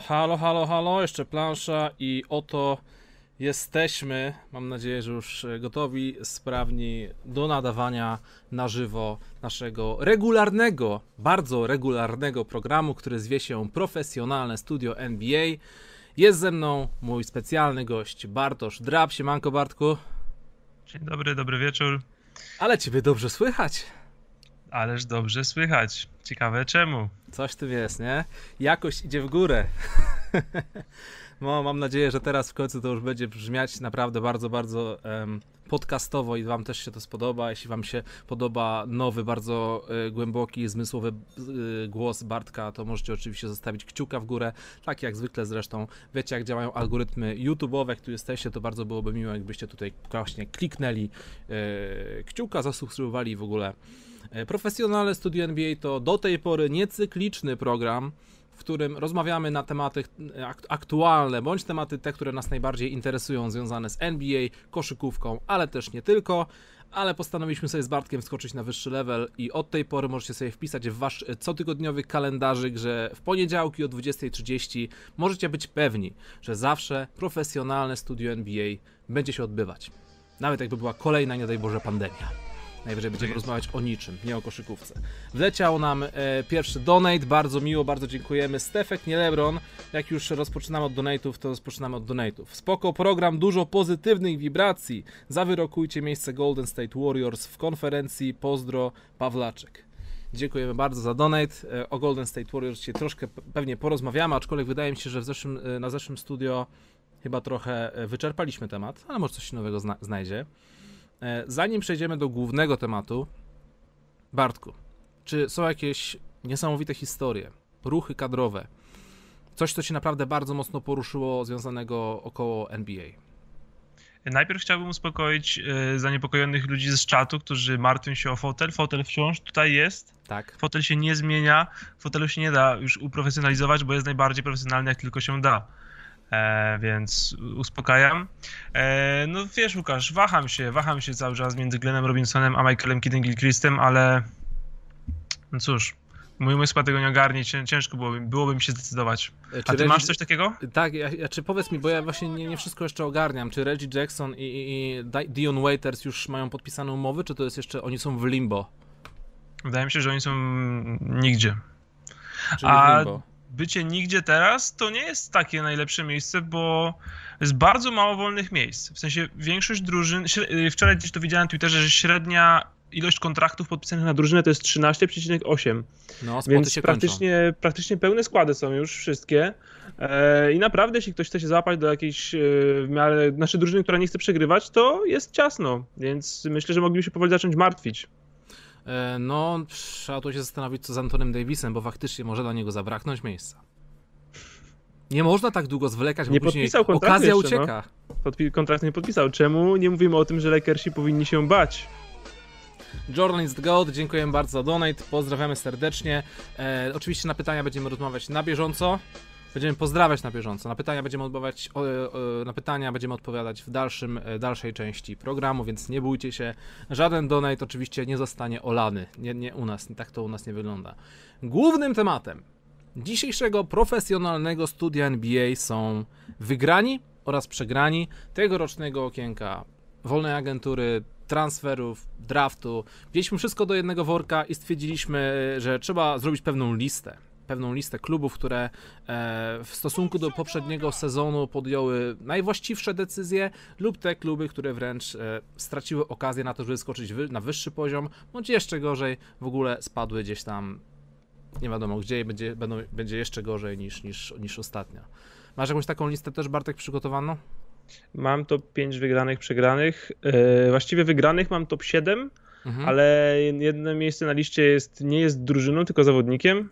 halo, halo, halo, halo, jeszcze plansza i oto jesteśmy, mam nadzieję, że już gotowi, sprawni do nadawania na żywo naszego regularnego, bardzo regularnego programu, który zwie się Profesjonalne Studio NBA. Jest ze mną mój specjalny gość Bartosz Drab. Siemanko Bartku. Dzień dobry, dobry wieczór. Ale ciebie dobrze słychać. Ależ dobrze słychać. Ciekawe czemu. Coś tu jest, nie? Jakość idzie w górę. No, mam nadzieję, że teraz w końcu to już będzie brzmiać naprawdę bardzo, bardzo um, podcastowo i wam też się to spodoba. Jeśli wam się podoba nowy, bardzo y, głęboki, zmysłowy y, głos Bartka, to możecie oczywiście zostawić kciuka w górę, tak jak zwykle zresztą. Wiecie, jak działają algorytmy YouTube'owe, jak tu jesteście, to bardzo byłoby miło, jakbyście tutaj właśnie kliknęli y, kciuka, zasubskrybowali w ogóle E, profesjonalne Studio NBA to do tej pory niecykliczny program, w którym rozmawiamy na tematy e, aktualne, bądź tematy te, które nas najbardziej interesują, związane z NBA, koszykówką, ale też nie tylko. Ale postanowiliśmy sobie z Bartkiem skoczyć na wyższy level i od tej pory możecie sobie wpisać w wasz e, cotygodniowy kalendarzyk, że w poniedziałki o 20.30 możecie być pewni, że zawsze profesjonalne studio NBA będzie się odbywać. Nawet jakby była kolejna, nie daj Boże, pandemia. Najwyżej będziemy rozmawiać o niczym, nie o koszykówce. Wleciał nam e, pierwszy donate, bardzo miło, bardzo dziękujemy. Stefek, nie Lebron. Jak już rozpoczynamy od donate'ów, to rozpoczynamy od donate'ów. Spoko program, dużo pozytywnych wibracji. Zawyrokujcie miejsce Golden State Warriors w konferencji. Pozdro, Pawlaczek. Dziękujemy bardzo za donate. E, o Golden State Warriors się troszkę pewnie porozmawiamy, aczkolwiek wydaje mi się, że w zeszłym, e, na zeszłym studio chyba trochę e, wyczerpaliśmy temat, ale może coś nowego zna znajdzie. E, zanim przejdziemy do głównego tematu, Bartku, czy są jakieś niesamowite historie, ruchy kadrowe, coś, co ci naprawdę bardzo mocno poruszyło związanego około NBA? Najpierw chciałbym uspokoić e, zaniepokojonych ludzi z czatu, którzy martwią się o fotel. Fotel wciąż tutaj jest. Tak. Fotel się nie zmienia. Fotelu się nie da już uprofesjonalizować, bo jest najbardziej profesjonalny, jak tylko się da. E, więc uspokajam. E, no wiesz, Łukasz, waham się, waham się cały czas między Glennem Robinsonem a Michaelem Kiddem Gilchristen, ale no cóż, mój umysł tego nie ogarnie, ciężko byłoby, byłoby mi się zdecydować. E, a ty Reggie... masz coś takiego? Tak, ja, ja, czy powiedz mi, bo ja właśnie nie, nie wszystko jeszcze ogarniam, czy Reggie Jackson i, i, i Dion Waiters już mają podpisane umowy, czy to jest jeszcze, oni są w limbo? Wydaje mi się, że oni są nigdzie. Czyli a... w limbo bycie nigdzie teraz to nie jest takie najlepsze miejsce, bo jest bardzo mało wolnych miejsc. W sensie większość drużyn, y, wczoraj gdzieś to widziałem na Twitterze, że średnia ilość kontraktów podpisanych na drużynę to jest 13,8. No, Więc praktycznie, praktycznie pełne składy są już wszystkie. E, I naprawdę, jeśli ktoś chce się załapać do jakiejś e, w miarę naszej drużyny, która nie chce przegrywać, to jest ciasno. Więc myślę, że mogliby się powoli zacząć martwić. E, no, trzeba tu się zastanowić, co z Antonem Davisem, bo faktycznie może dla niego zabraknąć miejsca. Nie można tak długo zwlekać, bo nie później okazja jeszcze, no. ucieka. No. Kontrakt nie podpisał. Czemu nie mówimy o tym, że Lakersi powinni się bać? Jordan is the God, dziękuję bardzo za donate, pozdrawiamy serdecznie. E, oczywiście na pytania będziemy rozmawiać na bieżąco. Będziemy pozdrawiać na bieżąco. Na pytania będziemy odpowiadać, na pytania będziemy odpowiadać w dalszym, e, dalszej części programu, więc nie bójcie się. Żaden donate oczywiście nie zostanie olany. Nie, nie u nas, tak to u nas nie wygląda. Głównym tematem dzisiejszego profesjonalnego studia NBA są wygrani oraz przegrani tegorocznego okienka wolnej agentury, transferów, draftu. Wzięliśmy wszystko do jednego worka i stwierdziliśmy, że trzeba zrobić pewną listę pewną listę klubów, które e, w stosunku do poprzedniego sezonu podjęły najwłaściwsze decyzje lub te kluby, które wręcz e, straciły okazję na to, żeby skoczyć na wyższy poziom, bądź jeszcze gorzej, w ogóle spadły gdzieś tam nie wiadomo gdzie i będzie, będą, będzie jeszcze gorzej niż, niż, niż ostatnio. Masz jakąś taką listę też, Bartek, przygotowaną? Mam top 5 wygranych, przegranych. Yy, właściwie wygranych mam top 7, mhm. ale jedno miejsce na liście jest, nie jest drużyną, tylko zawodnikiem.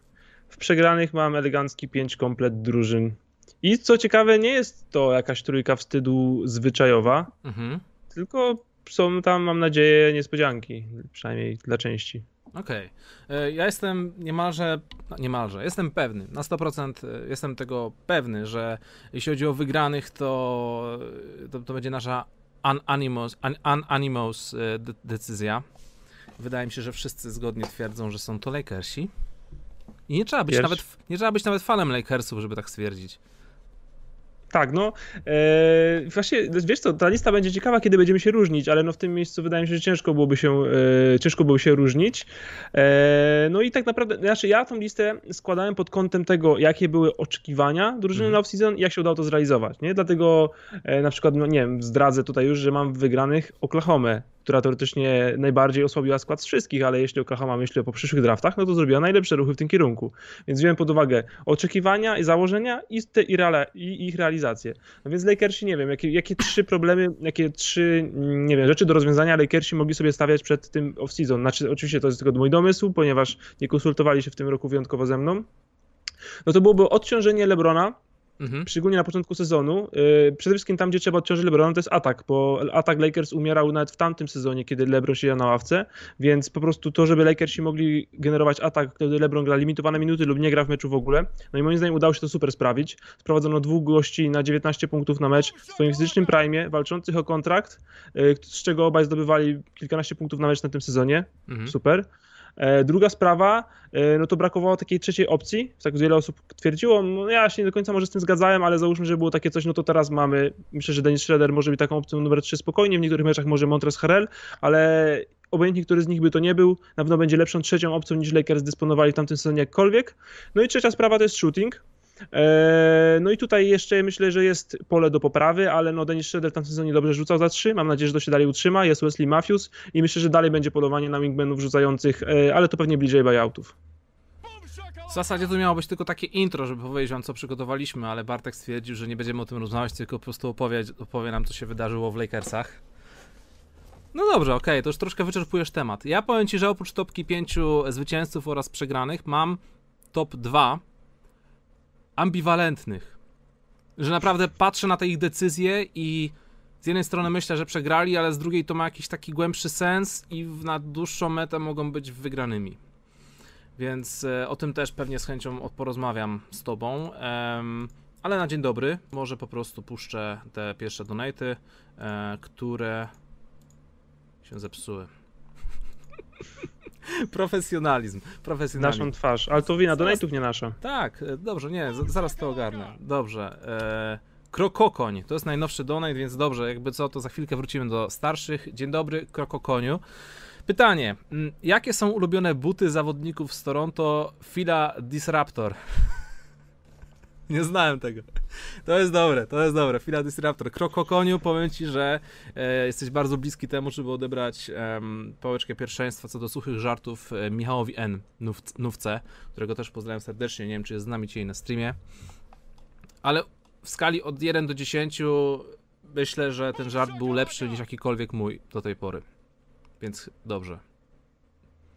W przegranych mam elegancki 5 komplet drużyn. I co ciekawe, nie jest to jakaś trójka wstydu zwyczajowa, mhm. tylko są tam, mam nadzieję, niespodzianki, przynajmniej dla części. Okej. Okay. E, ja jestem niemalże, no niemalże, jestem pewny, na 100% e, jestem tego pewny, że jeśli chodzi o wygranych, to to, to będzie nasza unanimous, un, unanimous e, decyzja. Wydaje mi się, że wszyscy zgodnie twierdzą, że są to Lakersi. I nie trzeba być, nawet, nie trzeba być nawet fanem Lakersów, żeby tak stwierdzić. Tak, no e, właśnie, wiesz co, ta lista będzie ciekawa, kiedy będziemy się różnić, ale no w tym miejscu wydaje mi się, że ciężko byłoby się, e, ciężko byłoby się różnić. E, no i tak naprawdę, znaczy ja tą listę składałem pod kątem tego, jakie były oczekiwania drużyny mm. na off-season i jak się udało to zrealizować, nie? Dlatego e, na przykład, no nie wiem, zdradzę tutaj już, że mam wygranych Oklahoma, która teoretycznie najbardziej osłabiła skład z wszystkich, ale jeśli Oklahoma myśli o przyszłych draftach, no to zrobiła najlepsze ruchy w tym kierunku. Więc wziąłem pod uwagę oczekiwania i założenia i, te, i, reale, i ich realizację. No więc Lakersi, nie wiem, jakie, jakie trzy problemy, jakie trzy, nie wiem, rzeczy do rozwiązania Lakersi mogli sobie stawiać przed tym off-season. Znaczy, oczywiście to jest tylko mój domysł, ponieważ nie konsultowali się w tym roku wyjątkowo ze mną. No to byłoby odciążenie Lebrona, Mhm. Szczególnie na początku sezonu. Yy, przede wszystkim tam, gdzie trzeba odciążyć LeBron, to jest atak, bo atak Lakers umierał nawet w tamtym sezonie, kiedy LeBron siedział na ławce, więc po prostu to, żeby Lakersi mogli generować atak, kiedy LeBron gra limitowane minuty lub nie gra w meczu w ogóle, no i moim zdaniem udało się to super sprawić. Sprowadzono dwóch gości na 19 punktów na mecz w swoim fizycznym prime, walczących o kontrakt, yy, z czego obaj zdobywali kilkanaście punktów na mecz na tym sezonie. Mhm. Super. E, druga sprawa, e, no to brakowało takiej trzeciej opcji, tak wiele osób twierdziło, no ja się nie do końca może z tym zgadzałem, ale załóżmy, że było takie coś, no to teraz mamy, myślę, że Dennis Schroeder może być taką opcją numer 3 spokojnie, w niektórych meczach może Montres Harrell, ale obojętnie który z nich by to nie był, na pewno będzie lepszą trzecią opcją niż Lakers dysponowali w tamtym sezonie jakkolwiek. No i trzecia sprawa to jest shooting. E, no i tutaj jeszcze myślę, że jest pole do poprawy, ale no Dennis Schroeder w sezonie dobrze rzucał za trzy. Mam nadzieję, że to się dalej utrzyma. Jest Wesley Matthews i myślę, że dalej będzie polowanie na wingmanów rzucających, e, ale to pewnie bliżej buyoutów. W zasadzie to miało być tylko takie intro, żeby powiedzieć wam, co przygotowaliśmy, ale Bartek stwierdził, że nie będziemy o tym rozmawiać, tylko po prostu opowie, opowie nam, co się wydarzyło w Lakersach. No dobrze, okej, okay, to już troszkę wyczerpujesz temat. Ja powiem ci, że oprócz topki pięciu zwycięzców oraz przegranych, mam top 2 ambiwalentnych. Że naprawdę patrzę na te ich decyzje i z jednej strony myślę, że przegrali, ale z drugiej to ma jakiś taki głębszy sens i na dłuższą metę mogą być wygranymi. Więc e, o tym też pewnie z chęcią porozmawiam z tobą. ale na dzień dobry, może po prostu puszczę te pierwsze donaty, e, które się zepsuły. Profesjonalizm. Profesjonalizm. Naszą twarz. Ale to wina donate'ów, nie nasza. Tak, e, dobrze, nie, zaraz to ogarnę. Dobrze. E, Krokokoń, to jest najnowszy donate, więc dobrze, jakby co, to za chwilkę wrócimy do starszych. Dzień dobry, Krokokoniu. Pytanie, mm, jakie są ulubione buty zawodników z Toronto Fila Disruptor? Nie znałem tego. To jest dobre, to jest dobre. Fila Disruptor. Krokokoniu, powiem ci, że e, jesteś bardzo bliski temu, żeby odebrać e, pałeczkę pierwszeństwa co do suchych żartów e, Michałowi N. Nówce, którego też pozdrawiam serdecznie. Nie wiem, czy jest z nami dzisiaj na streamie. Ale w skali od 1 do 10 myślę, że ten żart był lepszy niż jakikolwiek mój do tej pory. Więc dobrze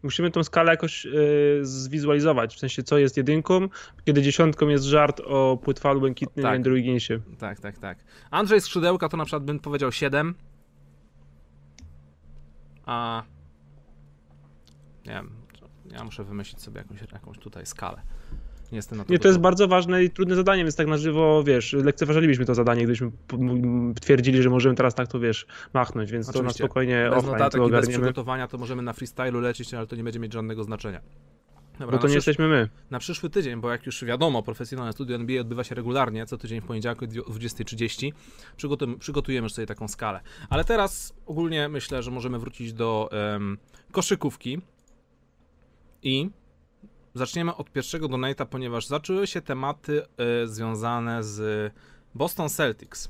musimy tą skalę jakoś y, zwizualizować, w sensie co jest jedynką, kiedy dziesiątką jest żart o płytwalu błękitnym tak. Andrew Higginsie. Tak, tak, tak. Andrzej Skrzydełka to na przykład bym powiedział 7. A nie wiem, ja muszę wymyślić sobie jakąś, jakąś tutaj skalę. Nie jestem na to Nie, to jest bardzo ważne i trudne zadanie, więc tak na żywo, wiesz, lekceważylibyśmy to zadanie, gdybyśmy twierdzili, że możemy teraz tak to, wiesz, machnąć, więc Oczywiście. to na spokojnie bez offline notatek to ogarniemy. bez przygotowania to możemy na freestylu lecieć, ale to nie będzie mieć żadnego znaczenia. Dobra, bo to nie jesteśmy my. Na przyszły tydzień, bo jak już wiadomo, profesjonalne studio NBA odbywa się regularnie, co tydzień w poniedziałek o 20.30. Przygotujemy, przygotujemy sobie taką skalę. Ale teraz ogólnie myślę, że możemy wrócić do um, koszykówki i Zaczniemy od pierwszego donata, ponieważ zaczęły się tematy y, związane z Boston Celtics.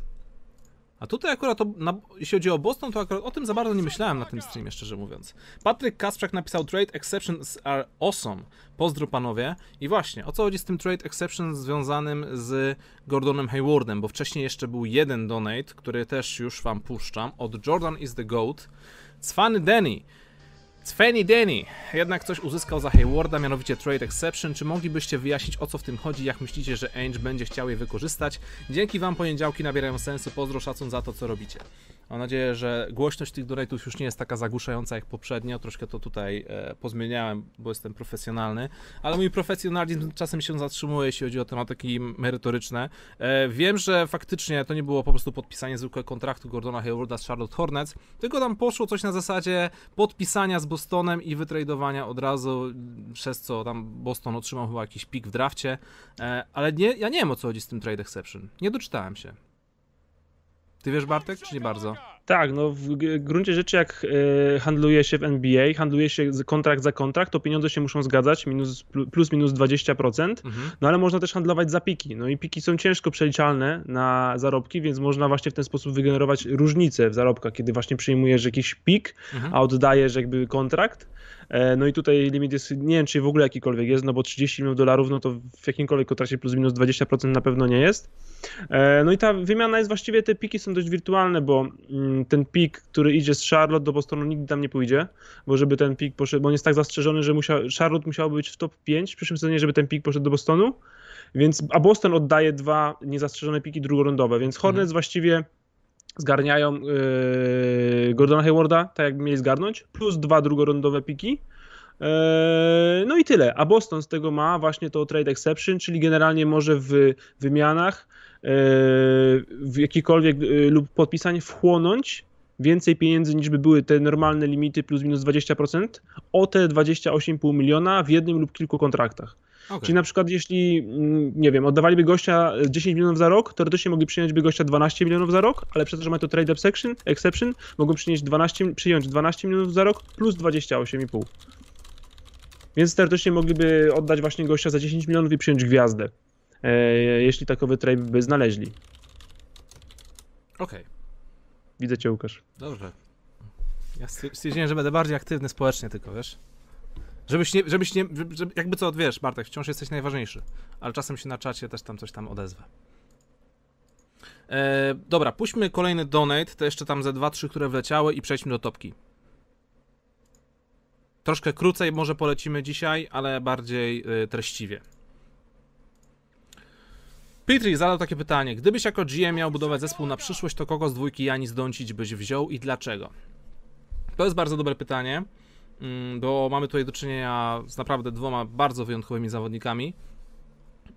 A tutaj akurat, to, na, jeśli chodzi o Boston, to akurat o tym za bardzo nie myślałem na tym streamie, szczerze mówiąc. Patryk Kasprzak napisał Trade Exceptions are awesome. Pozdro panowie. I właśnie, o co chodzi z tym Trade Exception związanym z Gordonem Haywardem, bo wcześniej jeszcze był jeden donate, który też już wam puszczam, od Jordan is the GOAT. Cwany Denny Cfeni Denny jednak coś uzyskał za Haywarda, mianowicie Trade Exception. Czy moglibyście wyjaśnić o co w tym chodzi? Jak myślicie, że Ainge będzie chciał je wykorzystać? Dzięki Wam poniedziałki nabierają sensu. Pozdro, szacun za to, co robicie. Mam nadzieję, że głośność tych donate'ów już nie jest taka zagłuszająca jak poprzednio. Troszkę to tutaj e, pozmieniałem, bo jestem profesjonalny, ale mój profesjonalizm czasem się zatrzymuje, jeśli chodzi o tematyki merytoryczne. E, wiem, że faktycznie to nie było po prostu podpisanie zwykłego kontraktu Gordona Haywarda z Charlotte Hornets, tylko tam poszło coś na zasadzie podpisania z Bostonem i wytradowania od razu, przez co tam Boston otrzymał chyba jakiś pik w drafcie, e, ale nie, ja nie wiem o co chodzi z tym trade exception. Nie doczytałem się. Ty wiesz, Bartek, czy nie bardzo? Tak, no w gruncie rzeczy jak e, handluje się w NBA, handluje się kontrakt za kontrakt, to pieniądze się muszą zgadzać, minus, plus minus 20%, mhm. no ale można też handlować za piki, no i piki są ciężko przeliczalne na zarobki, więc można właśnie w ten sposób wygenerować różnicę w zarobkach, kiedy właśnie przyjmujesz jakiś pik, mhm. a oddajesz jakby kontrakt, no i tutaj limit jest, nie wiem czy w ogóle jakikolwiek jest, no bo 30 milionów dolarów, no to w jakimkolwiek kontrakcie plus minus 20% na pewno nie jest. E, no i ta wymiana jest właściwie, te piki są dość wirtualne, bo mm, ten pik, który idzie z Charlotte do Bostonu nigdy tam nie pójdzie, bo żeby ten pik poszedł, bo on jest tak zastrzeżony, że musiał, Charlotte musiałoby być w top 5 w przyszłym sezonie, żeby ten pik poszedł do Bostonu, więc, a Boston oddaje dwa niezastrzeżone piki drugorondowe, więc Hornets mhm. właściwie zgarniają yy, Gordona Haywarda, tak jakby mieli zgarnąć, plus dwa drugorondowe piki. Yy, no i tyle. A Boston z tego ma właśnie to trade exception, czyli generalnie może w wymianach yy, w jakikolwiek yy, lub podpisań wchłonąć więcej pieniędzy niż by były te normalne limity plus minus 20% o te 28,5 miliona w jednym lub kilku kontraktach. Okay. Czyli na przykład jeśli, mm, nie wiem, oddawaliby gościa 10 milionów za rok, teoretycznie mogliby przyjąć by gościa 12 milionów za rok, ale przez to, że ma to trade exception, exception mogą przyjąć 12, przyjąć 12 milionów za rok plus 28,5. Więc teoretycznie mogliby oddać właśnie gościa za 10 milionów i przyjąć gwiazdę, e, jeśli takowy trade by znaleźli. Okej. Okay. Widzę cię, Łukasz. Dobrze. Ja stwierdziłem, że będę bardziej aktywny społecznie tylko, wiesz? Żebyś nie, żebyś nie, żeby, jakby co, wiesz, Bartek, wciąż jesteś najważniejszy, ale czasem się na czacie też tam coś tam odezwę. E, dobra, puśćmy kolejny donate, to jeszcze tam ze 2-3, które wleciały i przejdźmy do topki. Troszkę krócej może polecimy dzisiaj, ale bardziej y, treściwie. Petri zadał takie pytanie. Gdybyś jako GM miał budować zespół na przyszłość, to kogo z dwójki Janis Doncic byś wziął i dlaczego? To jest bardzo dobre pytanie. Mm, bo mamy tutaj do czynienia z naprawdę dwoma bardzo wyjątkowymi zawodnikami.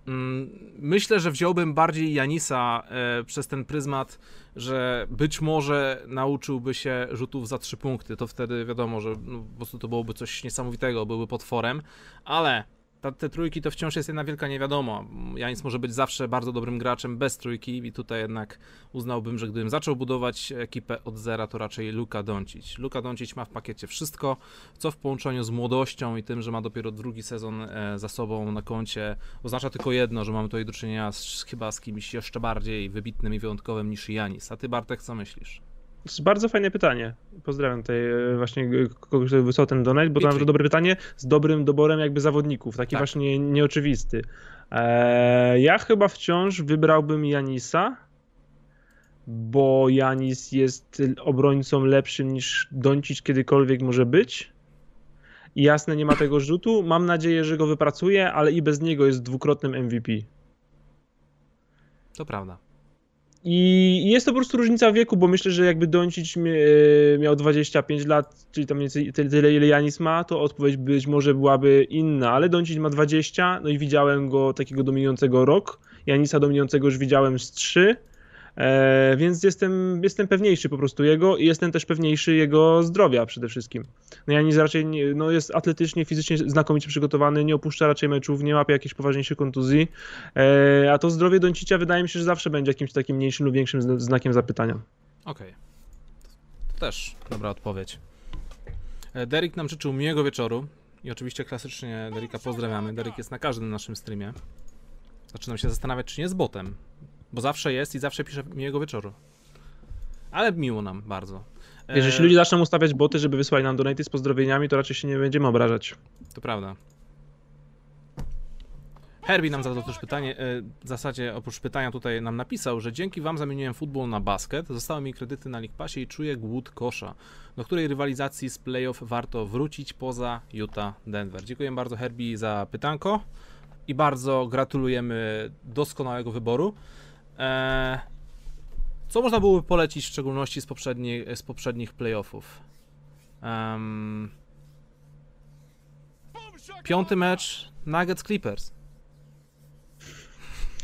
Mm, myślę, że wziąłbym bardziej Janisa e, przez ten pryzmat, że być może nauczyłby się rzutów za trzy punkty. To wtedy wiadomo, że no, po prostu to byłoby coś niesamowitego, byłby potworem, ale ta, te trójki to wciąż jest jedna wielka niewiadoma. Janis może być zawsze bardzo dobrym graczem bez trójki i tutaj jednak uznałbym, że gdybym zaczął budować ekipę od zera, to raczej Luka Doncic. Luka Doncic ma w pakiecie wszystko, co w połączeniu z młodością i tym, że ma dopiero drugi sezon e, za sobą na koncie, oznacza tylko jedno, że mamy tutaj do czynienia z, chyba z kimś jeszcze bardziej wybitnym i wyjątkowym niż Janis. A ty Bartek, co myślisz? Bardzo fajne pytanie. Pozdrawiam tutaj e, właśnie kogoś, kto wysłał ten donate, bo to naprawdę dobre pytanie z dobrym doborem jakby zawodników, taki tak. właśnie nieoczywisty. Eee, ja chyba wciąż wybrałbym Janisa, bo Janis jest obrońcą lepszym niż Doncic kiedykolwiek może być. I jasne, nie ma tego rzutu. Mam nadzieję, że go wypracuje, ale i bez niego jest dwukrotnym MVP. To prawda. I jest to po prostu różnica wieku, bo myślę, że jakby Doncic e, miał 25 lat, czyli tam mniej tyle, ile Janis ma, to odpowiedź być może byłaby inna, ale Doncic ma 20, no i widziałem go takiego dominującego rok, Janisa dominującego już widziałem z 3, E, więc jestem, jestem pewniejszy po prostu jego i jestem też pewniejszy jego zdrowia przede wszystkim. No Janis raczej nie, no jest atletycznie, fizycznie znakomicie przygotowany, nie opuszcza raczej meczów, nie łapie jakichś poważniejszych kontuzji, e, a to zdrowie Doncicia wydaje mi się, że zawsze będzie jakimś takim mniejszym lub większym znakiem zapytania. Okej. Okay. To też dobra odpowiedź. E, Derek nam życzył miłego wieczoru i oczywiście klasycznie Derika pozdrawiamy. Derek jest na każdym naszym streamie. Zaczynam się zastanawiać, czy nie jest botem. Bo zawsze jest i zawsze pisze miłego wieczoru. Ale miło nam bardzo. Wiesz, jeśli ludzie zaczną ustawiać boty, żeby wysłać nam donaty z pozdrowieniami, to raczej się nie będziemy obrażać. To prawda. Herbie nam zadał też pytanie, e, w zasadzie oprócz pytania tutaj nam napisał, że dzięki wam zamieniłem futbol na basket, zostały mi kredyty na League Passie i czuję głód kosza, do której rywalizacji z playoff warto wrócić poza Utah Denver. Dziękuję bardzo Herbie za pytanko i bardzo gratulujemy doskonałego wyboru. Eee, Co można byłoby polecić w szczególności z, poprzedni, z poprzednich playoffów? Um, piąty mecz Nuggets Clippers.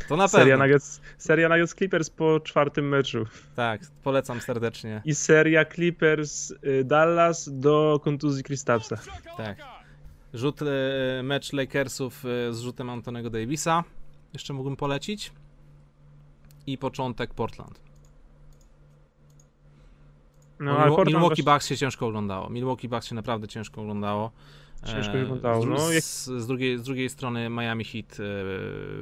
To na seria pewno. Nuggets, seria Nuggets Clippers po czwartym meczu. Tak, polecam serdecznie. I seria Clippers y, Dallas do kontuzji Kristapsa. Tak. Rzut, y, mecz Lakersów y, z rzutem Antonego Davisa. Jeszcze mógłbym polecić. I początek Portland. No, Milwaukee, Milwaukee Bucks się ciężko oglądało. Milwaukee Bucks się naprawdę ciężko oglądało. Ciężko się oglądało. No, z, z, drugiej, z drugiej strony Miami Heat e,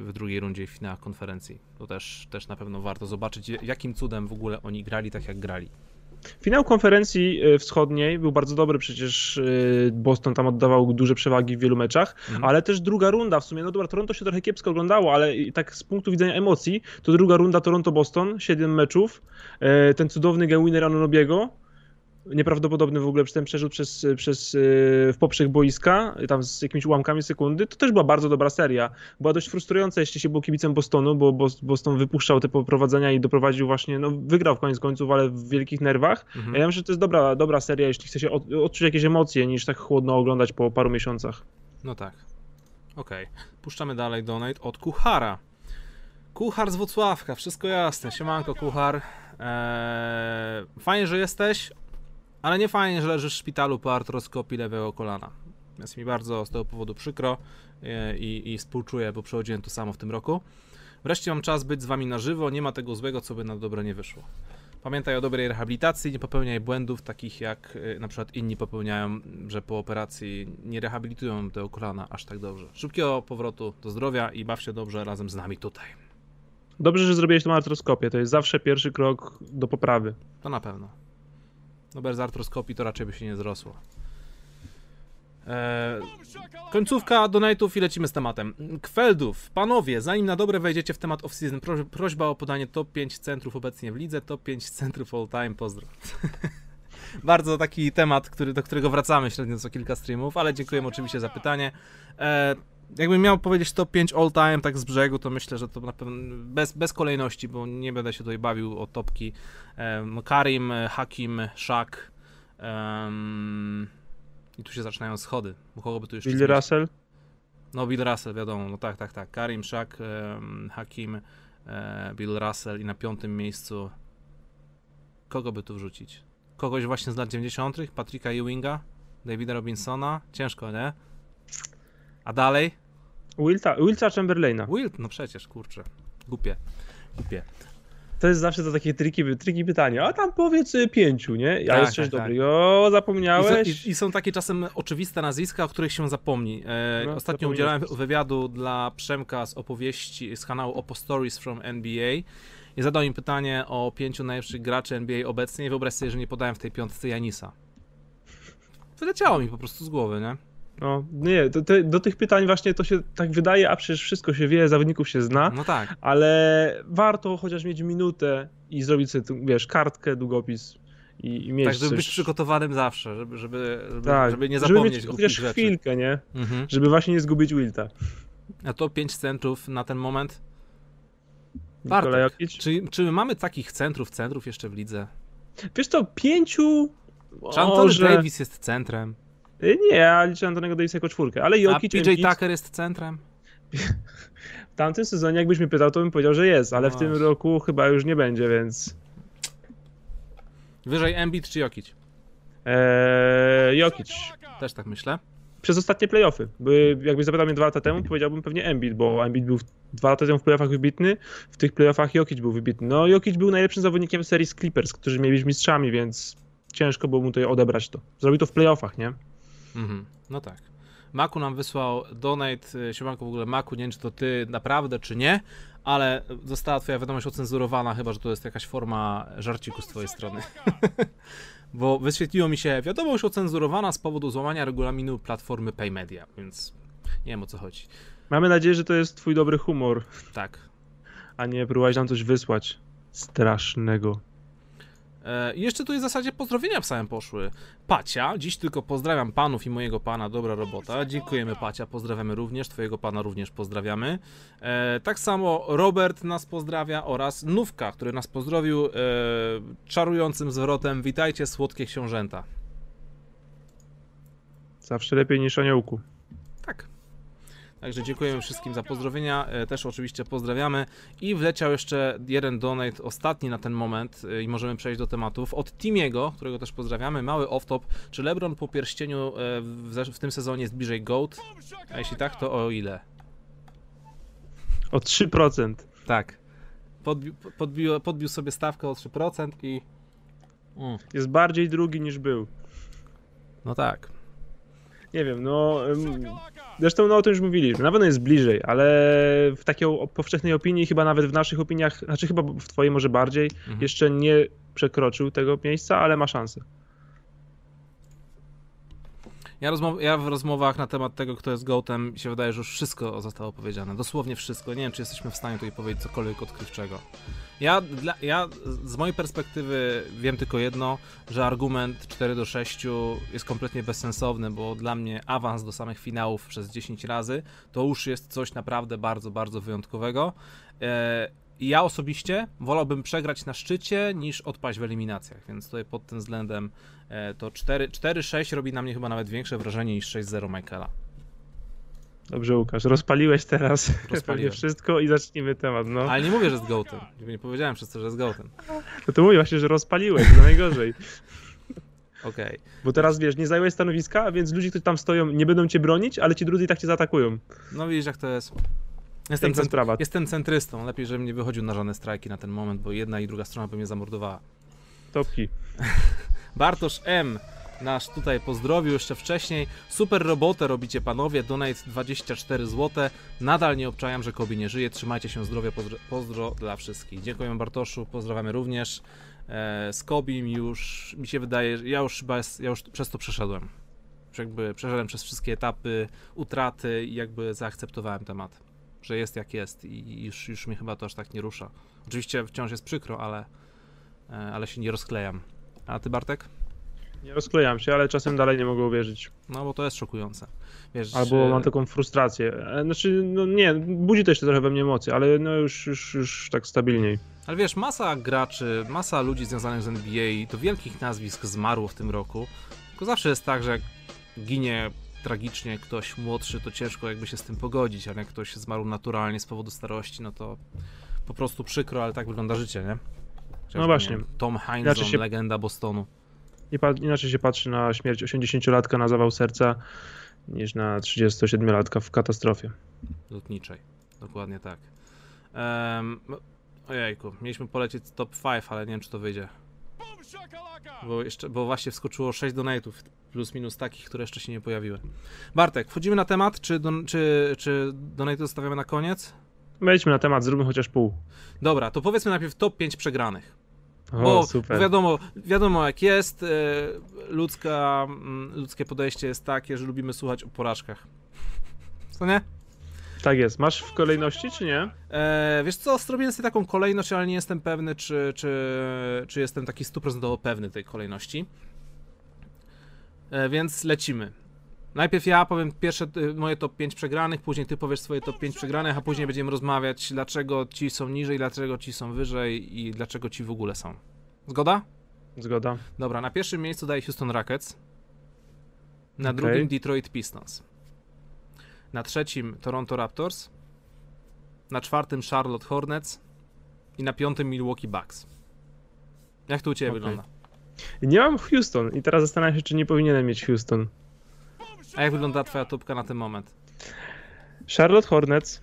w drugiej rundzie w finałach konferencji. To też, też na pewno warto zobaczyć, jakim cudem w ogóle oni grali tak, jak grali. Finał konferencji e, wschodniej był bardzo dobry, przecież e, Boston tam oddawał duże przewagi w wielu meczach, mhm. ale też druga runda w sumie, no dobra, Toronto się trochę kiepsko oglądało, ale tak z punktu widzenia emocji, to druga runda Toronto-Boston, 7 meczów, ten cudowny game winner Anunobiego, nieprawdopodobny w ogóle ten przerzut przez, przez, e, w poprzek boiska, tam z jakimiś ułamkami sekundy, to też była bardzo dobra seria. Była dość frustrująca, jeśli się był kibicem Bostonu, bo Boston wypuszczał te poprowadzenia i doprowadził właśnie, no wygrał w koniec końców, ale w wielkich nerwach. Mhm. Ja myślę, że to jest dobra, dobra seria, jeśli chce się od, odczuć jakieś emocje, niż tak chłodno oglądać po paru miesiącach. No tak. Okej. Okay. Puszczamy dalej donate od Kuchara. Kuchar z Włocławka, wszystko jasne. Siemanko, Kuchar. Eee, fajnie, że jesteś. Ale nie fajnie, że leżysz w szpitalu po artroskopii lewego kolana. Jest mi bardzo z tego powodu przykro e, i, i współczuję, bo przechodziłem to samo w tym roku. Wreszcie mam czas być z wami na żywo, nie ma tego złego, co by na dobre nie wyszło. Pamiętaj o dobrej rehabilitacji, nie popełniaj błędów takich jak e, na przykład inni popełniają, że po operacji nie rehabilitują tego kolana aż tak dobrze. Szybkiego powrotu do zdrowia i baw się dobrze razem z nami tutaj. Dobrze, że zrobiłeś tą artroskopię, to jest zawsze pierwszy krok do poprawy. To na pewno. No bez artroskopii to raczej by się nie zrosło. Eee, końcówka donate'ów i lecimy z tematem. Kweldów, panowie, zanim na dobre wejdziecie w temat off-season, prośba o podanie top 5 centrów obecnie w lidze, top 5 centrów all time, pozdro. Bardzo taki temat, który, do którego wracamy średnio co kilka streamów, ale dziękuję oczywiście za pytanie. Eee, jakbym miał powiedzieć top 5 all time tak z brzegu, to myślę, że to na pewno bez, bez kolejności, bo nie będę się tutaj bawił o topki. Um, Karim, Hakim, Shaq. Um, I tu się zaczynają schody. Kogo by tu jeszcze Bill zmienić? Russell? No Bill Russell, wiadomo, no tak, tak, tak. Karim, Shaq, um, Hakim, e, Bill Russell i na piątym miejscu kogo by tu wrzucić? Kogoś właśnie z lat 90., Patricka Ewinga, Davida Robinsona? Ciężko, nie? A dalej? Wilta, Wilta Chamberlaina. Wilt, no przecież, kurczę. Głupie. Głupie. To jest zawsze to takie triki, triki pytanie. A tam powiedz y, pięciu, nie? Ja tak, jest coś tak, dobry. Tak. O, zapomniałeś. I, i, I, są takie czasem oczywiste nazwiska, o których się zapomni. E, no, ostatnio udzielałem wywiadu dla Przemka z opowieści, z kanału Oppo Stories from NBA i zadał im pytanie o pięciu najlepszych graczy NBA obecnie wyobraź sobie, że nie podałem w tej piątce Janisa. Wyleciało mi po prostu z głowy, nie? No, nie, to, do tych pytań właśnie to się tak wydaje, a przecież wszystko się wie, zawodników się zna. No tak. Ale warto chociaż mieć minutę i zrobić sobie, wiesz, kartkę, długopis i, i mieć Tak, żeby coś... być przygotowanym zawsze, żeby, żeby, żeby, tak, żeby nie zapomnieć żeby mieć chociaż rzeczy. chwilkę, nie? Mhm. Żeby właśnie nie zgubić Wilta. A to 5 centrów na ten moment? Bartek, czy, czy mamy takich centrów, centrów jeszcze w lidze? Wiesz to, pięciu... Czy Anthony Davis jest centrem? Y, nie, ja liczę Antonego Davisa jako czwórkę, ale Jokic... A PJ Tucker jest centrem? w tamtym sezonie, jakbyś mnie pytał, to bym powiedział, że jest, ale no w tym roku chyba już nie będzie, więc... Wyżej Embiid czy Jokic? Eee, Jokic. Też tak myślę. Przez ostatnie playoffy. Bo jakbyś zapytał mnie dwa lata temu, powiedziałbym pewnie Embiid, bo Embiid był dwa lata temu w playoffach wybitny, w tych playoffach Jokic był wybitny. No Jokic był najlepszym zawodnikiem serii z Clippers, którzy mieli być mistrzami, więc ciężko było mu tutaj odebrać to. Zrobił to w playoffach, nie? Mhm. No tak. Maku nam wysłał donate, y, siemanko w ogóle Maku, nie wiem czy to ty naprawdę czy nie, ale została twoja wiadomość ocenzurowana, chyba że to jest jakaś forma żarciku z twojej strony. Bo wyświetliło mi się wiadomość ocenzurowana z powodu złamania regulaminu platformy PayMedia, więc nie wiem o co chodzi. Mamy nadzieję, że to jest twój dobry humor. Tak. A nie próbowałeś nam coś wysłać strasznego. E, I jeszcze tu w zasadzie pozdrowienia w samym poszły. Pacia, dziś tylko pozdrawiam panów i mojego pana, dobra robota. Dziękujemy Pacia, pozdrawiamy również, twojego pana również pozdrawiamy. E, tak samo Robert nas pozdrawia oraz Nówka, który nas pozdrowił e, czarującym zwrotem witajcie słodkie książęta. Zawsze lepiej niż aniołku. Tak. Także dziękujemy wszystkim za pozdrowienia, e, też oczywiście pozdrawiamy. I wleciał jeszcze jeden donate, ostatni na ten moment e, i możemy przejść do tematów. Od Timiego, którego też pozdrawiamy, mały off-top. Czy LeBron po pierścieniu e, w, tym sezonie jest bliżej GOAT? A jeśli tak, to o ile? O 3%. Tak. Podbił, podbił, podbił sobie stawkę o 3% i... Mm. Jest bardziej drugi niż był. No tak. Nie wiem, no... Zresztą no o tym już mówiliśmy, na pewno jest bliżej, ale w takiej powszechnej opinii, chyba nawet w naszych opiniach, znaczy chyba w twojej może bardziej, mhm. jeszcze nie przekroczył tego miejsca, ale ma szansę. Ja, rozmow ja, w rozmowach na temat tego, kto jest gołtem, się wydaje, że już wszystko zostało powiedziane. Dosłownie wszystko. Nie wiem, czy jesteśmy w stanie tutaj powiedzieć cokolwiek odkrywczego. Ja, dla, ja z mojej perspektywy wiem tylko jedno, że argument 4 do 6 jest kompletnie bezsensowny, bo dla mnie awans do samych finałów przez 10 razy to już jest coś naprawdę bardzo, bardzo wyjątkowego. E, ja osobiście wolałbym przegrać na szczycie niż odpaść w eliminacjach, więc tutaj pod tym względem to 4-6 robi na mnie chyba nawet większe wrażenie niż 6-0 Michaela. Dobrze, Łukasz, rozpaliłeś teraz Rozpaliłem. wszystko i zacznijmy temat. No. Ale nie mówię, że z gołtem. Nie powiedziałem przez to, że z gołtem. No to mówię właśnie, że rozpaliłeś, to najgorzej. Okej. Okay. Bo teraz wiesz, nie zająłeś stanowiska, więc ludzie, którzy tam stoją, nie będą cię bronić, ale ci drudzy i tak cię zaatakują. No widzisz, jak to jest. Jestem, centr- jestem centrystą. Lepiej, żebym nie wychodził na żadne strajki na ten moment, bo jedna i druga strona by mnie zamordowała. Topki. Bartosz M. Nasz tutaj pozdrowił jeszcze wcześniej. Super robotę robicie panowie. Donate 24 zł. Nadal nie obczajam, że Kobi nie żyje. Trzymajcie się zdrowia. Pozdro, dla wszystkich. Dziękujemy Bartoszu. Pozdrawiamy również. E, z Kobim już mi się wydaje, ja już chyba jest, ja już przez to przeszedłem. Jakby przeszedłem przez wszystkie etapy utraty i jakby zaakceptowałem temat że jest jak jest i już, już mnie chyba to aż tak nie rusza. Oczywiście wciąż jest przykro, ale, e, ale się nie rozklejam. A ty, Bartek? Nie rozklejam się, ale czasem dalej nie mogę uwierzyć. No bo to jest szokujące. Wiesz, Albo mam taką frustrację. E, znaczy, no nie, budzi to jeszcze trochę we mnie emocje, ale no już, już, już tak stabilniej. Ale wiesz, masa graczy, masa ludzi związanych z NBA, to wielkich nazwisk zmarło w tym roku. Tylko zawsze jest tak, że jak ginie tragicznie ktoś młodszy, to ciężko jakby się z tym pogodzić, ale jak ktoś zmarł naturalnie z powodu starości, no to po prostu przykro, ale tak wygląda życie, nie? Chociaż, no właśnie. Nie Tom Heinzon, się... legenda Bostonu. Inaczej się patrzy na śmierć 80-latka na zawał serca niż na 37-latka w katastrofie. Lotniczej, dokładnie tak. Um, ojejku, mieliśmy polecieć top 5, ale nie wiem, czy to wyjdzie. Bo, jeszcze, bo właśnie wskoczyło 6 donate'ów, plus minus takich, które jeszcze się nie pojawiły. Bartek, wchodzimy na temat, czy, don, czy, czy zostawiamy na koniec? Wejdźmy na temat, zróbmy chociaż pół. Dobra, to powiedzmy najpierw top 5 przegranych. O, bo, super. Bo wiadomo, wiadomo jak jest, e, ludzka, ludzkie podejście jest takie, że lubimy słuchać o porażkach. Co nie? Tak jest. Masz w kolejności, czy nie? E, wiesz co, zrobiłem sobie taką kolejność, ale nie jestem pewny, czy, czy, czy jestem taki stuprocentowo pewny tej kolejności. E, więc lecimy. Najpierw ja powiem pierwsze y, moje top 5 przegranych, później ty powiesz swoje top 5 przegranych, a później będziemy rozmawiać, dlaczego ci są niżej, dlaczego ci są wyżej i dlaczego ci w ogóle są. Zgoda? Zgoda. Dobra, na pierwszym miejscu daję Houston Rockets. Na okay. drugim Detroit Pistons. Na trzecim Toronto Raptors. Na czwartym Charlotte Hornets. I na piątym Milwaukee Bucks. Jak to u ciebie okay. wygląda? Nie mam Houston i teraz zastanawiam się, czy nie powinienem mieć Houston. A jak wygląda twoja topka na ten moment? Charlotte Hornets.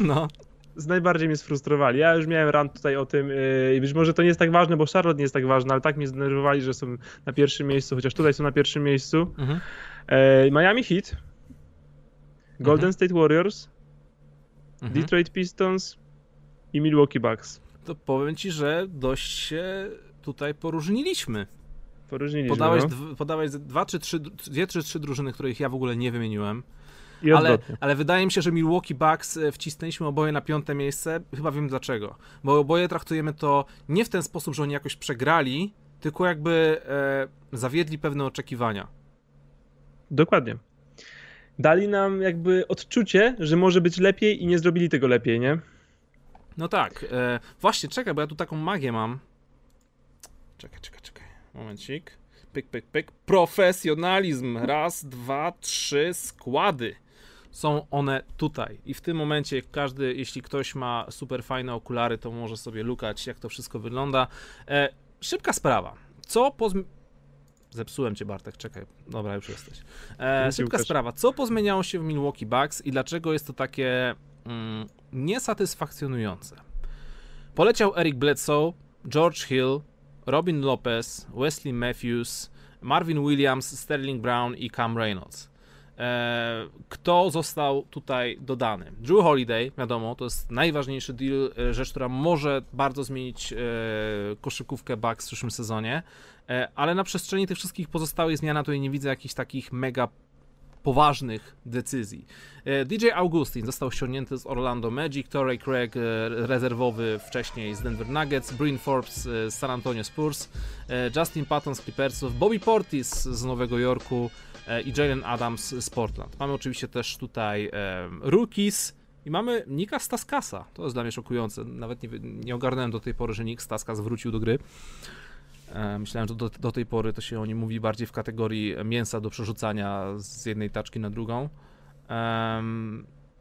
No. Z najbardziej mnie sfrustrowali. Ja już miałem rant tutaj o tym yy, i być może to nie jest tak ważne, bo Charlotte nie jest tak ważne, ale tak mnie zdenerwowali, że są na pierwszym miejscu, chociaż tutaj są na pierwszym miejscu. Mhm. Yy, Miami Heat Golden mhm. State Warriors, mhm. Detroit Pistons i Milwaukee Bucks. To powiem ci, że dość się tutaj poróżniliśmy. Poróżniliśmy. Podałeś, no. podałeś dwa czy trzy, dwie czy trzy drużyny, których ja w ogóle nie wymieniłem. Ale, ale, wydaje mi się, że Milwaukee Bucks e, wcisnęliśmy oboje na piąte miejsce. Chyba wiem dlaczego. Bo oboje traktujemy to nie w ten sposób, że oni jakoś przegrali, tylko jakby e, zawiedli pewne oczekiwania. Dokładnie. Dali nam jakby odczucie, że może być lepiej i nie zrobili tego lepiej, nie? No tak. E, właśnie, czekaj, bo ja tu taką magię mam. Czekaj, czekaj, czekaj. Momencik. Pyk, pyk, pyk. Profesjonalizm. Raz, dwa, trzy składy. Są one tutaj. I w tym momencie każdy, jeśli ktoś ma super fajne okulary, to może sobie lukać, jak to wszystko wygląda. E, szybka sprawa. Co po Zepsułem cię, Bartek, czekaj. Dobra, już jesteś. E, szybka sprawa. Co pozmieniało się w Milwaukee Bucks i dlaczego jest to takie mm, niesatysfakcjonujące? Poleciał Eric Bledsoe, George Hill, Robin Lopez, Wesley Matthews, Marvin Williams, Sterling Brown i Cam Reynolds. E, kto został tutaj dodany? Drew Holiday, wiadomo, to jest najważniejszy deal, e, rzecz, która może bardzo zmienić e, koszykówkę Bucks w przyszłym sezonie, ale na przestrzeni tych wszystkich pozostałych zmian to nie widzę jakichś takich mega poważnych decyzji. DJ Augustin został ściągnięty z Orlando Magic, Torrey Craig rezerwowy wcześniej z Denver Nuggets, Bryn Forbes z San Antonio Spurs, Justin Patton z Clippersów, Bobby Portis z Nowego Jorku, E, i Jalen Adams z Portland. Mamy oczywiście też tutaj rookies i mamy Nika Staskasa. To jest dla mnie szokujące. Nawet nie, nie ogarnąłem do tej pory, że Nick Staskas wrócił do gry. E, myślałem, że do, do, tej pory to się o nim mówi bardziej w kategorii mięsa do przerzucania z jednej taczki na drugą.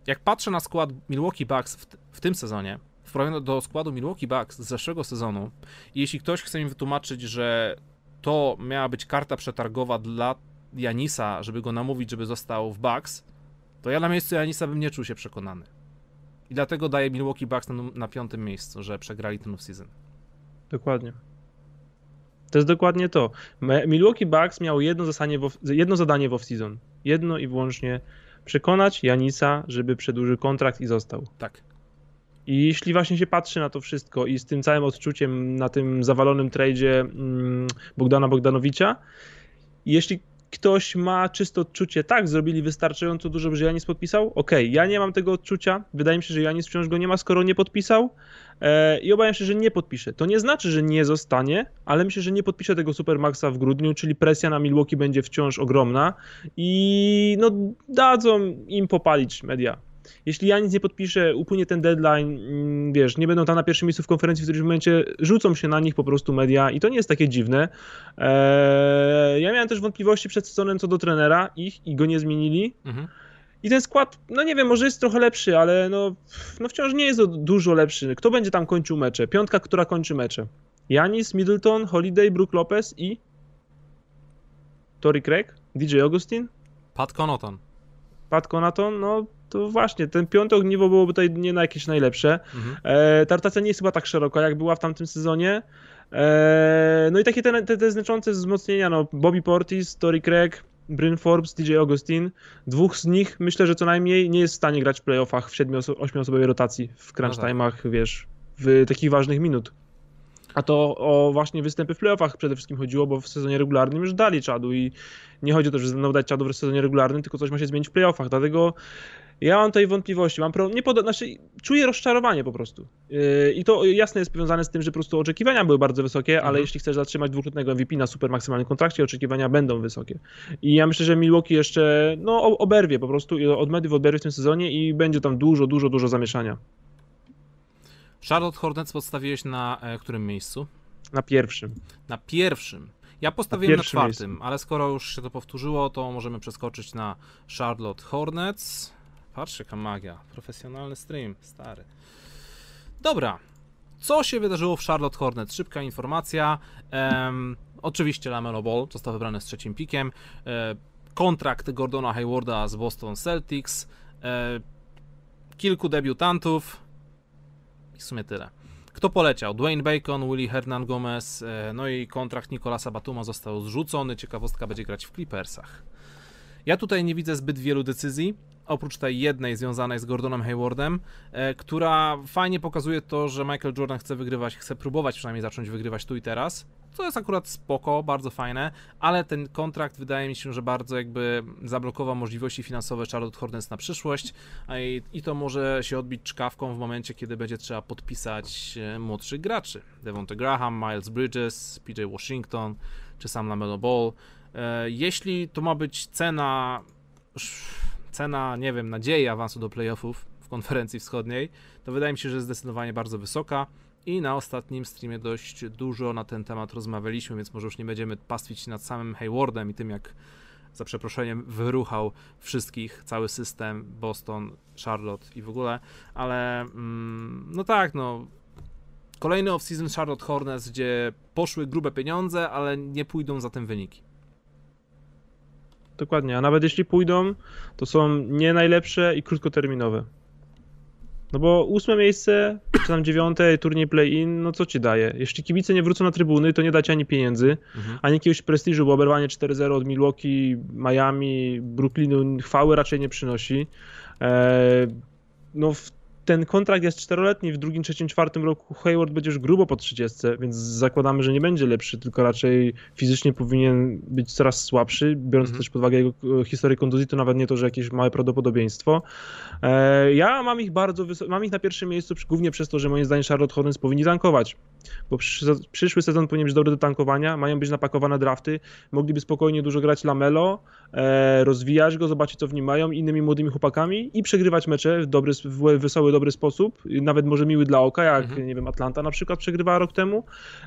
Jak patrzę na skład Milwaukee Bucks w, w tym sezonie, w porównaniu do składu Milwaukee Bucks z zeszłego sezonu, i jeśli ktoś chce mi wytłumaczyć, że to miała być karta przetargowa dla Janisa, żeby go namówić, żeby został w Bucks, to ja na miejscu Janisa bym nie czuł się przekonany. I dlatego daję Milwaukee Bucks na, na piątym miejscu, że przegrali ten off-season. Dokładnie. To jest dokładnie to. Milwaukee Bucks miał jedno, zasanie w, jedno zadanie w off-season. Jedno i wyłącznie przekonać Janisa, żeby przedłużył kontrakt i został. Tak. I jeśli właśnie się patrzy na to wszystko i z tym całym odczuciem na tym zawalonym tradzie mm, Bogdana Bogdanowicza, jeśli ktoś ma czyste odczucie, tak, zrobili wystarczająco dużo, że Janis podpisał? Okej, okay, ja nie mam tego odczucia. Wydaje mi się, że Janis wciąż go nie ma, skoro nie podpisał. E, I obawiam się, że nie podpisze. To nie znaczy, że nie zostanie, ale myślę, że nie podpisze tego Supermaxa w grudniu, czyli presja na Milwaukee będzie wciąż ogromna i no dadzą im popalić media jeśli ja nic nie podpiszę, upłynie ten deadline, mm, wiesz, nie będą tam na pierwszym miejscu w konferencji, w którymś momencie rzucą się na nich po prostu media i to nie jest takie dziwne. Eee, ja miałem też wątpliwości przed sezonem co do trenera ich i go nie zmienili. Mhm. I ten skład, no nie wiem, może jest trochę lepszy, ale no, no wciąż nie jest dużo lepszy. Kto będzie tam kończył mecze? Piątka, która kończy mecze. Janis, Middleton, Holiday, Brook Lopez i Tory Craig, DJ Augustin? Pat Connaughton. Pat Connaughton, no to właśnie, ten piąte ogniwo byłoby tutaj nie na jakieś najlepsze. Mhm. E, ta rotacja nie jest chyba tak szeroka, jak była w tamtym sezonie. E, no i takie te, te, te znaczące wzmocnienia, no Bobby Portis, Tory Craig, Bryn Forbes, DJ Augustin. Dwóch z nich myślę, że co najmniej nie jest w stanie grać w playoffach w 7-8-osobowej rotacji, w crunch no tak. time'ach, wiesz, w takich ważnych minut. A to o właśnie występy w playoffach przede wszystkim chodziło, bo w sezonie regularnym już dali czadu i nie chodzi o to, że będą dać czadu w sezonie regularnym, tylko coś ma się zmienić w playoffach. Dlatego ja mam tutaj wątpliwości, mam pro... nie pod... znaczy, czuję rozczarowanie po prostu. Yy, I to jasne jest powiązane z tym, że po prostu oczekiwania były bardzo wysokie, mhm. ale jeśli chcesz zatrzymać dwukrotnego MVP na super maksymalnym kontrakcie, oczekiwania będą wysokie. I ja myślę, że Milwaukee jeszcze no, oberwie po prostu, od mediów oberwie w tym sezonie i będzie tam dużo, dużo, dużo zamieszania. Charlotte Hornets podstawiłeś na e, którym miejscu? Na pierwszym. Na pierwszym. Ja postawiłem na, na czwartym, miejscu. ale skoro już się to powtórzyło, to możemy przeskoczyć na Charlotte Hornets. Patrzcie, jaka magia. Profesjonalny stream, stary. Dobra. Co się wydarzyło w Charlotte Hornets? Szybka informacja. Um, oczywiście Lamelo Ball został wybrany z trzecim pikiem. E, kontrakt Gordona Haywarda z Boston Celtics. E, kilku debiutantów. I w sumie tyle. Kto poleciał? Dwayne Bacon, Willie Hernan Gomez, e, no i kontrakt Nicolasa Batuma został zrzucony. Ciekawostka będzie grać w Clippersach. Ja tutaj nie widzę zbyt wielu decyzji oprócz tej jednej związanej z Gordonem Haywardem, e, która fajnie pokazuje to, że Michael Jordan chce wygrywać, chce próbować przynajmniej zacząć wygrywać tu i teraz. To jest akurat spoko, bardzo fajne, ale ten kontrakt wydaje mi się, że bardzo jakby zablokował możliwości finansowe Charlotte Hornets na przyszłość i, i to może się odbić czkawką w momencie, kiedy będzie trzeba podpisać e, młodszych graczy. Devonta Graham, Miles Bridges, PJ Washington czy sam LaMelo Ball. E, jeśli to ma być cena cena, nie wiem, nadziei awansu do playoffów w konferencji wschodniej, to wydaje mi się, że jest zdecydowanie bardzo wysoka. I na ostatnim streamie dość dużo na ten temat rozmawialiśmy, więc może już nie będziemy pastwić nad samym Haywardem i tym, jak za przeproszeniem wyruchał wszystkich, cały system, Boston, Charlotte i w ogóle, ale mm, no tak, no kolejny off-season Charlotte Hornets, gdzie poszły grube pieniądze, ale nie pójdą za tym wyniki. Dokładnie, a nawet jeśli pójdą, to są nie najlepsze i krótkoterminowe. No bo ósme miejsce, czy tam dziewiąte, turniej play-in, no co ci daje? Jeśli kibice nie wrócą na trybuny, to nie da ci ani pieniędzy, mhm. ani jakiegoś prestiżu, bo oberwanie 4-0 od Milwaukee, Miami, Brooklynu chwały raczej nie przynosi. Eee, no w ten kontrakt jest czteroletni, w drugim, trzecim, czwartym roku Hayward będzie już grubo po 30, więc zakładamy, że nie będzie lepszy, tylko raczej fizycznie powinien być coraz słabszy, biorąc mhm. też pod uwagę jego e, historię kontuzji, to nawet nie to, że jakieś małe prawdopodobieństwo. E, ja mam ich bardzo wysoko, mam ich na pierwszym miejscu głównie przez to, że moim zdaniem Charlotte Hornets powinni tankować, bo przyszły sezon powinien być dobry do tankowania, mają być napakowane drafty, mogliby spokojnie dużo grać Lamelo, rozwijać go, zobaczyć co w nim mają, innymi młodymi chłopakami i przegrywać mecze w dobry, w wesoły, dobry sposób, nawet może miły dla oka, jak mhm. nie wiem, Atlanta na przykład przegrywała rok temu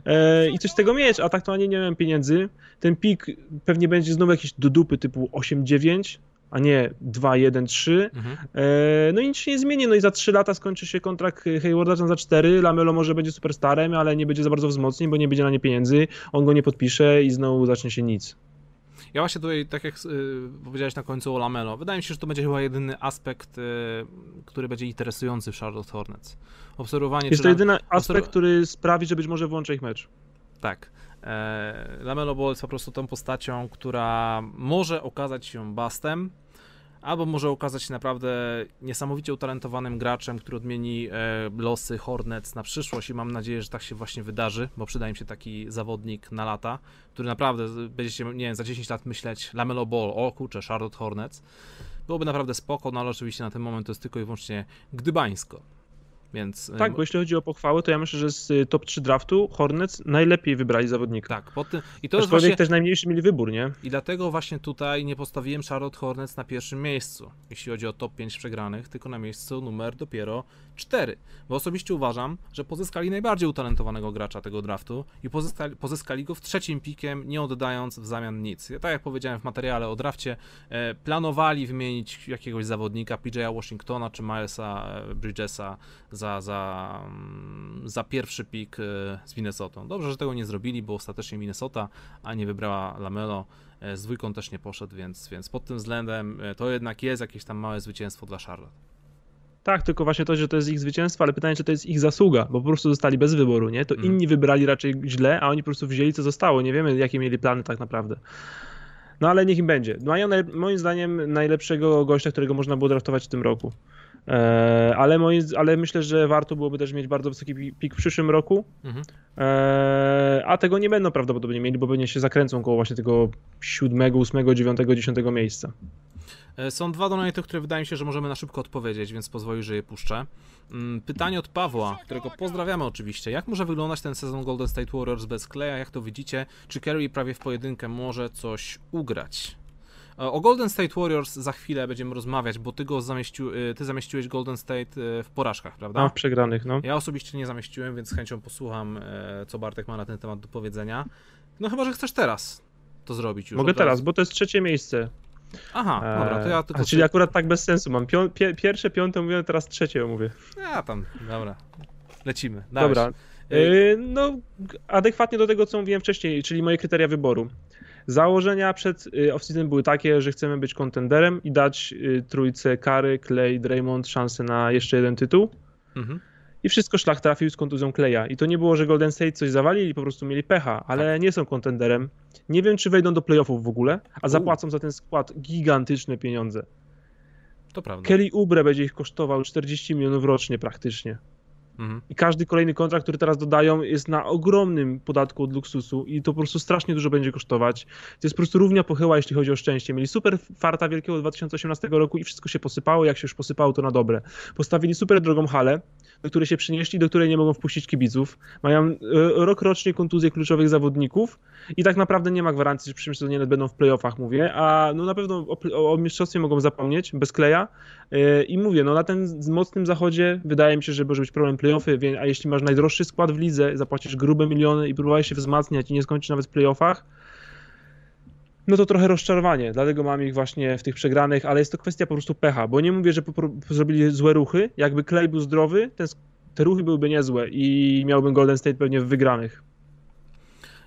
e, i coś z tego mieć, a tak to ani nie miałem pieniędzy. Ten pik pewnie będzie znowu jakiś do dupy typu 8-9, a nie 2-1-3. Mhm. E, no i nic się nie zmieni. No i za 3 lata skończy się kontrakt Haywarda, za 4. Lamelo może będzie superstarem, ale nie będzie za bardzo wzmocnień, bo nie będzie na nie pieniędzy. On go nie podpisze i znowu zacznie się nic. Ja właśnie tutaj, tak jak y, powiedziałeś na końcu o Lamelo, wydaje mi się, że to będzie chyba jedyny aspekt, y, który będzie interesujący w Charlotte Hornets. Obserwowanie... Jest to jedyny aspekt, który sprawi, że być może włączę ich mecz. Tak. E, Lamelo Ball jest po prostu tą postacią, która może okazać się bastem, albo może okazać się naprawdę niesamowicie utalentowanym graczem, który odmieni e, losy Hornets na przyszłość i mam nadzieję, że tak się właśnie wydarzy, bo przyda im się taki zawodnik na lata, który naprawdę będziecie, nie wiem, za 10 lat myśleć Lamelo Ball, o kurczę, Charlotte Hornets. Byłoby naprawdę spoko, no ale oczywiście na ten moment to jest tylko i wyłącznie gdybańsko. Więc, tak, bo jeśli chodzi o pochwały, to ja myślę, że z y, top 3 draftu Hornets najlepiej wybrali zawodnika. Tak, po tym, i to jest właśnie też najmniejszy mieli wybór, nie? I dlatego właśnie tutaj nie postawiłem Charlotte Hornets na pierwszym miejscu, jeśli chodzi o top 5 przegranych, tylko na miejscu numer dopiero 4. Bo osobiście uważam, że pozyskali najbardziej utalentowanego gracza tego draftu i pozyskali, pozyskali go w trzecim pikiem, nie oddając w zamian nic. Ja, tak jak powiedziałem w materiale o drafcie, e, planowali wymienić jakiegoś zawodnika, PJ'a Washingtona czy Milesa e, Bridgesa za, za, mm, za pierwszy pik e, z Minnesotą. Dobrze, że tego nie zrobili, bo ostatecznie Minnesota, a nie wybrała Lamelo. E, z dwójką też nie poszedł, więc, więc pod tym względem e, to jednak jest jakieś tam małe zwycięstwo dla Charlotte. Tak, tylko właśnie to, że to jest ich zwycięstwo, ale pytanie, czy to jest ich zasługa, bo po prostu zostali bez wyboru, nie? To mm. inni wybrali raczej źle, a oni po prostu wzięli, co zostało. Nie wiemy, jakie mieli plany tak naprawdę. No ale niech im będzie. Mają moim zdaniem najlepszego gościa, którego można było draftować w tym roku. E, ale, ale myślę, że warto byłoby też mieć bardzo wysoki pik w przyszłym roku. Mhm. E, a tego nie będą prawdopodobnie mieli, bo pewnie się zakręcą koło właśnie tego 7, 8, 9, 10 miejsca. E, są dwa donaty, które wydaje mi się, że możemy na szybko odpowiedzieć, więc pozwoli, że je puszczę. Mm, pytanie od Pawła, którego pozdrawiamy oczywiście. Jak może wyglądać ten sezon Golden State Warriors bez Kleja? Jak to widzicie? Czy Kerry prawie w pojedynkę może coś ugrać? E, o Golden State Warriors za chwilę będziemy rozmawiać, bo ty go zamieścił, e, ty zamieściłeś Golden State w porażkach, prawda? A, w przegranych, no. Ja osobiście nie zamieściłem, więc chęcią posłucham, co Bartek ma na ten temat do powiedzenia. No chyba, że chcesz teraz to zrobić już. Mogę teraz, bo to jest trzecie miejsce. Aha, dobra, to ja tylko... A, czyli akurat tak bez sensu, mam pią pie pierwsze, piąte mówię, teraz trzecie mówię. Ja tam, dobra, lecimy. Dałeś. Dobra, yy, no adekwatnie do tego, co mówiłem wcześniej, czyli moje kryteria wyboru. Założenia przed y, off-season były takie, że chcemy być kontenderem i dać y, trójce Kary, Clay, Draymond szansę na jeszcze jeden tytuł. Mhm i wszystko szlak trafił z kontuzją Kleja. I to nie było, że Golden State coś zawalili, po prostu mieli pecha, ale tak. nie są kontenderem. Nie wiem, czy wejdą do playoffów w ogóle, a zapłacą za ten skład gigantyczne pieniądze. To prawda. Kelly Ubre będzie ich kosztował 40 milionów rocznie praktycznie. Mhm. I każdy kolejny kontrakt, który teraz dodają, jest na ogromnym podatku od luksusu i to po prostu strasznie dużo będzie kosztować. To jest po prostu równia pochyła, jeśli chodzi o szczęście. Mieli super farta wielkiego 2018 roku i wszystko się posypało. Jak się już posypało, to na dobre. Postawili super drogą halę, do której się przynieśli, do której nie mogą wpuścić kibiców. Mają e, rok rocznie kontuzje kluczowych zawodników i tak naprawdę nie ma gwarancji, że przyszłym sezonie będą w playoffach, mówię, a no na pewno o, o mistrzostwie mogą zapomnieć, bez kleja e, i mówię, no na tym mocnym zachodzie wydaje mi się, że może być problem playoffy, a jeśli masz najdroższy skład w lidze, zapłacisz grube miliony i próbujesz się wzmacniać i nie skończysz nawet w playoffach, no to trochę rozczarowanie, dlatego mam ich właśnie w tych przegranych, ale jest to kwestia po prostu pecha, bo nie mówię, że zrobili złe ruchy, jakby Clay był zdrowy, ten, te ruchy byłyby niezłe i miałbym Golden State pewnie w wygranych.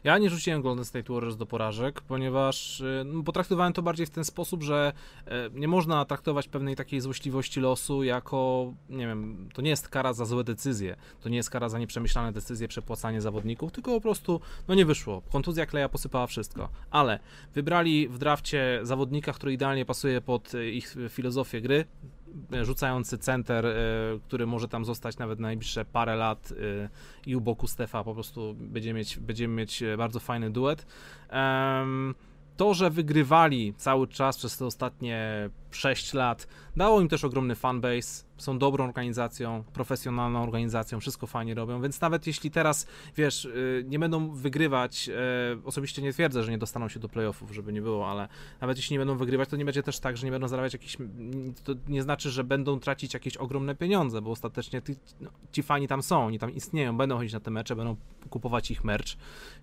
Ja nie rzuciłem Golden State Warriors do porażek, ponieważ y, no, potraktowałem to bardziej w ten sposób, że e, nie można traktować pewnej takiej złośliwości losu jako, nie wiem, to nie jest kara za złe decyzje, to nie jest kara za nieprzemyślane decyzje, przepłacanie zawodników, tylko po prostu, no nie wyszło. Kontuzja Kleja posypała wszystko, ale wybrali w drafcie zawodnika, który idealnie pasuje pod ich filozofię gry, rzucający center, e, który może tam zostać nawet najbliższe parę lat e, i u boku Stefa po prostu będziemy mieć, będziemy mieć bardzo fajny duet. To, że wygrywali cały czas przez te ostatnie 6 lat, dało im też ogromny fanbase, są dobrą organizacją, profesjonalną organizacją, wszystko fajnie robią, więc nawet jeśli teraz, wiesz, y, nie będą wygrywać, y, osobiście nie twierdzę, że nie dostaną się do playoffów, żeby nie było, ale nawet jeśli nie będą wygrywać, to nie będzie też tak, że nie będą zarabiać jakiś, to nie znaczy, że będą tracić jakieś ogromne pieniądze, bo ostatecznie ci, no, ci fani tam są, oni tam istnieją, będą chodzić na te mecze, będą kupować ich merch,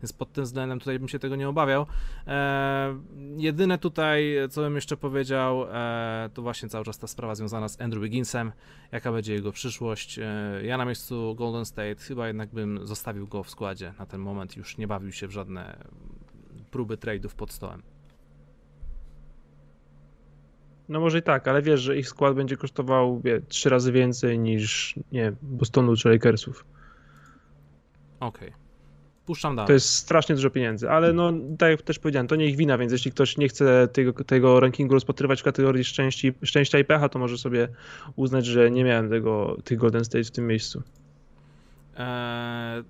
więc pod tym względem tutaj bym się tego nie obawiał. E, jedyne tutaj, co bym jeszcze powiedział, e, to właśnie cały czas ta sprawa związana z Andrew Wigginsem, jaka będzie jego przyszłość. E, ja na miejscu Golden State chyba jednak bym zostawił go w składzie na ten moment, już nie bawił się w żadne próby trade'ów pod stołem. No może i tak, ale wiesz, że ich skład będzie kosztował wie, trzy razy więcej niż nie Bostonu czy Lakersów. Okej. Okay. Puszczam dalej. To jest strasznie dużo pieniędzy, ale no tak jak też powiedziałem, to nie ich wina, więc jeśli ktoś nie chce tego, tego rankingu rozpatrywać w kategorii szczęści, szczęścia i pecha, to może sobie uznać, że nie miałem tego, tych Golden State w tym miejscu. Eee,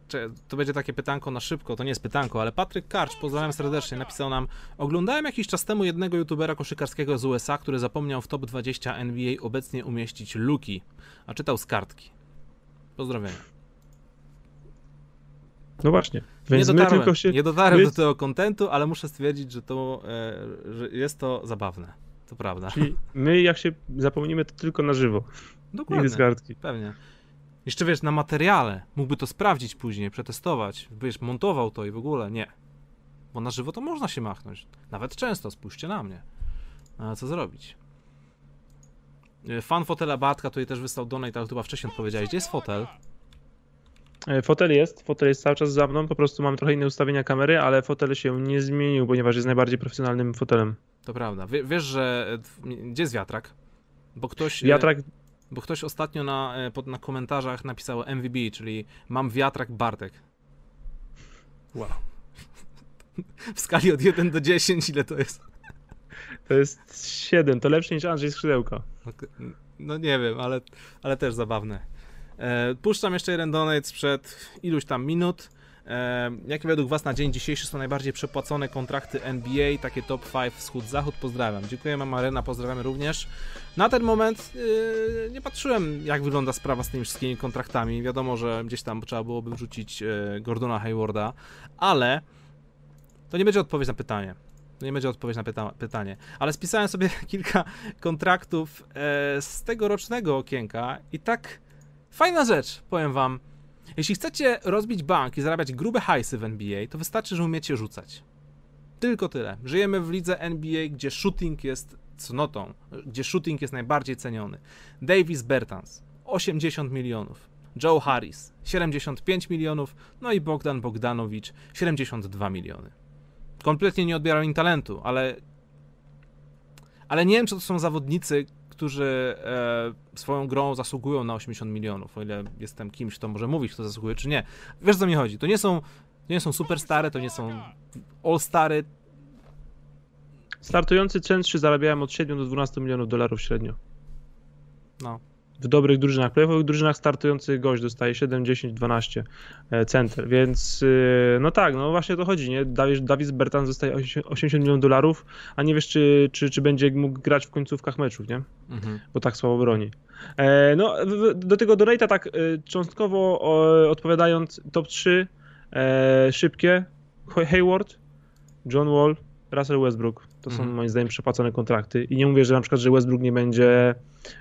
to będzie takie pytanko na szybko, to nie jest pytanko, ale Patryk Karcz, pozdrawiam serdecznie, napisał nam Oglądałem jakiś czas temu jednego youtubera koszykarskiego z USA, który zapomniał w top 20 NBA obecnie umieścić Luki, a czytał z kartki. Pozdrawiam. No właśnie. Więc nie dotarłem, tylko się... nie dotarłem my... do tego kontentu, ale muszę stwierdzić, że to e, że jest to zabawne. To prawda. Czyli my jak się zapomnimy, to tylko na żywo. Dokładnie. z kartki. Pewnie. Jeszcze wiesz, na materiale. Mógłby to sprawdzić później, przetestować. Byś montował to i w ogóle. Nie. Bo na żywo to można się machnąć. Nawet często. Spójrzcie na mnie. A co zrobić? E, fan fotela Batka tutaj też wystał donate, ale chyba wcześniej odpowiedziałeś. Gdzie jest fotel? E, fotel jest, fotel jest cały czas za mną, po prostu mam trochę inne ustawienia kamery, ale fotel się nie zmienił, ponieważ jest najbardziej profesjonalnym fotelem. To prawda. W, wiesz, że... Gdzie jest wiatrak? Bo ktoś... E, wiatrak... Bo ktoś ostatnio na, e, pod, na komentarzach napisał MVB, czyli mam wiatrak Bartek. Wow. W skali od 1 do 10 ile to jest? To jest 7, to lepsze niż Andrzej Skrzydełko. No nie wiem, ale, ale też zabawne. E, puszczam jeszcze jeden donate sprzed iluś tam minut. E, jakie według Was na dzień dzisiejszy są najbardziej przepłacone kontrakty NBA, takie top 5 wschód-zachód? Pozdrawiam. Dziękuję Marena, pozdrawiamy również. Na ten moment yy, nie patrzyłem, jak wygląda sprawa z tymi wszystkimi kontraktami. Wiadomo, że gdzieś tam trzeba byłoby wrzucić yy, Gordona Haywarda, ale to nie będzie odpowiedź na pytanie. To nie będzie odpowiedź na pyta pytanie. Ale spisałem sobie kilka kontraktów yy, z tegorocznego okienka i tak Fajna rzecz, powiem wam. Jeśli chcecie rozbić bank i zarabiać grube hajsy w NBA, to wystarczy, że umiecie rzucać. Tylko tyle. Żyjemy w lidze NBA, gdzie shooting jest cnotą, gdzie shooting jest najbardziej ceniony. Davis Bertans 80 milionów, Joe Harris 75 milionów, no i Bogdan Bogdanowicz 72 miliony. Kompletnie nie odbieram im talentu, ale ale nie wiem, czy to są zawodnicy, którzy e, swoją grą zasługują na 80 milionów, o ile jestem kimś, kto może mówić, kto zasługuje, czy nie. Wiesz, co mi chodzi? To nie są, to nie są superstary, to nie są all-stary. Startujący centrzy zarabiają od 7 do 12 milionów dolarów średnio. No. W dobrych drużynach, w playoffowych drużynach startujący gość dostaje 7, 10, 12 center, więc y, no tak, no właśnie o to chodzi, nie? Dawid Bertan dostaje 80 milionów dolarów, a nie wiesz, czy, czy, czy będzie mógł grać w końcówkach meczów, nie? Mhm. Bo tak słabo broni. E, no, do tego donate'a tak y, cząstkowo odpowiadając, top 3 e, szybkie, Hayward, John Wall, Russell Westbrook. To są mhm. moim zdaniem przepłacone kontrakty. I nie mówię, że na przykład, że Westbrook nie będzie,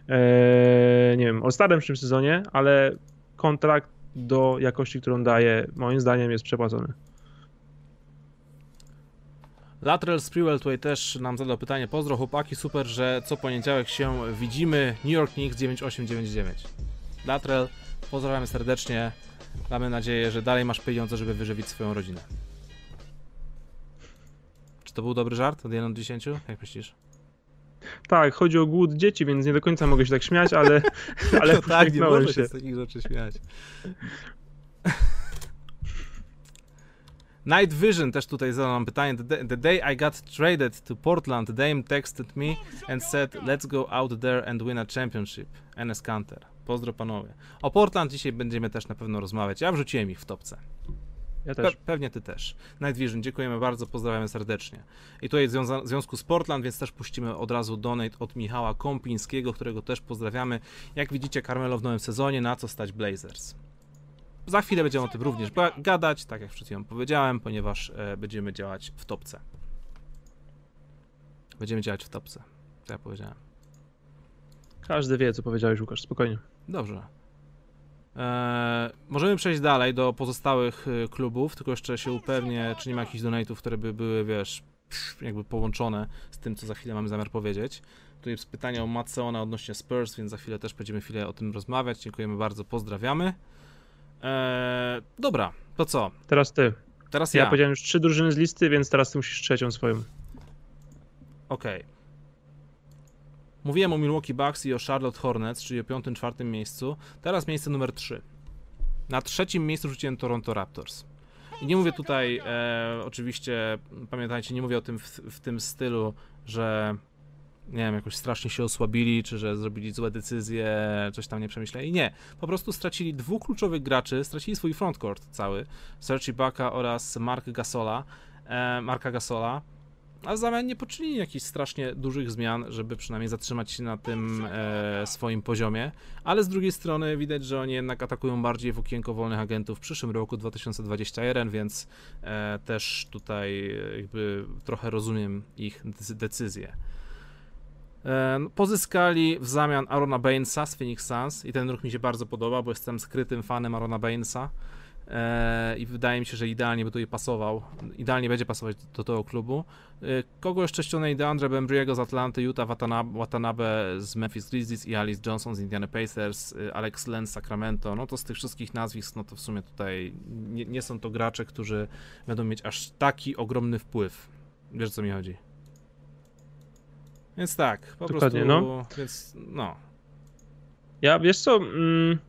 e, nie wiem, All-Starem w tym sezonie, ale kontrakt do jakości, którą daje, moim zdaniem jest przepłacony. Lateral Sprewell tutaj też nam zadał pytanie. Pozdro chłopaki, super, że co poniedziałek się widzimy. New York Knicks 9899. Lateral, pozdrawiamy serdecznie. Mamy nadzieję, że dalej masz pieniądze, żeby wyżywić swoją rodzinę. Czy to był dobry żart od 1 do 10? Jak myślisz? Tak, chodzi o głód dzieci, więc nie do końca mogę się tak śmiać, ale, ale no tak, nie można się z takich rzeczy śmiać. Night Vision też tutaj zadał nam pytanie. The, the, day I got traded to Portland, Dame texted me and said, let's go out there and win a championship. NS Canter. Pozdro panowie. O Portland dzisiaj będziemy też na pewno rozmawiać. Ja wrzuciłem ich w topce. Ja też. Pe pewnie ty też. Night Vision, dziękujemy bardzo, pozdrawiamy serdecznie. I tutaj w związku z Portland, więc też puścimy od razu donate od Michała Kąpińskiego, którego też pozdrawiamy. Jak widzicie, Carmelo w nowym sezonie, na co stać Blazers. Za chwilę będziemy o tym również gadać, tak jak przed chwilą powiedziałem, ponieważ e, będziemy działać w topce. Będziemy działać w topce, tak jak powiedziałem. Każdy wie, co powiedziałeś, Łukasz, spokojnie. Dobrze. Eee, możemy przejść dalej do pozostałych e, klubów, tylko jeszcze się upewnię, czy nie ma jakichś donate'ów, które by były, wiesz, jakby połączone z tym, co za chwilę mamy zamiar powiedzieć. Tu jest pytanie o Matseona odnośnie Spurs, więc za chwilę też będziemy chwilę o tym rozmawiać. Dziękujemy bardzo, pozdrawiamy. Eee, dobra, to co? Teraz ty. Teraz ja. Ja powiedziałem już trzy drużyny z listy, więc teraz ty musisz trzecią swoją. Okej. Okay. Mówiłem o Milwaukee Bucks i o Charlotte Hornets, czyli o piątym, czwartym miejscu. Teraz miejsce numer 3. Na trzecim miejscu rzuciłem Toronto Raptors. I nie mówię tutaj, e, oczywiście, pamiętajcie, nie mówię o tym w, w, tym stylu, że nie wiem, jakoś strasznie się osłabili, czy że zrobili złe decyzje, coś tam nie przemyśleli. Nie, po prostu stracili dwóch kluczowych graczy, stracili swój frontcourt cały, Sergi Baka oraz Mark Gasola, e, Marka Gasola a w zamian nie poczynili jakichś strasznie dużych zmian, żeby przynajmniej zatrzymać się na tym e, swoim poziomie, ale z drugiej strony widać, że oni jednak atakują bardziej w okienko wolnych agentów w przyszłym roku 2021, więc e, też tutaj jakby trochę rozumiem ich decyzje. E, no, pozyskali w zamian Arona Bainesa z Phoenix Suns i ten ruch mi się bardzo podoba, bo jestem skrytym fanem Arona Bainesa. E, i wydaje mi się, że idealnie by tutaj pasował, idealnie będzie pasować do, tego klubu. E, kogo jeszcze ściągnęli DeAndre Bembriego z Atlanty, Utah Watanabe, Watanabe z Memphis Grizzlies i Alice Johnson z Indiana Pacers, e, Alex Len z Sacramento, no to z tych wszystkich nazwisk, no to w sumie tutaj nie, nie są to gracze, którzy będą mieć aż taki ogromny wpływ. Wiesz o co mi chodzi? Więc tak, po Dokładnie, prostu, no. więc no. Ja, wiesz co, mm,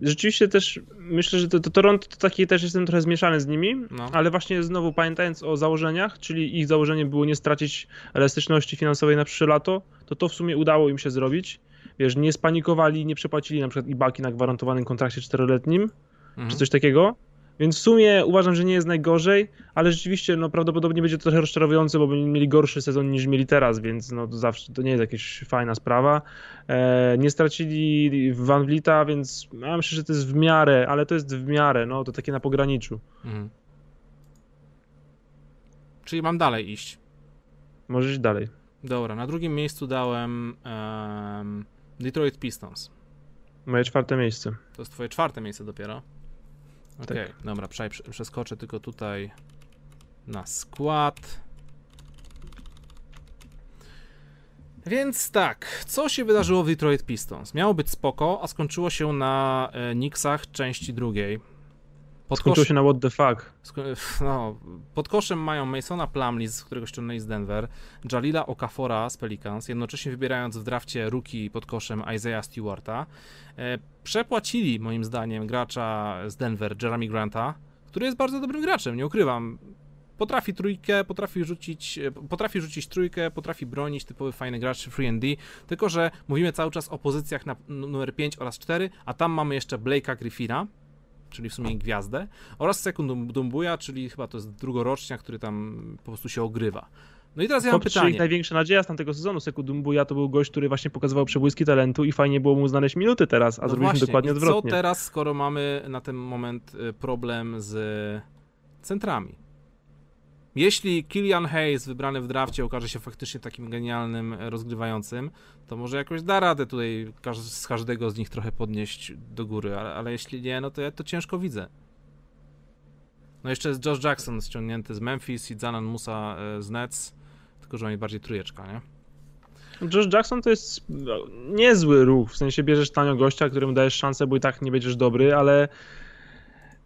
rzeczywiście też myślę, że to, to Toronto to taki też jestem trochę zmieszany z nimi, no. ale właśnie znowu pamiętając o założeniach, czyli ich założenie było nie stracić elastyczności finansowej na przyszłe lato, to to w sumie udało im się zrobić. Wiesz, nie spanikowali, nie przepłacili na przykład Ibaki na gwarantowanym kontrakcie czteroletnim, mhm. czy coś takiego, więc w sumie uważam, że nie jest najgorzej, ale rzeczywiście no, prawdopodobnie będzie to trochę rozczarowujące, bo będą mieli gorszy sezon niż mieli teraz, więc no, to zawsze to nie jest jakaś fajna sprawa. E, nie stracili Van Vlita, więc ja myślę, że to jest w miarę, ale to jest w miarę, no to takie na pograniczu. Mhm. Czyli mam dalej iść. Możesz iść dalej. Dobra, na drugim miejscu dałem um, Detroit Pistons. Moje czwarte miejsce. To jest twoje czwarte miejsce dopiero. Okej, okay, tak. dobra, przeskoczę tylko tutaj na skład. Więc tak, co się wydarzyło w Detroit Pistons? Miało być spoko, a skończyło się na e, Knicksach części drugiej. Pod Skończyło kosz... się na what the fuck. No, pod koszem mają Masona Plumlee, z którego ściągnęli z Denver, Jalila Okafora z Pelicans, jednocześnie wybierając w drafcie rookie pod koszem Isaiah Stewarta. E, przepłacili moim zdaniem gracza z Denver, Jeremy Granta, który jest bardzo dobrym graczem, nie ukrywam. potrafi trójkę, potrafi rzucić, potrafi rzucić trójkę, potrafi bronić, typowy fajny gracz free and D, tylko że mówimy cały czas o pozycjach na numer 5 oraz 4, a tam mamy jeszcze Blake'a Griffina, czyli w sumie gwiazdę, oraz Sekund Dumbuya, czyli chyba to jest drugorocznia, który tam po prostu się ogrywa. No i teraz ja mam pytanie. ich największa nadzieja z tamtego sezonu. Seku Dumbuya to był gość, który właśnie pokazywał przebłyski talentu i fajnie było mu znaleźć minuty teraz, a no zrobiliśmy właśnie. dokładnie I odwrotnie. co teraz, skoro mamy na ten moment y, problem z centrami? Jeśli Killian Hayes wybrany w drafcie okaże się faktycznie takim genialnym rozgrywającym, to może jakoś da radę tutaj z każdego z nich trochę podnieść do góry, ale, ale jeśli nie, no to ja to ciężko widzę. No jeszcze jest Josh Jackson ściągnięty z Memphis i Zanan Musa e, z Nets, tylko że oni bardziej trujeczka, nie? Josh Jackson to jest no, niezły ruch, w sensie bierzesz tanio gościa, któremu dajesz szansę, bo i tak nie będziesz dobry, ale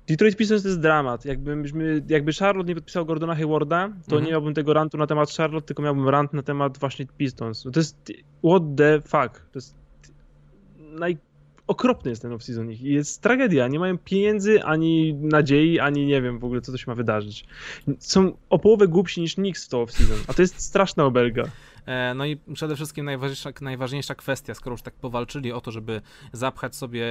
Detroit Pistons to jest dramat. Jakbyśmy, jakby Charlotte nie podpisał Gordona Haywarda, to mhm. nie miałbym tego rantu na temat Charlotte, tylko miałbym rant na temat właśnie Pistons. To jest what the fuck. To jest naj, okropny jest ten off-season ich. Jest tragedia. Nie mają pieniędzy, ani nadziei, ani nie wiem w ogóle, co to się ma wydarzyć. Są o połowę głupsi niż Knicks w to off-season, a to jest straszna obelga. E, no i przede wszystkim najważniejsza, najważniejsza kwestia, skoro już tak powalczyli o to, żeby zapchać sobie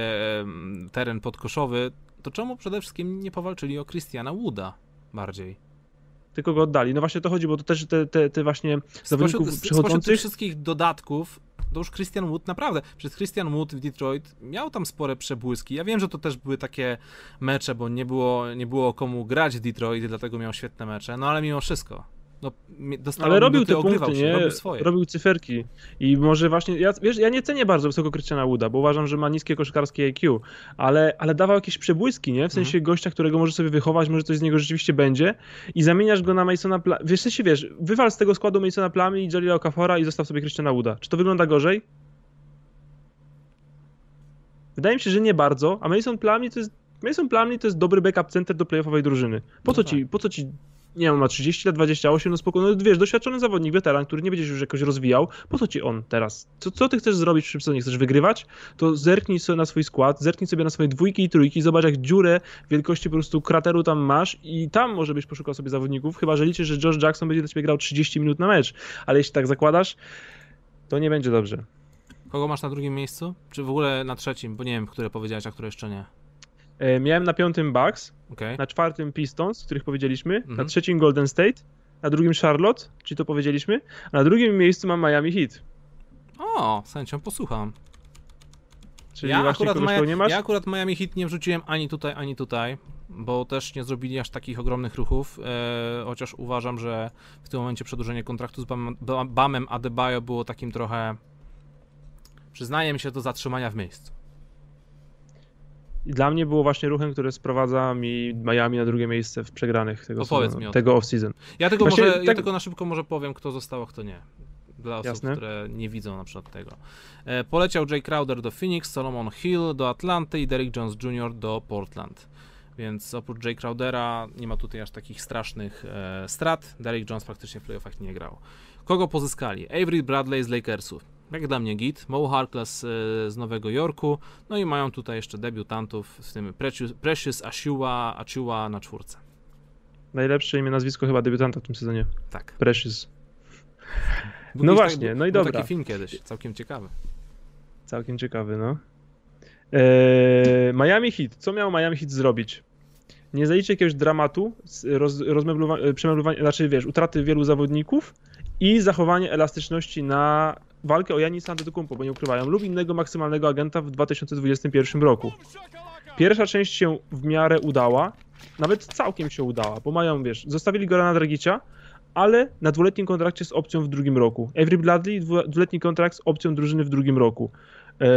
teren podkoszowy, to czemu przede wszystkim nie powalczyli o Christiana Wooda bardziej? Tylko go oddali. No właśnie to chodzi, bo to też te, te, te właśnie zawodników. Spośród tych wszystkich dodatków to już Christian Wood naprawdę, przez Christian Wood w Detroit miał tam spore przebłyski. Ja wiem, że to też były takie mecze, bo nie było, nie było komu grać w Detroit, dlatego miał świetne mecze, no ale mimo wszystko. No, ale robił te punkty, się, nie? Robił, swoje. robił cyferki. I może właśnie, ja, wiesz, ja nie cenię bardzo wysoko Christiana Wooda, bo uważam, że ma niskie koszykarskie IQ, ale, ale dawał jakieś przebłyski, nie? W sensie mhm. gościa, którego może sobie wychować, może coś z niego rzeczywiście będzie i zamieniasz go na Masona Pla... Wiesz, w sensie, wiesz, wywal z tego składu Masona Plamy i Jalila Okafora i zostaw sobie Christiana Wooda. Czy to wygląda gorzej? Wydaje mi się, że nie bardzo, a Mason Plumlee to jest Mason Plumlee to jest dobry backup center do playoffowej drużyny. Po co, no ci, tak. po co ci nie wiem, ma 30 lat, 28, no spokojnie, no wiesz, doświadczony zawodnik, weteran, który nie będziesz już jakoś rozwijał, po co ci on teraz? Co, co ty chcesz zrobić przy sezonie? Chcesz wygrywać? To zerknij sobie na swój skład, zerknij sobie na swoje dwójki i trójki, zobacz jak dziurę wielkości po prostu krateru tam masz i tam może byś poszukał sobie zawodników, chyba że liczysz, że Josh Jackson będzie dla ciebie grał 30 minut na mecz, ale jeśli tak zakładasz, to nie będzie dobrze. Kogo masz na drugim miejscu? Czy w ogóle na trzecim? Bo nie wiem, które powiedziałeś, a które jeszcze nie. E, miałem na piątym Bucks, okay. na czwartym Pistons, których powiedzieliśmy, mm -hmm. na mhm. trzecim Golden State, na drugim Charlotte, czyli to powiedzieliśmy, a na drugim miejscu mam Miami Heat. O, z chęcią posłucham. Czyli ja akurat, Maja, nie masz? ja akurat Miami Heat nie wrzuciłem ani tutaj, ani tutaj, bo też nie zrobili aż takich ogromnych ruchów, e, chociaż uważam, że w tym momencie przedłużenie kontraktu z Bam, Bamem Adebayo było takim trochę, przyznaję mi się, do zatrzymania w miejscu. I dla mnie było właśnie ruchem, który sprowadza mi Miami na drugie miejsce w przegranych tego, sezonu, tego off-season. Ja, tylko, może, tak... ja tylko na szybko może powiem, kto został, a kto nie. Dla osób, Jasne. które nie widzą na przykład tego. E, poleciał Jay Crowder do Phoenix, Solomon Hill do Atlanty i Derrick Jones Jr. do Portland. Więc oprócz Jay Crowdera nie ma tutaj aż takich strasznych e, strat. Derrick Jones faktycznie w playoffach nie grał. Kogo pozyskali? Avery Bradley z Lakersów jak dla mnie git, Mo Harkless e, z Nowego Jorku, no i mają tutaj jeszcze debiutantów, w tym Precious, Precious Achiwa na czwórce. Najlepsze imię, nazwisko chyba debiutanta w tym sezonie. Tak. Precious. Był no właśnie, tak, no i dobra. taki film kiedyś, całkiem ciekawy. Całkiem ciekawy, no. Eee, Miami Heat. Co miał Miami Heat zrobić? Nie zaliczy jakiegoś dramatu, roz, rozmeblowania, znaczy wiesz, utraty wielu zawodników i zachowanie elastyczności na walkę o Janis Antetokounmpo, bo nie ukrywają, lub innego maksymalnego agenta w 2021 roku. Pierwsza część się w miarę udała, nawet całkiem się udała, bo mają, wiesz, zostawili Gorana Dragicia, ale na dwuletnim kontrakcie z opcją w drugim roku. Avery Bradley, dwuletni kontrakt z opcją drużyny w drugim roku. Eee,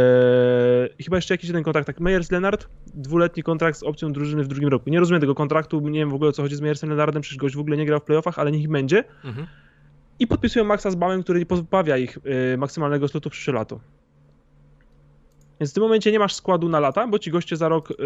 chyba jeszcze jakiś jeden kontrakt, tak, Meyers Leonard, dwuletni kontrakt z opcją drużyny w drugim roku. Nie rozumiem tego kontraktu, nie wiem w ogóle o co chodzi z Meyersem Leonardem, przecież gość w ogóle nie grał w playoffach, ale niech będzie. Mhm i podpisują Maxa z Bamem, który pozbawia ich y, maksymalnego slotu przyszłe lato. Więc w tym momencie nie masz składu na lata, bo ci goście za rok, yy,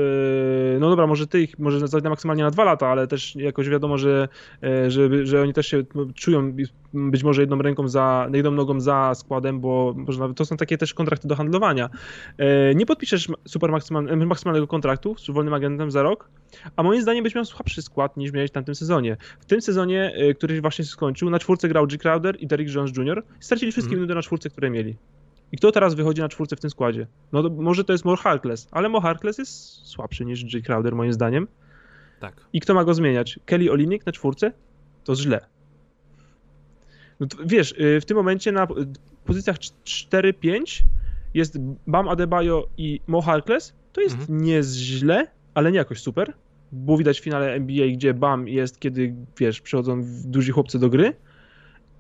no dobra, może ty ich, może na maksymalnie na dwa lata, ale też jakoś wiadomo, że, yy, że, że oni też się czują być może jedną ręką za, jedną nogą za składem, bo można, to są takie też kontrakty do handlowania. Yy, nie podpiszesz super maksymal, maksymalnego kontraktu z wolnym agentem za rok, a moim zdaniem byś miał słabszy skład niż miałeś w tamtym sezonie. W tym sezonie, który właśnie się skończył, na czwórce grał G. Crowder i Derrick Jones Jr. Stracili wszystkie mm. minuty na czwórce, które mieli. I kto teraz wychodzi na czwórce w tym składzie? No to może to jest More Harkless, ale More Harkless jest słabszy niż J. Crowder moim zdaniem. Tak. I kto ma go zmieniać? Kelly Olinik na czwórce? To źle. No to, wiesz, y, w tym momencie na pozycjach 4-5 jest Bam Adebayo i Mo Harkless. To jest mhm. nie źle, ale nie jakoś super. Było widać w finale NBA, gdzie Bam jest, kiedy, wiesz, przychodzą duzi chłopcy do gry.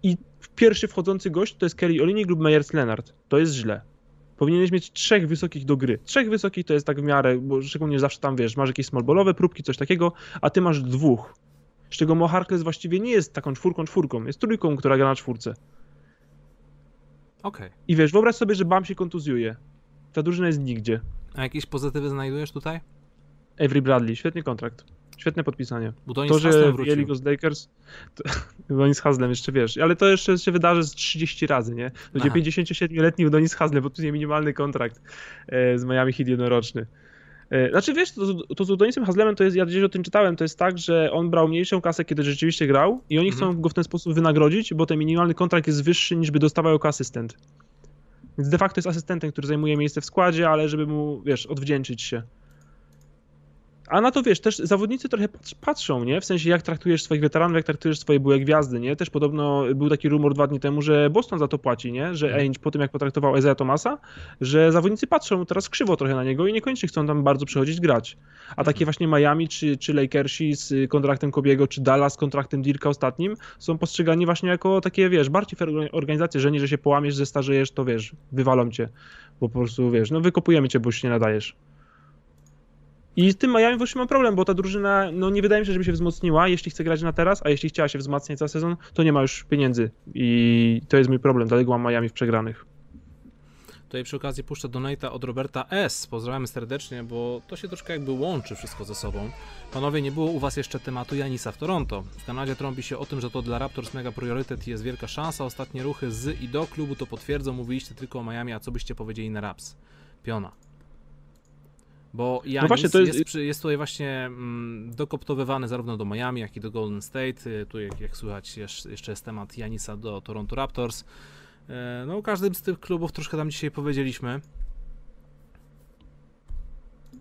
I pierwszy wchodzący gość to jest Kelly Olinik lub Meyers Leonard. To jest źle. Powinieneś mieć trzech wysokich do gry. Trzech wysokich to jest tak w miarę, bo szczególnie zawsze tam wiesz, masz jakieś smallballowe próbki, coś takiego, a ty masz dwóch. Z czego Mo Harkless właściwie nie jest taką czwórką czwórką, jest trójką, która gra na czwórce. Okej. Okay. I wiesz, wyobraź sobie, że Bam się kontuzjuje. Ta drużyna jest nigdzie. A jakieś pozytywy znajdujesz tutaj? Avery Bradley, świetny kontrakt. Świetne podpisanie. Udonis to, że wzięli go z Lakers, to, Udonis Haslem jeszcze wiesz, ale to jeszcze się wydarzy z 30 razy, nie? Będzie 57-letni Udonis Haslem, podpisuje minimalny kontrakt e, z Miami Heat jednoroczny. E, znaczy wiesz, to, to z Udonisem Haslemem to jest, ja gdzieś o tym czytałem, to jest tak, że on brał mniejszą kasę, kiedy rzeczywiście grał i oni mhm. chcą go w ten sposób wynagrodzić, bo ten minimalny kontrakt jest wyższy niż by dostawał jako asystent. Więc de facto jest asystentem, który zajmuje miejsce w składzie, ale żeby mu, wiesz, odwdzięczyć się. A na to wiesz, też zawodnicy trochę patrzą, nie? W sensie jak traktujesz swoich weteranów, jak traktujesz swoje byłe gwiazdy, nie? Też podobno był taki rumor dwa dni temu, że Boston za to płaci, nie? Że mhm. Ainge po tym jak potraktował Isaiah Thomasa, że zawodnicy patrzą teraz krzywo trochę na niego i niekoniecznie chcą tam bardzo przychodzić grać. A takie mhm. właśnie Miami czy, czy Lakersi z kontraktem Kobiego, czy Dallas z kontraktem Dirka ostatnim są postrzegani właśnie jako takie, wiesz, bardziej fair organizacje, że nie, że się połamiesz, zestarzejesz, to wiesz, wywalą cię. Bo po prostu, wiesz, no wykopujemy cię, bo już się nie nadajesz. I z tym Miami właśnie mam problem, bo ta drużyna, no nie wydaje mi się, żeby się wzmocniła, jeśli chce grać na teraz, a jeśli chciała się wzmacniać za sezon, to nie ma już pieniędzy. I to jest mój problem, dlatego mam Miami w przegranych. Tutaj przy okazji puszczę donata od Roberta S. Pozdrawiamy serdecznie, bo to się troszkę jakby łączy wszystko ze sobą. Panowie, nie było u was jeszcze tematu Janisa w Toronto. W Kanadzie trąbi się o tym, że to dla Raptors mega priorytet i jest wielka szansa. Ostatnie ruchy z i do klubu to potwierdzą. Mówiliście tylko o Miami, a co byście powiedzieli na Raps? Piona. Bo Janis no właśnie, to jest... Jest, jest tutaj właśnie mm, dokoptowywany zarówno do Miami, jak i do Golden State. Y, tu, jak, jak słychać, jeszcze jest temat Janisa do Toronto Raptors. E, no, o każdym z tych klubów troszkę tam dzisiaj powiedzieliśmy.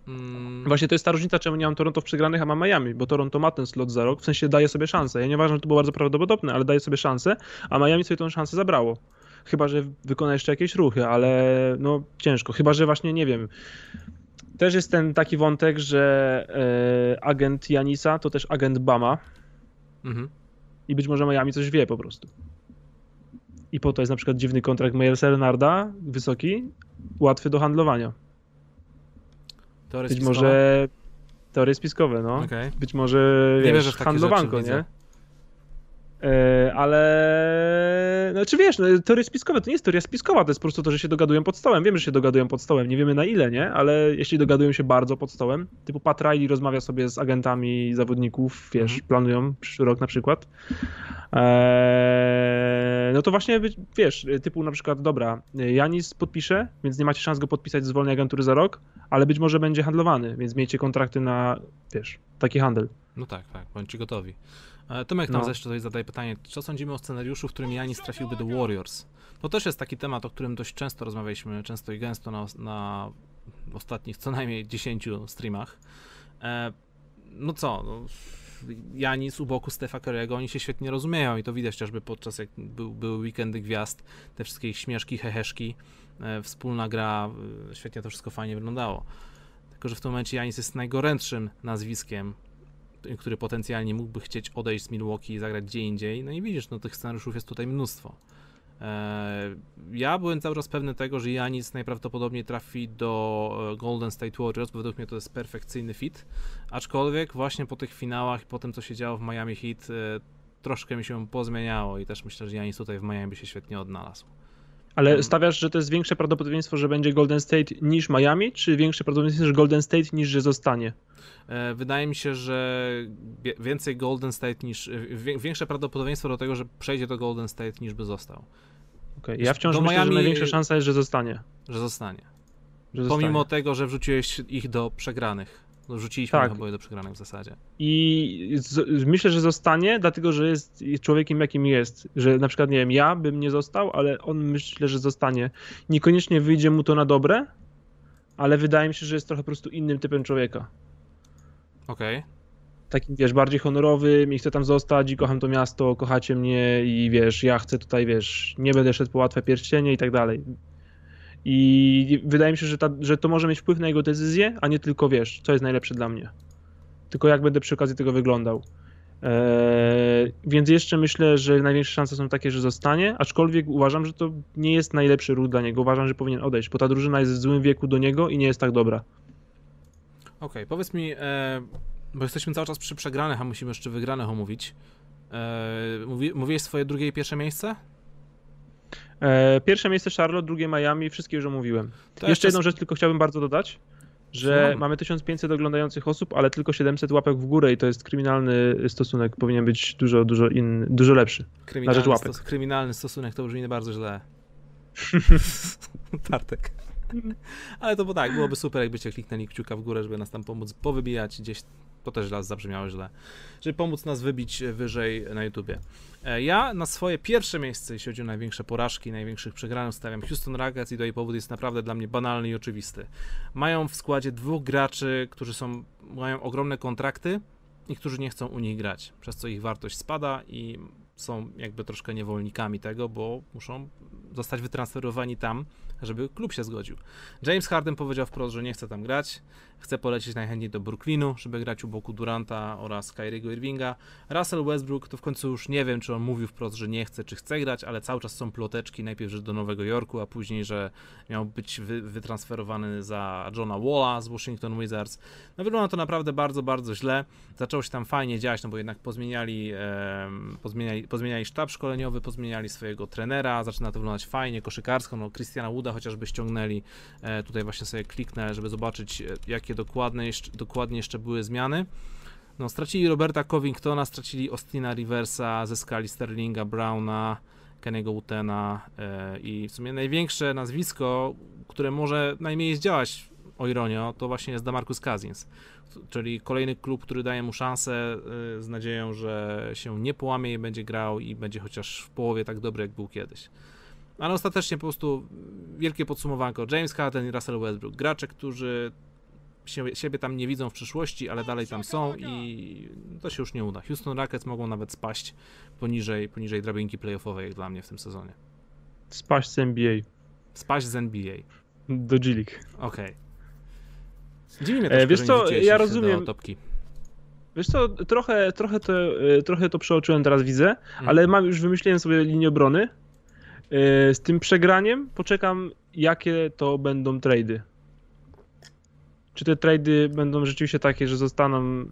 Mm. Właśnie to jest ta różnica, czemu nie mam Toronto w przegranych, a mam Miami, bo Toronto ma ten slot za rok, w sensie daje sobie szansę. Ja nie uważam, że to było bardzo prawdopodobne, ale daje sobie szansę, a Miami sobie tą szansę zabrało. Chyba, że wykona jeszcze jakieś ruchy, ale no ciężko. Chyba, że właśnie, nie wiem, też jest ten taki wątek, że e, agent Janisa to też agent Bama. Mhm. I być może Miami coś wie po prostu. I po to jest na przykład dziwny kontrakt Mayersa Renarda, wysoki, łatwy do handlowania. Teorie być może teorie spiskowe, no. Okay. Być może nie wiesz, handlowanko, nie? E, ale no, czy wiesz, no, teorie spiskowe to nie jest teoria spiskowa, to jest po prostu to, że się dogadują pod stołem. Wiemy, że się dogadują pod stołem, nie wiemy na ile, nie? Ale jeśli dogadują się bardzo pod stołem, typu Pat Riley rozmawia sobie z agentami zawodników, wiesz, mhm. planują przyszły rok na przykład, eee, no to właśnie, wiesz, typu na przykład, dobra, Janis podpisze, więc nie macie szans go podpisać z wolnej agentury za rok, ale być może będzie handlowany, więc miejcie kontrakty na, wiesz, taki handel. No tak, tak, bądźcie gotowi. E, Tomek nam no. jeszcze tutaj zadaje pytanie, co sądzimy o scenariuszu, w którym Janis trafiłby do Warriors? To też jest taki temat, o którym dość często rozmawialiśmy, często i gęsto na, na ostatnich co najmniej 10 streamach. E, no co, no, Janis u boku Stefa Curry'ego, oni się świetnie rozumieją i to widać chociażby podczas jak był, były weekendy gwiazd, te wszystkie śmieszki, heheszki, e, wspólna gra, świetnie to wszystko fajnie wyglądało. Tylko, że w tym momencie Janis jest najgorętszym nazwiskiem który potencjalnie mógłby chcieć odejść z Milwaukee i zagrać gdzie indziej. No i widzisz, no tych scenariuszów jest tutaj mnóstwo. Eee, ja byłem cały czas pewny tego, że Janis najprawdopodobniej trafi do e, Golden State Warriors, bo według mnie to jest perfekcyjny fit. Aczkolwiek właśnie po tych finałach i po tym, co się działo w Miami Heat, e, troszkę mi się pozmieniało i też myślę, że Janis tutaj w Miami by się świetnie odnalazł. Ale stawiasz, że to jest większe prawdopodobieństwo, że będzie Golden State niż Miami, czy większe prawdopodobieństwo, że Golden State niż że zostanie? E, wydaje mi się, że więcej Golden State niż. E, większe prawdopodobieństwo do tego, że przejdzie do Golden State niż by został. Okay. Ja wciąż do myślę, Miami, że największa szansa jest, że zostanie. Że zostanie. Że Pomimo zostanie. tego, że wrzuciłeś ich do przegranych. No, rzuciliśmy tak. oboje do przegranych w zasadzie. I z, myślę, że zostanie, dlatego że jest człowiekiem, jakim jest. Że na przykład, nie wiem, ja bym nie został, ale on myślę, że zostanie. Niekoniecznie wyjdzie mu to na dobre, ale wydaje mi się, że jest trochę po prostu innym typem człowieka. Okej. Okay. Takim, wiesz, bardziej honorowym i chcę tam zostać i kocham to miasto, kochacie mnie i wiesz, ja chcę tutaj, wiesz, nie będę szedł po łatwe pierścienie i tak dalej. I wydaje mi się, że, ta, że to może mieć wpływ na jego decyzję, a nie tylko wiesz, co jest najlepsze dla mnie. Tylko jak będę przy okazji tego wyglądał. Eee, więc jeszcze myślę, że największe szanse są takie, że zostanie, aczkolwiek uważam, że to nie jest najlepszy ruch dla niego. Uważam, że powinien odejść, bo ta drużyna jest w złym wieku do niego i nie jest tak dobra. Okej, okay, powiedz mi, e, bo jesteśmy cały czas przy przegranych, a musimy jeszcze wygranych omówić. E, mówi, mówiłeś swoje drugie i pierwsze miejsce? E, pierwsze miejsce Charlotte, drugie Miami, wszystkie już omówiłem. To Jeszcze jedną rzecz tylko chciałbym bardzo dodać, że mamy 1500 oglądających osób, ale tylko 700 łapek w górę i to jest kryminalny stosunek, powinien być dużo, dużo, inny, dużo lepszy kryminalny na rzecz łapek. Stos kryminalny stosunek to brzmi bardzo źle. Tartek. Ale to bo tak, byłoby super, jakbyście kliknęli kciuka w górę, żeby nas tam pomóc powybijać gdzieś to też raz zabrzmiało źle, żeby pomóc nas wybić wyżej na YouTubie. E, ja na swoje pierwsze miejsce, jeśli chodzi o największe porażki, największych przegranych, stawiam Houston Rockets i do jej powód jest naprawdę dla mnie banalny i oczywisty. Mają w składzie dwóch graczy, którzy są, mają ogromne kontrakty i którzy nie chcą u nich grać, przez co ich wartość spada i są jakby troszkę niewolnikami tego, bo muszą zostać wytransferowani tam, żeby klub się zgodził. James Harden powiedział wprost, że nie chce tam grać, chce polecieć najchętniej do Brooklynu, żeby grać u boku Duranta oraz Kyriego Irvinga. Russell Westbrook to w końcu już nie wiem, czy on mówił wprost, że nie chce, czy chce grać, ale cały czas są ploteczki, najpierw, że do Nowego Jorku, a później, że miał być wy, wytransferowany za Johna Walla z Washington Wizards. No wygląda to naprawdę bardzo, bardzo źle. Zaczęło się tam fajnie dziać, no bo jednak pozmieniali, e, pozmieniali, pozmieniali sztab szkoleniowy, pozmieniali swojego trenera, zaczyna to wyglądać fajnie, koszykarsko, no Christiana Wooda chociażby ściągnęli, e, tutaj właśnie sobie kliknę, żeby zobaczyć, e, jakie dokładne jeszcze, dokładnie jeszcze były zmiany. No, stracili Roberta Covingtona, stracili Austina Riversa, zyskali Sterlinga, Browna, Kenny'ego Utena e, i w sumie największe nazwisko, które może najmniej zdziałać, o ironio, to właśnie jest Damarcus Cousins, czyli kolejny klub, który daje mu szansę z nadzieją, że się nie połamie i będzie grał i będzie chociaż w połowie tak dobry, jak był kiedyś. Ale ostatecznie po prostu wielkie podsumowanko. James Harden i Russell Westbrook. Gracze, którzy się, siebie tam nie widzą w przyszłości, ale dalej tam są i to się już nie uda. Houston Rockets mogą nawet spaść poniżej, poniżej drabinki playoffowej, jak dla mnie w tym sezonie. Spaść z NBA. Spaść z NBA. Do G League. Okej. Okay. Dziwi mnie to, e, wiesz co, ja rozumiem. Wiesz co, trochę, trochę, to, e, trochę to przeoczyłem, teraz widzę, mm. ale mam już wymyśliłem sobie linię obrony E, z tym przegraniem poczekam, jakie to będą trady. Czy te trady będą rzeczywiście takie, że zostaną.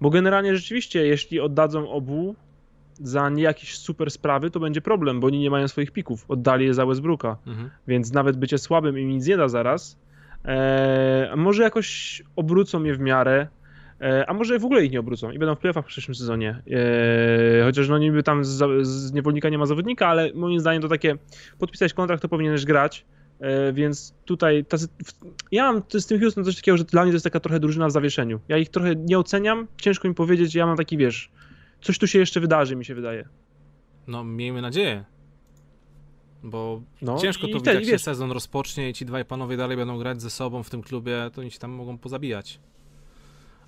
Bo generalnie rzeczywiście, jeśli oddadzą obu za nie jakieś super sprawy, to będzie problem, bo oni nie mają swoich pików. Oddali je za Westbrooka. Mhm. Więc nawet bycie słabym im nic nie da zaraz. Eee, może jakoś obrócą je w miarę. E, a może w ogóle ich nie obrócą i będą w playoffach w przyszłym sezonie. E, chociaż no niby tam z, z niewolnika nie ma zawodnika, ale moim zdaniem to takie podpisać kontrakt to powinieneś grać, e, więc tutaj tacy, ja mam z tym Houston coś takiego, że dla mnie to jest taka trochę drużyna w zawieszeniu. Ja ich trochę nie oceniam, ciężko mi powiedzieć, ja mam taki, wiesz, coś tu się jeszcze wydarzy, mi się wydaje. No, miejmy nadzieję. Bo no, ciężko to widzieć, jak się sezon rozpocznie i ci dwaj panowie dalej będą grać ze sobą w tym klubie, to oni się tam mogą pozabijać.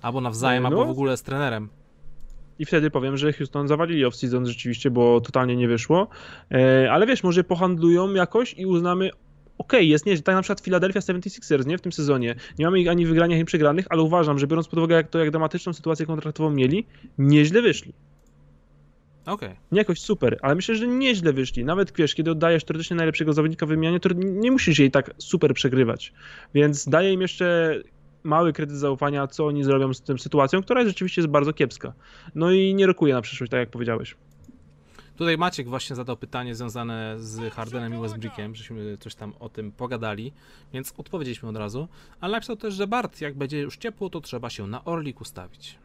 Albo nawzajem, no. albo w ogóle z trenerem. I wtedy powiem, że Houston zawalili off-season rzeczywiście, bo totalnie nie wyszło. E, ale wiesz, może pohandlują jakoś i uznamy, okej, okay, jest nie, tak na przykład Philadelphia 76ers, nie, w tym sezonie. Nie mamy ich ani wygranych, ani przegranych, ale uważam, że biorąc pod uwagę jak to, jak dramatyczną sytuację kontraktową mieli, nieźle wyszli. Okay. Nie jakoś super, ale myślę, że nieźle wyszli. Nawet wiesz, kiedy oddajesz teoretycznie najlepszego zawodnika w wymianie, to nie musisz jej tak super przegrywać. Więc daję im jeszcze mały kredyt zaufania, co oni zrobią z tą sytuacją, która rzeczywiście jest bardzo kiepska. No i nie rokuje na przyszłość, tak jak powiedziałeś. Tutaj Maciek właśnie zadał pytanie związane z Hardenem i Westbrookiem, żeśmy coś tam o tym pogadali, więc odpowiedzieliśmy od razu, ale napisał też, że Bart, jak będzie już ciepło, to trzeba się na Orlik ustawić.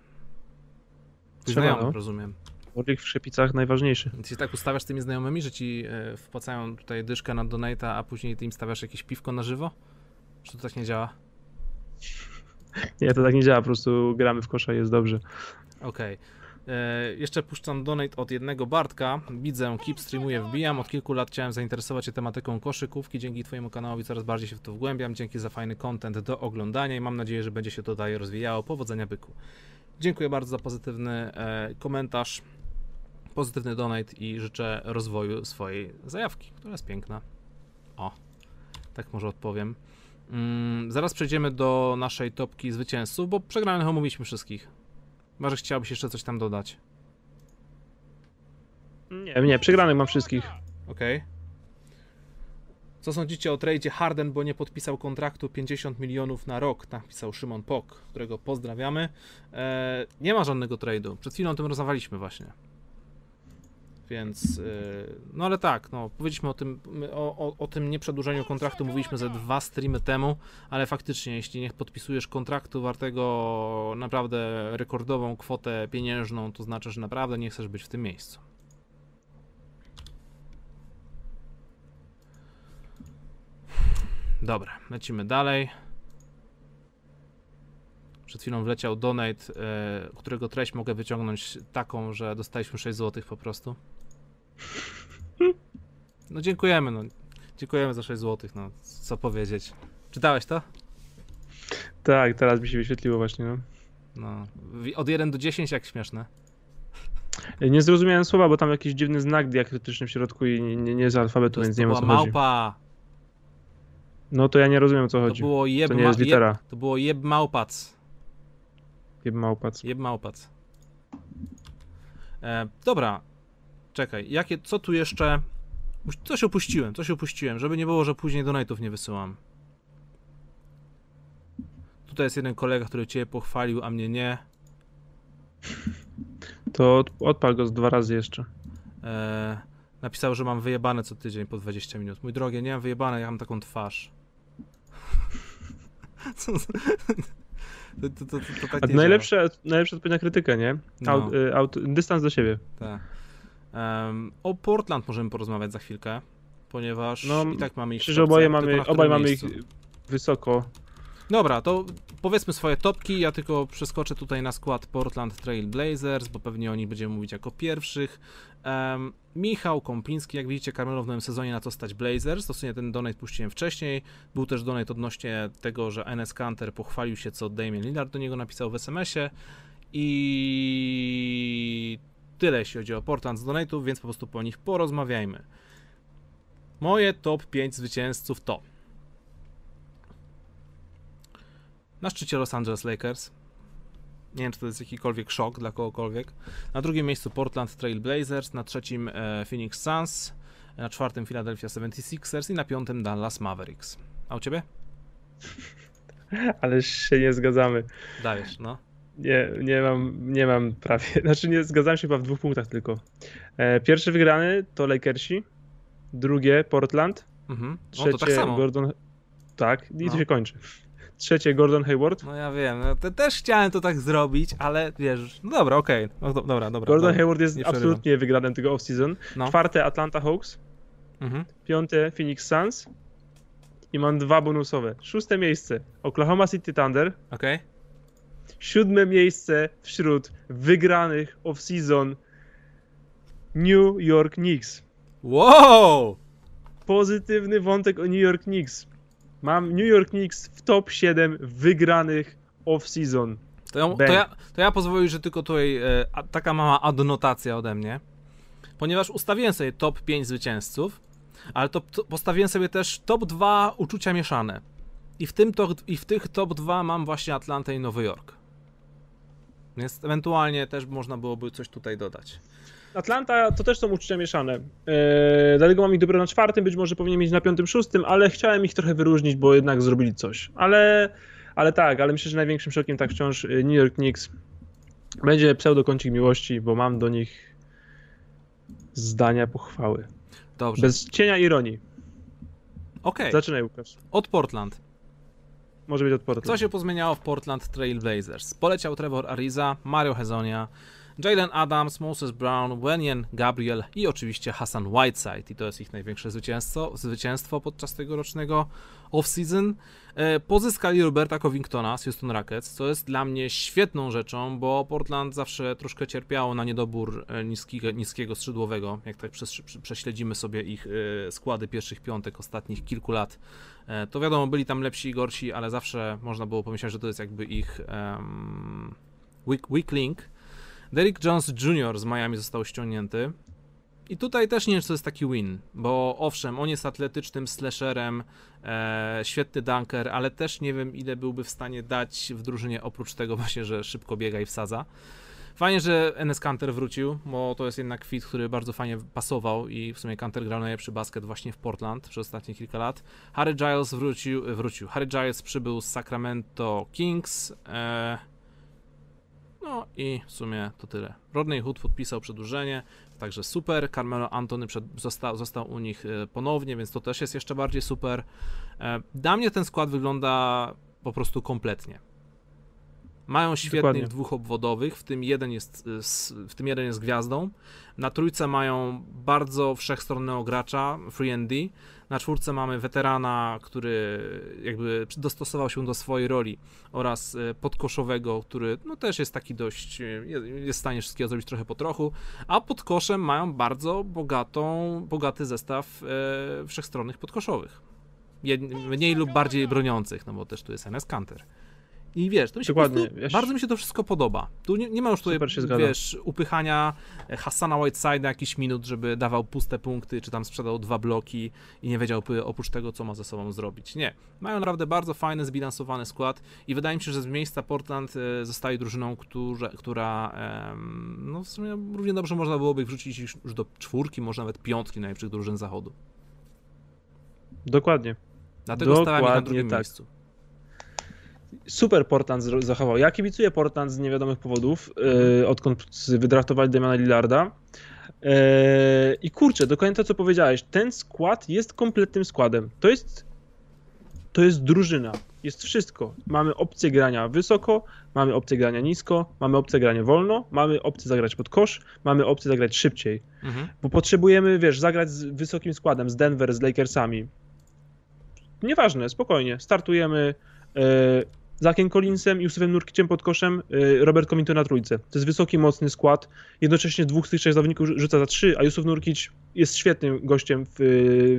Trzeba, Znajomy, no. rozumiem. Orlik w Szepicach najważniejszy. Ty się tak ustawiasz z tymi znajomymi, że ci e, wpłacają tutaj dyszkę na donata, a później ty im stawiasz jakieś piwko na żywo? Czy to tak nie działa? Nie, to tak nie działa, po prostu gramy w kosza i jest dobrze. Okej. E, Jeszcze puszczam donate od jednego Bartka. Widzę, Keep streamuje, wbijam. Od kilku lat chciałem zainteresować się tematyką koszykówki. Dzięki Twojemu kanałowi coraz bardziej się w to wgłębiam. Dzięki za fajny content do oglądania i mam nadzieję, że będzie się to dalej rozwijało. Powodzenia byku. Dziękuję bardzo za pozytywny e, komentarz, pozytywny donate i życzę rozwoju swojej zajawki, która jest piękna. O, tak może odpowiem. Mm, zaraz przejdziemy do naszej topki zwycięzców, bo przegranych omówiliśmy wszystkich. Chyba, że chciałbyś jeszcze coś tam dodać. Nie, nie, przegranych mam wszystkich. Okej. Co sądzicie o tradzie Harden, bo nie podpisał kontraktu 50 milionów na rok, napisał Szymon Pok, którego pozdrawiamy. E, nie ma żadnego trade'u. Przed chwilą o tym rozmawialiśmy właśnie. Więc, e, no ale tak, no, powiedzieliśmy o tym, o, o, o tym nieprzedłużeniu kontraktu, mówiliśmy ze dwa streamy temu, ale faktycznie, jeśli nie podpisujesz kontraktu wartego naprawdę rekordową kwotę pieniężną, to znaczy, że naprawdę nie chcesz być w tym miejscu. Dobra, lecimy dalej. Przed chwilą wleciał donate, e, którego treść mogę wyciągnąć taką, że dostaliśmy 6 zł po prostu. No dziękujemy, no. Dziękujemy za 6 zł, no. Co powiedzieć. Czytałeś to? Tak, teraz mi się wyświetliło właśnie, no. No. Od 1 do 10 jak śmieszne. Nie zrozumiałem słowa, bo tam jakiś dziwny znak diakrytyczny w środku i nie, nie, nie z alfabetu, To, więc nie wiem o co chodzi. małpa. No to ja nie rozumiem o co To chodzi. było jeb, To nie jest litera. jeb, to było jeb małpac. Jeb małpac. Jeb małpac. E, dobra. Czekaj, jakie, co tu jeszcze... Coś opuściłem, coś opuściłem, żeby nie było, że później donate'ów nie wysyłam. Tutaj jest jeden kolega, który cię pochwalił, a mnie nie. To od, odpal go z dwa razy jeszcze. E, napisał, że mam wyjebane co tydzień po 20 minut. Mój drogi, nie mam wyjebane, ja mam taką twarz. Co to, to, to, to, tak A nie najlepsze, najlepsza odpowiedź na krytykę, nie? No. Aut, y, aut, dystans do siebie. Tak. Em, o Portland możemy porozmawiać za chwilkę, ponieważ No, i tak mamy ich Myślę, że oboje mamy, obaj mamy ich wysoko. Dobra, to powiedzmy swoje topki. Ja tylko przeskoczę tutaj na skład Portland Trail Blazers, bo pewnie o nich będziemy mówić jako pierwszych. Em, Michał Kąpiński, jak widzicie, Carmelo w nowym sezonie na to stać Blazers. Sumie ten donate puściłem wcześniej. Był też donate odnośnie tego, że NS Canter pochwalił się, co Damian Lillard do niego napisał w SMS-ie. I tyle, jeśli chodzi o Portland z donate'ów, więc po prostu po nich porozmawiajmy. Moje top 5 zwycięzców to na szczycie Los Angeles Lakers. Nie wiem, czy to jest jakikolwiek szok dla kogokolwiek. Na drugim miejscu Portland Trail Blazers, na trzecim e, Phoenix Suns, na czwartym Philadelphia 76ers i na piątym Dallas Mavericks. A u ciebie? Ale się nie zgadzamy. Dajesz, no. Nie, nie mam, nie mam prawie. Znaczy nie zgadzam się chyba w dwóch punktach tylko. E, pierwszy wygrany to Lakersi. Drugie Portland. Mhm. No Trzecie tak samo. Gordon. Tak, i No. to się kończy. Trzecie Gordon Hayward. No ja wiem, no, te, też chciałem to tak zrobić, ale wiesz, no dobra, okej. No, do, dobra, dobra. Gordon dobra. Hayward jest absolutnie wygranym tego off-season. No. Czwarte Atlanta Hawks. Mhm. Piąte Phoenix Suns. I mam dwa bonusowe. Szóste miejsce Oklahoma City Thunder. Okej. Siódme miejsce wśród wygranych off-season New York Knicks. Wow! Pozytywny wątek o New York Knicks. Mam New York Knicks w top 7 wygranych off-season. To ja, to, ja, to ja pozwolę, że tylko tutaj e, a, taka mała adnotacja ode mnie. Ponieważ ustawiłem sobie top 5 zwycięzców, ale to, to postawiłem sobie też top 2 uczucia mieszane. I w, tym to, I w tych top 2 mam właśnie Atlantę i Nowy Jork. Więc ewentualnie też można byłoby coś tutaj dodać. Atlanta to też są uczucia mieszane. Eee, dlatego mam ich dopiero na czwartym, być może powinien mieć na piątym, szóstym, ale chciałem ich trochę wyróżnić, bo jednak zrobili coś. Ale, ale tak, ale myślę, że największym szokiem tak wciąż y, New York Knicks będzie pseudokącik miłości, bo mam do nich zdania pochwały. Dobrze. Bez cienia ironii. Okej. Okay. Zaczynaj, Łukasz. Od Portland. Może być od Portland. Co się pozmieniało w Portland Trail Blazers? Poleciał Trevor Ariza, Mario Hezonia, Jalen Adams, Moses Brown, Wenyen Gabriel i oczywiście Hassan Whiteside. I to jest ich największe zwycięstwo, zwycięstwo podczas tegorocznego off-season. E, pozyskali Roberta Covingtona z Houston Rockets, co jest dla mnie świetną rzeczą, bo Portland zawsze troszkę cierpiało na niedobór e, niskiego, niskiego skrzydłowego. Jak tak prześledzimy sobie ich e, składy pierwszych piątek ostatnich kilku lat, to wiadomo, byli tam lepsi i gorsi, ale zawsze można było pomyśleć, że to jest jakby ich um, weak, weak link. Derrick Jones Jr. z Miami został ściągnięty. I tutaj też nie wiem, czy to jest taki win, bo owszem, on jest atletycznym slasherem, e, świetny dunker, ale też nie wiem, ile byłby w stanie dać w drużynie, oprócz tego właśnie, że szybko biega i wsadza. Fajnie, że NS Kanter wrócił, bo to jest jednak fit, który bardzo fajnie pasował i w sumie Kanter grał najlepszy basket właśnie w Portland przez ostatnie kilka lat. Harry Giles wrócił, wrócił. Harry Giles przybył z Sacramento Kings. E, no i w sumie to tyle. Rodney Hood podpisał przedłużenie, także super. Carmelo Antony przed, został, został u nich e, ponownie, więc to też jest jeszcze bardziej super. E, dla mnie ten skład wygląda po prostu kompletnie. Mają świetnych Dokładnie. dwóch obwodowych, w tym jeden jest w tym jeden jest gwiazdą. Na trójce mają bardzo wszechstronnego gracza, Free and D. Na czwórce mamy weterana, który jakby dostosował się do swojej roli oraz e, podkoszowego, który no też jest taki dość, e, jest w stanie wszystkiego zrobić trochę po trochu, a pod koszem mają bardzo bogatą, bogaty zestaw e, wszechstronnych podkoszowych. Mniej lub bardziej broniących, no bo też tu jest NS Canter. I wiesz, to mi się Dokładnie, wiesz, bardzo mi się to wszystko podoba. Tu nie, nie ma już tutaj, wiesz, upychania Hassana Whiteside na jakiś minut, żeby dawał puste punkty, czy tam sprzedał dwa bloki i nie wiedział oprócz tego, co ma ze sobą zrobić. Nie. Mają naprawdę bardzo fajny, zbilansowany skład i wydaje mi się, że z miejsca Portland e, zostaje drużyną, która, która no w sumie równie dobrze można byłoby wrzucić już do czwórki, może nawet piątki najlepszych drużyn zachodu. Dokładnie. Dlatego Dokładnie stałem ich na drugim tak. miejscu super Portland zachował. Ja kibicuję Portland z niewiadomych powodów, yy, odkąd wydraftowali Damiana Lillarda. Yy, I kurczę, dokładnie to, co powiedziałeś. Ten skład jest kompletnym składem. To jest, to jest drużyna. Jest wszystko. Mamy opcję grania wysoko, mamy opcję grania nisko, mamy opcję grania wolno, mamy opcję zagrać pod kosz, mamy opcję zagrać szybciej. Mhm. Bo potrzebujemy, wiesz, zagrać z wysokim składem, z Denver, z Lakersami. Nieważne, spokojnie. Startujemy, yy, Zakiem Collinsem, Józefem Nurkiciem pod koszem, y, Robert Covington na trójce. To jest wysoki, mocny skład. Jednocześnie dwóch z tych trzech zawodników rzuca za trzy, a Józef Nurkic jest świetnym gościem w,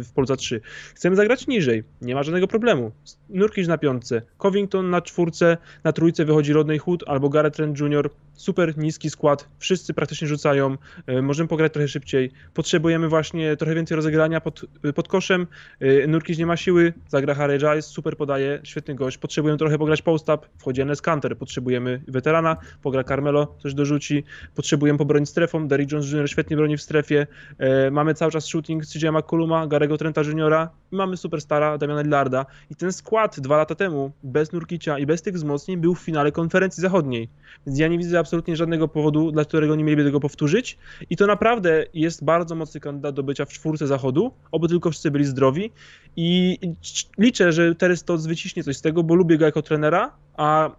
w Polsce 3. Chcemy zagrać niżej, nie ma żadnego problemu. Nurkic na piątce, Covington na czwórce, na trójce wychodzi Rodney Hood albo Garrett Trent Jr. Super niski skład, wszyscy praktycznie rzucają, y, możemy pograć trochę szybciej. Potrzebujemy właśnie trochę więcej rozegrania pod, pod koszem. Y, Nurkic nie ma siły, zagra Harry Giles, super podaje, świetny gość. Potrzebujemy trochę pograć post-up, wchodzi Enes Kanter, potrzebujemy weterana, pogra Carmelo, coś dorzuci, potrzebujemy pobronić strefą, Derrick Jones Jr. świetnie broni w strefie, y, mamy cały czas shooting CJ McColluma, Garego Trenta Juniora, mamy superstara Damiana Lillarda. I ten skład dwa lata temu bez Nurkicia i bez tych wzmocnień był w finale konferencji zachodniej. Więc ja nie widzę absolutnie żadnego powodu, dla którego nie mieliby tego powtórzyć. I to naprawdę jest bardzo mocny kandydat do bycia w czwórce zachodu, oby tylko wszyscy byli zdrowi. I liczę, że Teres to wyciśnie coś z tego, bo lubię go jako trenera, a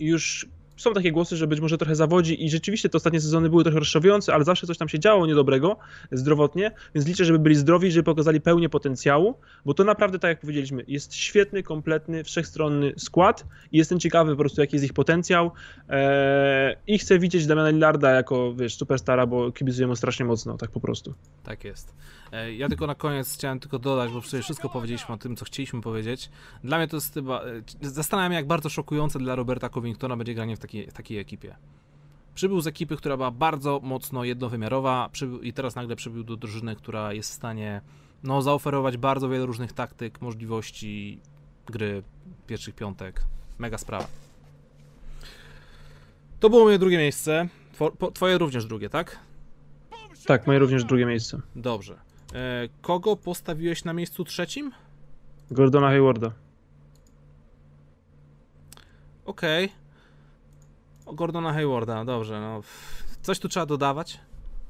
już są takie głosy, że być może trochę zawodzi i rzeczywiście te ostatnie sezony były trochę rozczarowujące, ale zawsze coś tam się działo niedobrego zdrowotnie, więc liczę, żeby byli zdrowi, żeby pokazali pełnię potencjału, bo to naprawdę, tak jak powiedzieliśmy, jest świetny, kompletny, wszechstronny skład i jestem ciekawy po prostu, jaki jest ich potencjał eee, i chcę widzieć Damiana Lillarda jako, wiesz, superstara, bo kibicuję mu strasznie mocno, tak po prostu. Tak jest. E, ja tylko na koniec chciałem tylko dodać, bo przecież wszystko powiedzieliśmy o tym, co chcieliśmy powiedzieć. Dla mnie to jest chyba, e, zastanawiam się, jak bardzo szokujące dla Roberta Covingtona będzie granie w takiej, w takiej ekipie. Przybył z ekipy, która była bardzo mocno jednowymiarowa przybył, i teraz nagle przybył do drużyny, która jest w stanie no, zaoferować bardzo wiele różnych taktyk, możliwości gry pierwszych piątek. Mega sprawa. To było moje drugie miejsce. Twoje również drugie, tak? Tak, moje również drugie miejsce. Dobrze. E, kogo postawiłeś na miejscu trzecim? Gordona Haywarda. Okej. Okay. Gordona Haywarda, dobrze. No. Coś tu trzeba dodawać?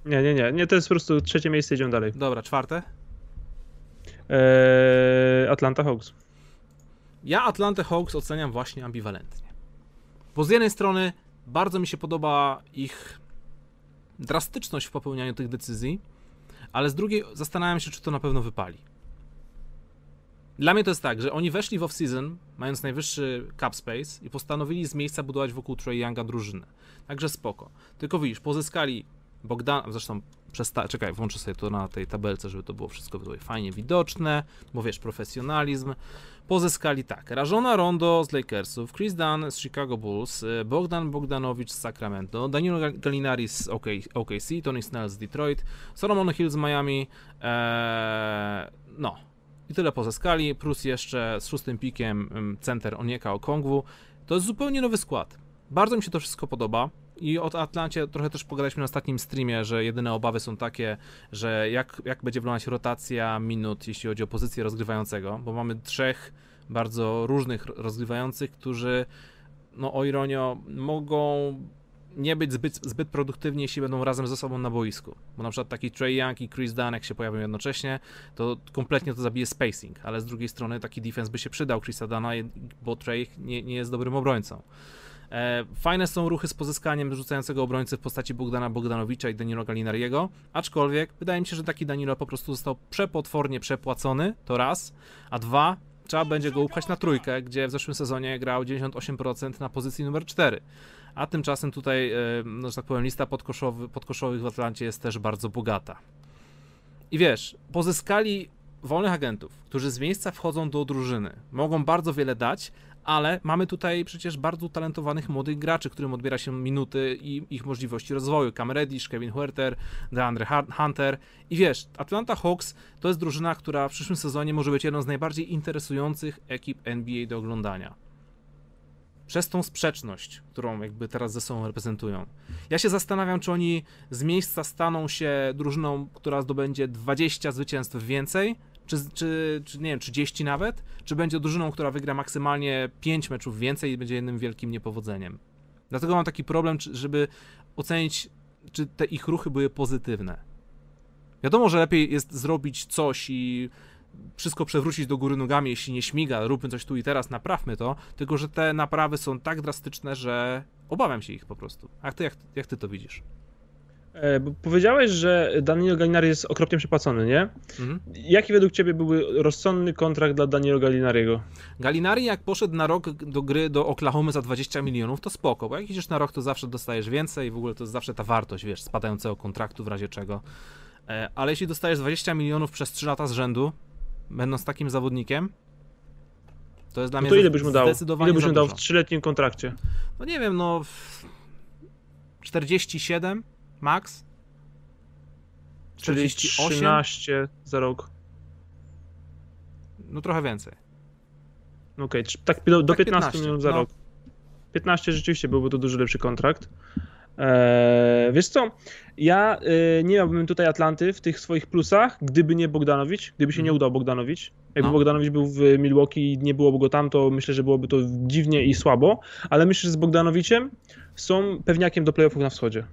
Nie, nie, nie. Nie, to jest po prostu trzecie miejsce, idziemy dalej. Dobra, czwarte? Eee, Atlanta Hawks. Ja Atlanta Hawks oceniam właśnie ambiwalentnie. Bo z jednej strony bardzo mi się podoba ich drastyczność w popełnianiu tych decyzji, ale z drugiej zastanawiam się, czy to na pewno wypali. Dla mnie to jest tak, że oni weszli w off-season, mając najwyższy cap space i postanowili z miejsca budować wokół Trey Younga drużynę. Także spoko. Tylko widzisz, pozyskali Bogdan, zresztą przesta- czekaj, włączę sobie to na tej tabelce, żeby to było wszystko tutaj fajnie widoczne, bo wiesz, profesjonalizm. Pozyskali tak, Rażona Rondo z Lakersów, Chris Dunn z Chicago Bulls, y, Bogdan Bogdanowicz z Sacramento, Danilo Gallinari z OKC, Tony Snell z Detroit, Solomon Hill z Miami, eee, no i tyle pozyskali, plus jeszcze z szóstym pikiem center Onieka Okongwu. To jest zupełnie nowy skład. Bardzo mi się to wszystko podoba. I o Atlancie trochę też pogadaliśmy na ostatnim streamie, że jedyne obawy są takie, że jak, jak będzie wyglądać rotacja minut, jeśli chodzi o pozycję rozgrywającego, bo mamy trzech bardzo różnych rozgrywających, którzy, no o ironio, mogą nie być zbyt, zbyt produktywni, jeśli będą razem ze sobą na boisku. Bo na przykład taki Trey Young i Chris Dunn, jak się pojawią jednocześnie, to kompletnie to zabije spacing, ale z drugiej strony taki defense by się przydał Chrisa Dana, bo Trey nie, nie jest dobrym obrońcą. E, fajne są ruchy z pozyskaniem rzucającego obrońcy w postaci Bogdana Bogdanowicza i Danilo Galinariego, aczkolwiek wydaje mi się, że taki Danilo po prostu został przepotwornie przepłacony, to raz, a dwa, trzeba będzie go upchać na trójkę, gdzie w zeszłym sezonie grał 98% na pozycji numer 4. A tymczasem tutaj, e, no, że tak powiem, lista podkoszowy, podkoszowych w Atlancie jest też bardzo bogata. I wiesz, pozyskali wolnych agentów, którzy z miejsca wchodzą do drużyny, mogą bardzo wiele dać, ale mamy tutaj przecież bardzo talentowanych młodych graczy, którym odbiera się minuty i ich możliwości rozwoju. Cam Reddish, Kevin Huerter, DeAndre Hunter i wiesz, Atlanta Hawks to jest drużyna, która w przyszłym sezonie może być jedną z najbardziej interesujących ekip NBA do oglądania. Przez tą sprzeczność, którą jakby teraz ze sobą reprezentują. Ja się zastanawiam, czy oni z miejsca staną się drużyną, która zdobędzie 20 zwycięstw więcej, czy, czy, czy nie wiem, 30 nawet, czy będzie drużyną, która wygra maksymalnie 5 meczów więcej i będzie jednym wielkim niepowodzeniem. Dlatego mam taki problem, żeby ocenić, czy te ich ruchy były pozytywne. Wiadomo, że lepiej jest zrobić coś i wszystko przewrócić do góry nogami, jeśli nie śmiga, róbmy coś tu i teraz, naprawmy to, tylko że te naprawy są tak drastyczne, że obawiam się ich po prostu. A ty, jak, jak ty to widzisz? E, bo powiedziałeś, że Danilo Gallinari jest okropnie przepłacony, nie? Mhm. Jaki według ciebie byłby rozsądny kontrakt dla Danilo Gallinariego? Gallinari jak poszedł na rok do gry do Oklahomy za 20 milionów, to spoko, bo jak idziesz na rok, to zawsze dostajesz więcej i w ogóle to jest zawsze ta wartość, wiesz, spadającego kontraktu w razie czego. E, ale jeśli dostajesz 20 milionów przez 3 lata z rzędu, będąc takim zawodnikiem, to jest dla no mnie to ile byś mu dał? Ile byś mu dał w trzyletnim kontrakcie? No nie wiem, no 47 max? 48? 13 za rok. No trochę więcej. Okej, okay, tak do, do tak 15, 15 milionów za no. rok. 15 rzeczywiście byłby to dużo lepszy kontrakt. Eee, wiesz co, ja e, nie miałbym tutaj Atlanty w tych swoich plusach, gdyby nie Bogdanowicz, gdyby się mm. nie udał Bogdanowicz. Jakby no. Bogdanowicz był w Milwaukee i nie byłoby go tam, to myślę, że byłoby to dziwnie i słabo, ale myślę, że z Bogdanowiciem są pewniakiem do playoffów na wschodzie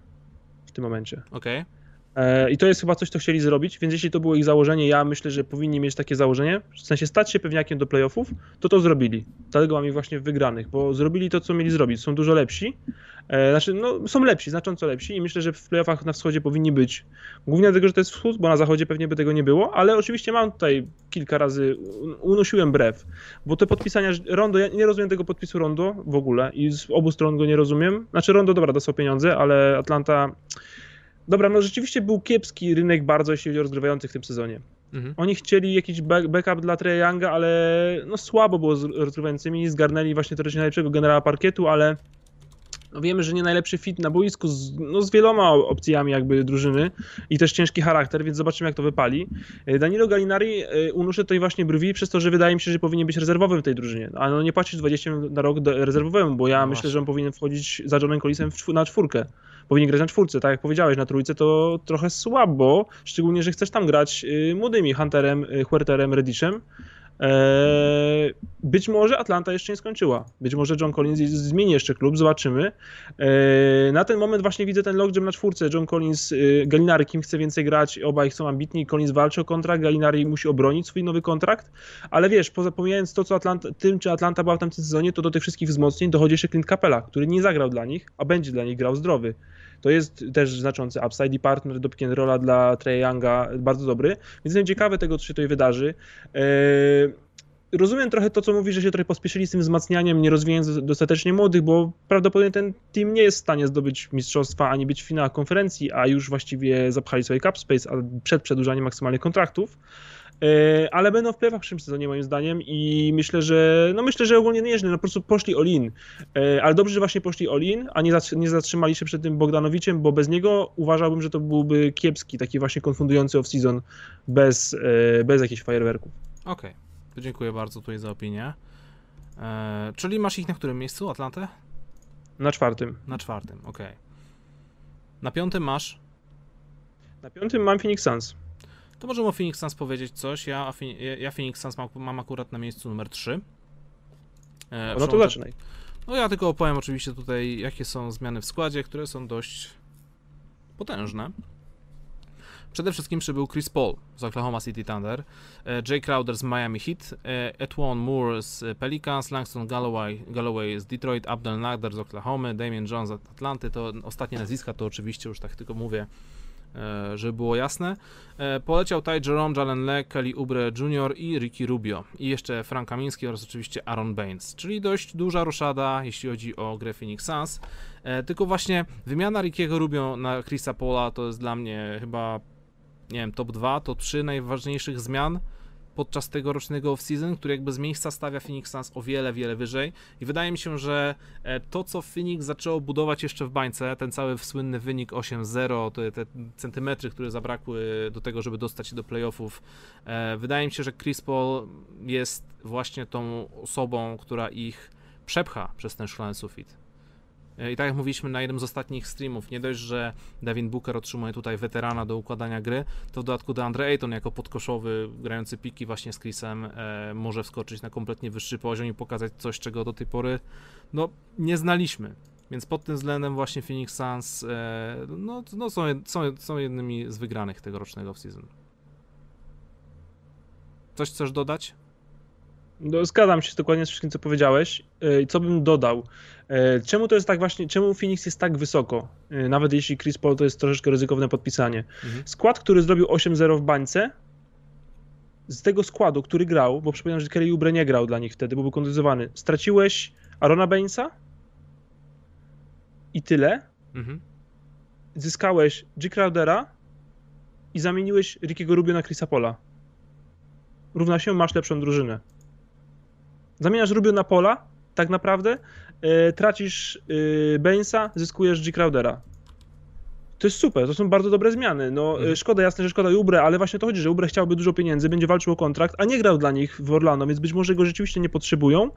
w tym momencie. Okej. Okay. E, I to jest chyba coś, co chcieli zrobić, więc jeśli to było ich założenie, ja myślę, że powinni mieć takie założenie, w sensie stać się pewniakiem do playoffów, to to zrobili. Dlatego mam ich właśnie wygranych, bo zrobili to, co mieli zrobić. Są dużo lepsi, e, znaczy, no, są lepsi, znacząco lepsi i myślę, że w playoffach na wschodzie powinni być. Głównie dlatego, że to jest wschód, bo na zachodzie pewnie by tego nie było, ale oczywiście mam tutaj kilka razy, unosiłem brew, bo te podpisania Rondo, ja nie rozumiem tego podpisu Rondo w ogóle i z obu stron go nie rozumiem. Znaczy Rondo, dobra, dostał pieniądze, ale Atlanta Dobra, no rzeczywiście był kiepski rynek bardzo, jeśli chodzi o rozgrywających w tym sezonie. Mhm. Oni chcieli jakiś back, backup dla Trey Younga, ale no słabo było z rozgrywającymi. Zgarnęli właśnie teoretycznie najlepszego generała parkietu, ale no wiemy, że nie najlepszy fit na boisku z, no z wieloma opcjami jakby drużyny i też ciężki charakter, więc zobaczymy jak to wypali. E, Danilo Gallinari e, unuszy tutaj właśnie brwi przez to, że wydaje mi się, że powinien być rezerwowym w tej drużynie, a no nie płacić 20 na rok rezerwowemu, bo ja no myślę, że on powinien wchodzić za Johnem Collinsem na czwórkę powinien grać na czwórce. Tak jak powiedziałeś, na trójce to trochę słabo, szczególnie, że chcesz tam grać y, młodymi Hunterem, y, Huerterem, Reddishem. Eee, być może Atlanta jeszcze nie skończyła. Być może John Collins zmieni jeszcze klub, zobaczymy. Eee, na ten moment właśnie widzę ten logjam na czwórce. John Collins, y, Galinari, kim chce więcej grać, obaj są ambitni. Collins walczy o kontrakt, Galinari musi obronić swój nowy kontrakt, ale wiesz, poza pomijając to, co Atlanta, tym, czy Atlanta była w tamtym sezonie, to do tych wszystkich wzmocnień dochodzi jeszcze Clint Capella, który nie zagrał dla nich, a będzie dla nich grał zdrowy. To jest też znaczący upside i partner do pick and rolla dla Trey Younga bardzo dobry, więc jestem ciekawy tego, co się tutaj wydarzy. Eee, rozumiem trochę to, co mówi, że się trochę pospieszyli z tym wzmacnianiem, nie rozwijając dostatecznie młodych, bo prawdopodobnie ten team nie jest w stanie zdobyć mistrzostwa ani być w finałach konferencji, a już właściwie zapchali swoje cap space przed przedłużaniem maksymalnych kontraktów. E, ale będą w playoffach w przyszłym sezonie moim zdaniem i myślę, że no myślę, że ogólnie nieźle, no po prostu poszli all-in, e, ale dobrze, że właśnie poszli all-in, a nie, nie zatrzymali się przed tym Bogdanowiciem, bo bez niego uważałbym, że to byłby kiepski, taki właśnie konfundujący off-season bez, e, bez jakichś fajerwerków. Okej, okay. dziękuję bardzo tutaj za opinię. Eee, czyli masz ich na którym miejscu, Atlantę? Na czwartym. Na czwartym, okej. Okay. Na piątym masz? Na piątym mam Phoenix Suns. To możemy o Phoenix Suns powiedzieć coś. Ja, ja Phoenix Suns mam, mam akurat na miejscu numer 3. E, no to zaczynaj. No ja tylko opowiem oczywiście tutaj, jakie są zmiany w składzie, które są dość potężne. Przede wszystkim przybył Chris Paul z Oklahoma City Thunder, e, Jay Crowder z Miami Heat, e, Etwan Moore z Pelicans, Langston Galloway, Galloway z Detroit, Abdel Nader z Oklahoma, Damian Jones z Atlanty. To ostatnie nazwiska to oczywiście już tak tylko mówię żeby było jasne. E, poleciał Ty Jerome, Jalen Leck, Kelly Oubre Jr. i Ricky Rubio. I jeszcze Frank Kamiński oraz oczywiście Aaron Baines. Czyli dość duża roszada, jeśli chodzi o grę Phoenix Suns. E, tylko właśnie wymiana Rickiego Rubio na Chrisa Pola to jest dla mnie chyba, nie wiem, top 2, top 3 najważniejszych zmian podczas tego rocznego off-season, który jakby z miejsca stawia Phoenix Suns o wiele, wiele wyżej i wydaje mi się, że e, to, co Phoenix zaczęło budować jeszcze w bańce, ten cały słynny wynik 8-0, te, te centymetry, które zabrakły do tego, żeby dostać się do playoffów, e, wydaje mi się, że Chris Paul jest właśnie tą osobą, która ich przepcha przez ten szklany sufit. I tak jak mówiliśmy na jednym z ostatnich streamów, nie dość, że Devin Booker otrzymuje tutaj weterana do układania gry, to w dodatku DeAndre Ayton jako podkoszowy, grający piki właśnie z Chrisem e, może wskoczyć na kompletnie wyższy poziom i pokazać coś, czego do tej pory no, nie znaliśmy. Więc pod tym względem właśnie Phoenix Suns e, no, no są, są, są jednymi z wygranych tegorocznego season. Coś chcesz dodać? No, zgadzam się dokładnie z wszystkim, co powiedziałeś. E, co bym dodał? E, czemu to jest tak właśnie, czemu Phoenix jest tak wysoko? E, nawet jeśli Chris Paul to jest troszeczkę ryzykowne podpisanie. Mhm. Skład, który zrobił 8-0 w bańce, z tego składu, który grał, bo przypominam, że Kelly Oubre nie grał dla nich wtedy, bo był kontuzjowany, straciłeś Arona Bainsa i tyle. Mhm. Zyskałeś G. Crowdera i zamieniłeś Rickiego Rubio na Chrisa Pola. Równa się, masz lepszą drużynę. Zamieniasz Rubio na Pola, tak naprawdę e, tracisz e, Bainsa, zyskujesz G. Crowdera. To jest super, to są bardzo dobre zmiany. No, mhm. szkoda, jasne, że szkoda Ubre, ale właśnie to chodzi, że Ubre chciałby dużo pieniędzy, będzie walczył o kontrakt, a nie grał dla nich w Orlando, więc być może go rzeczywiście nie potrzebują.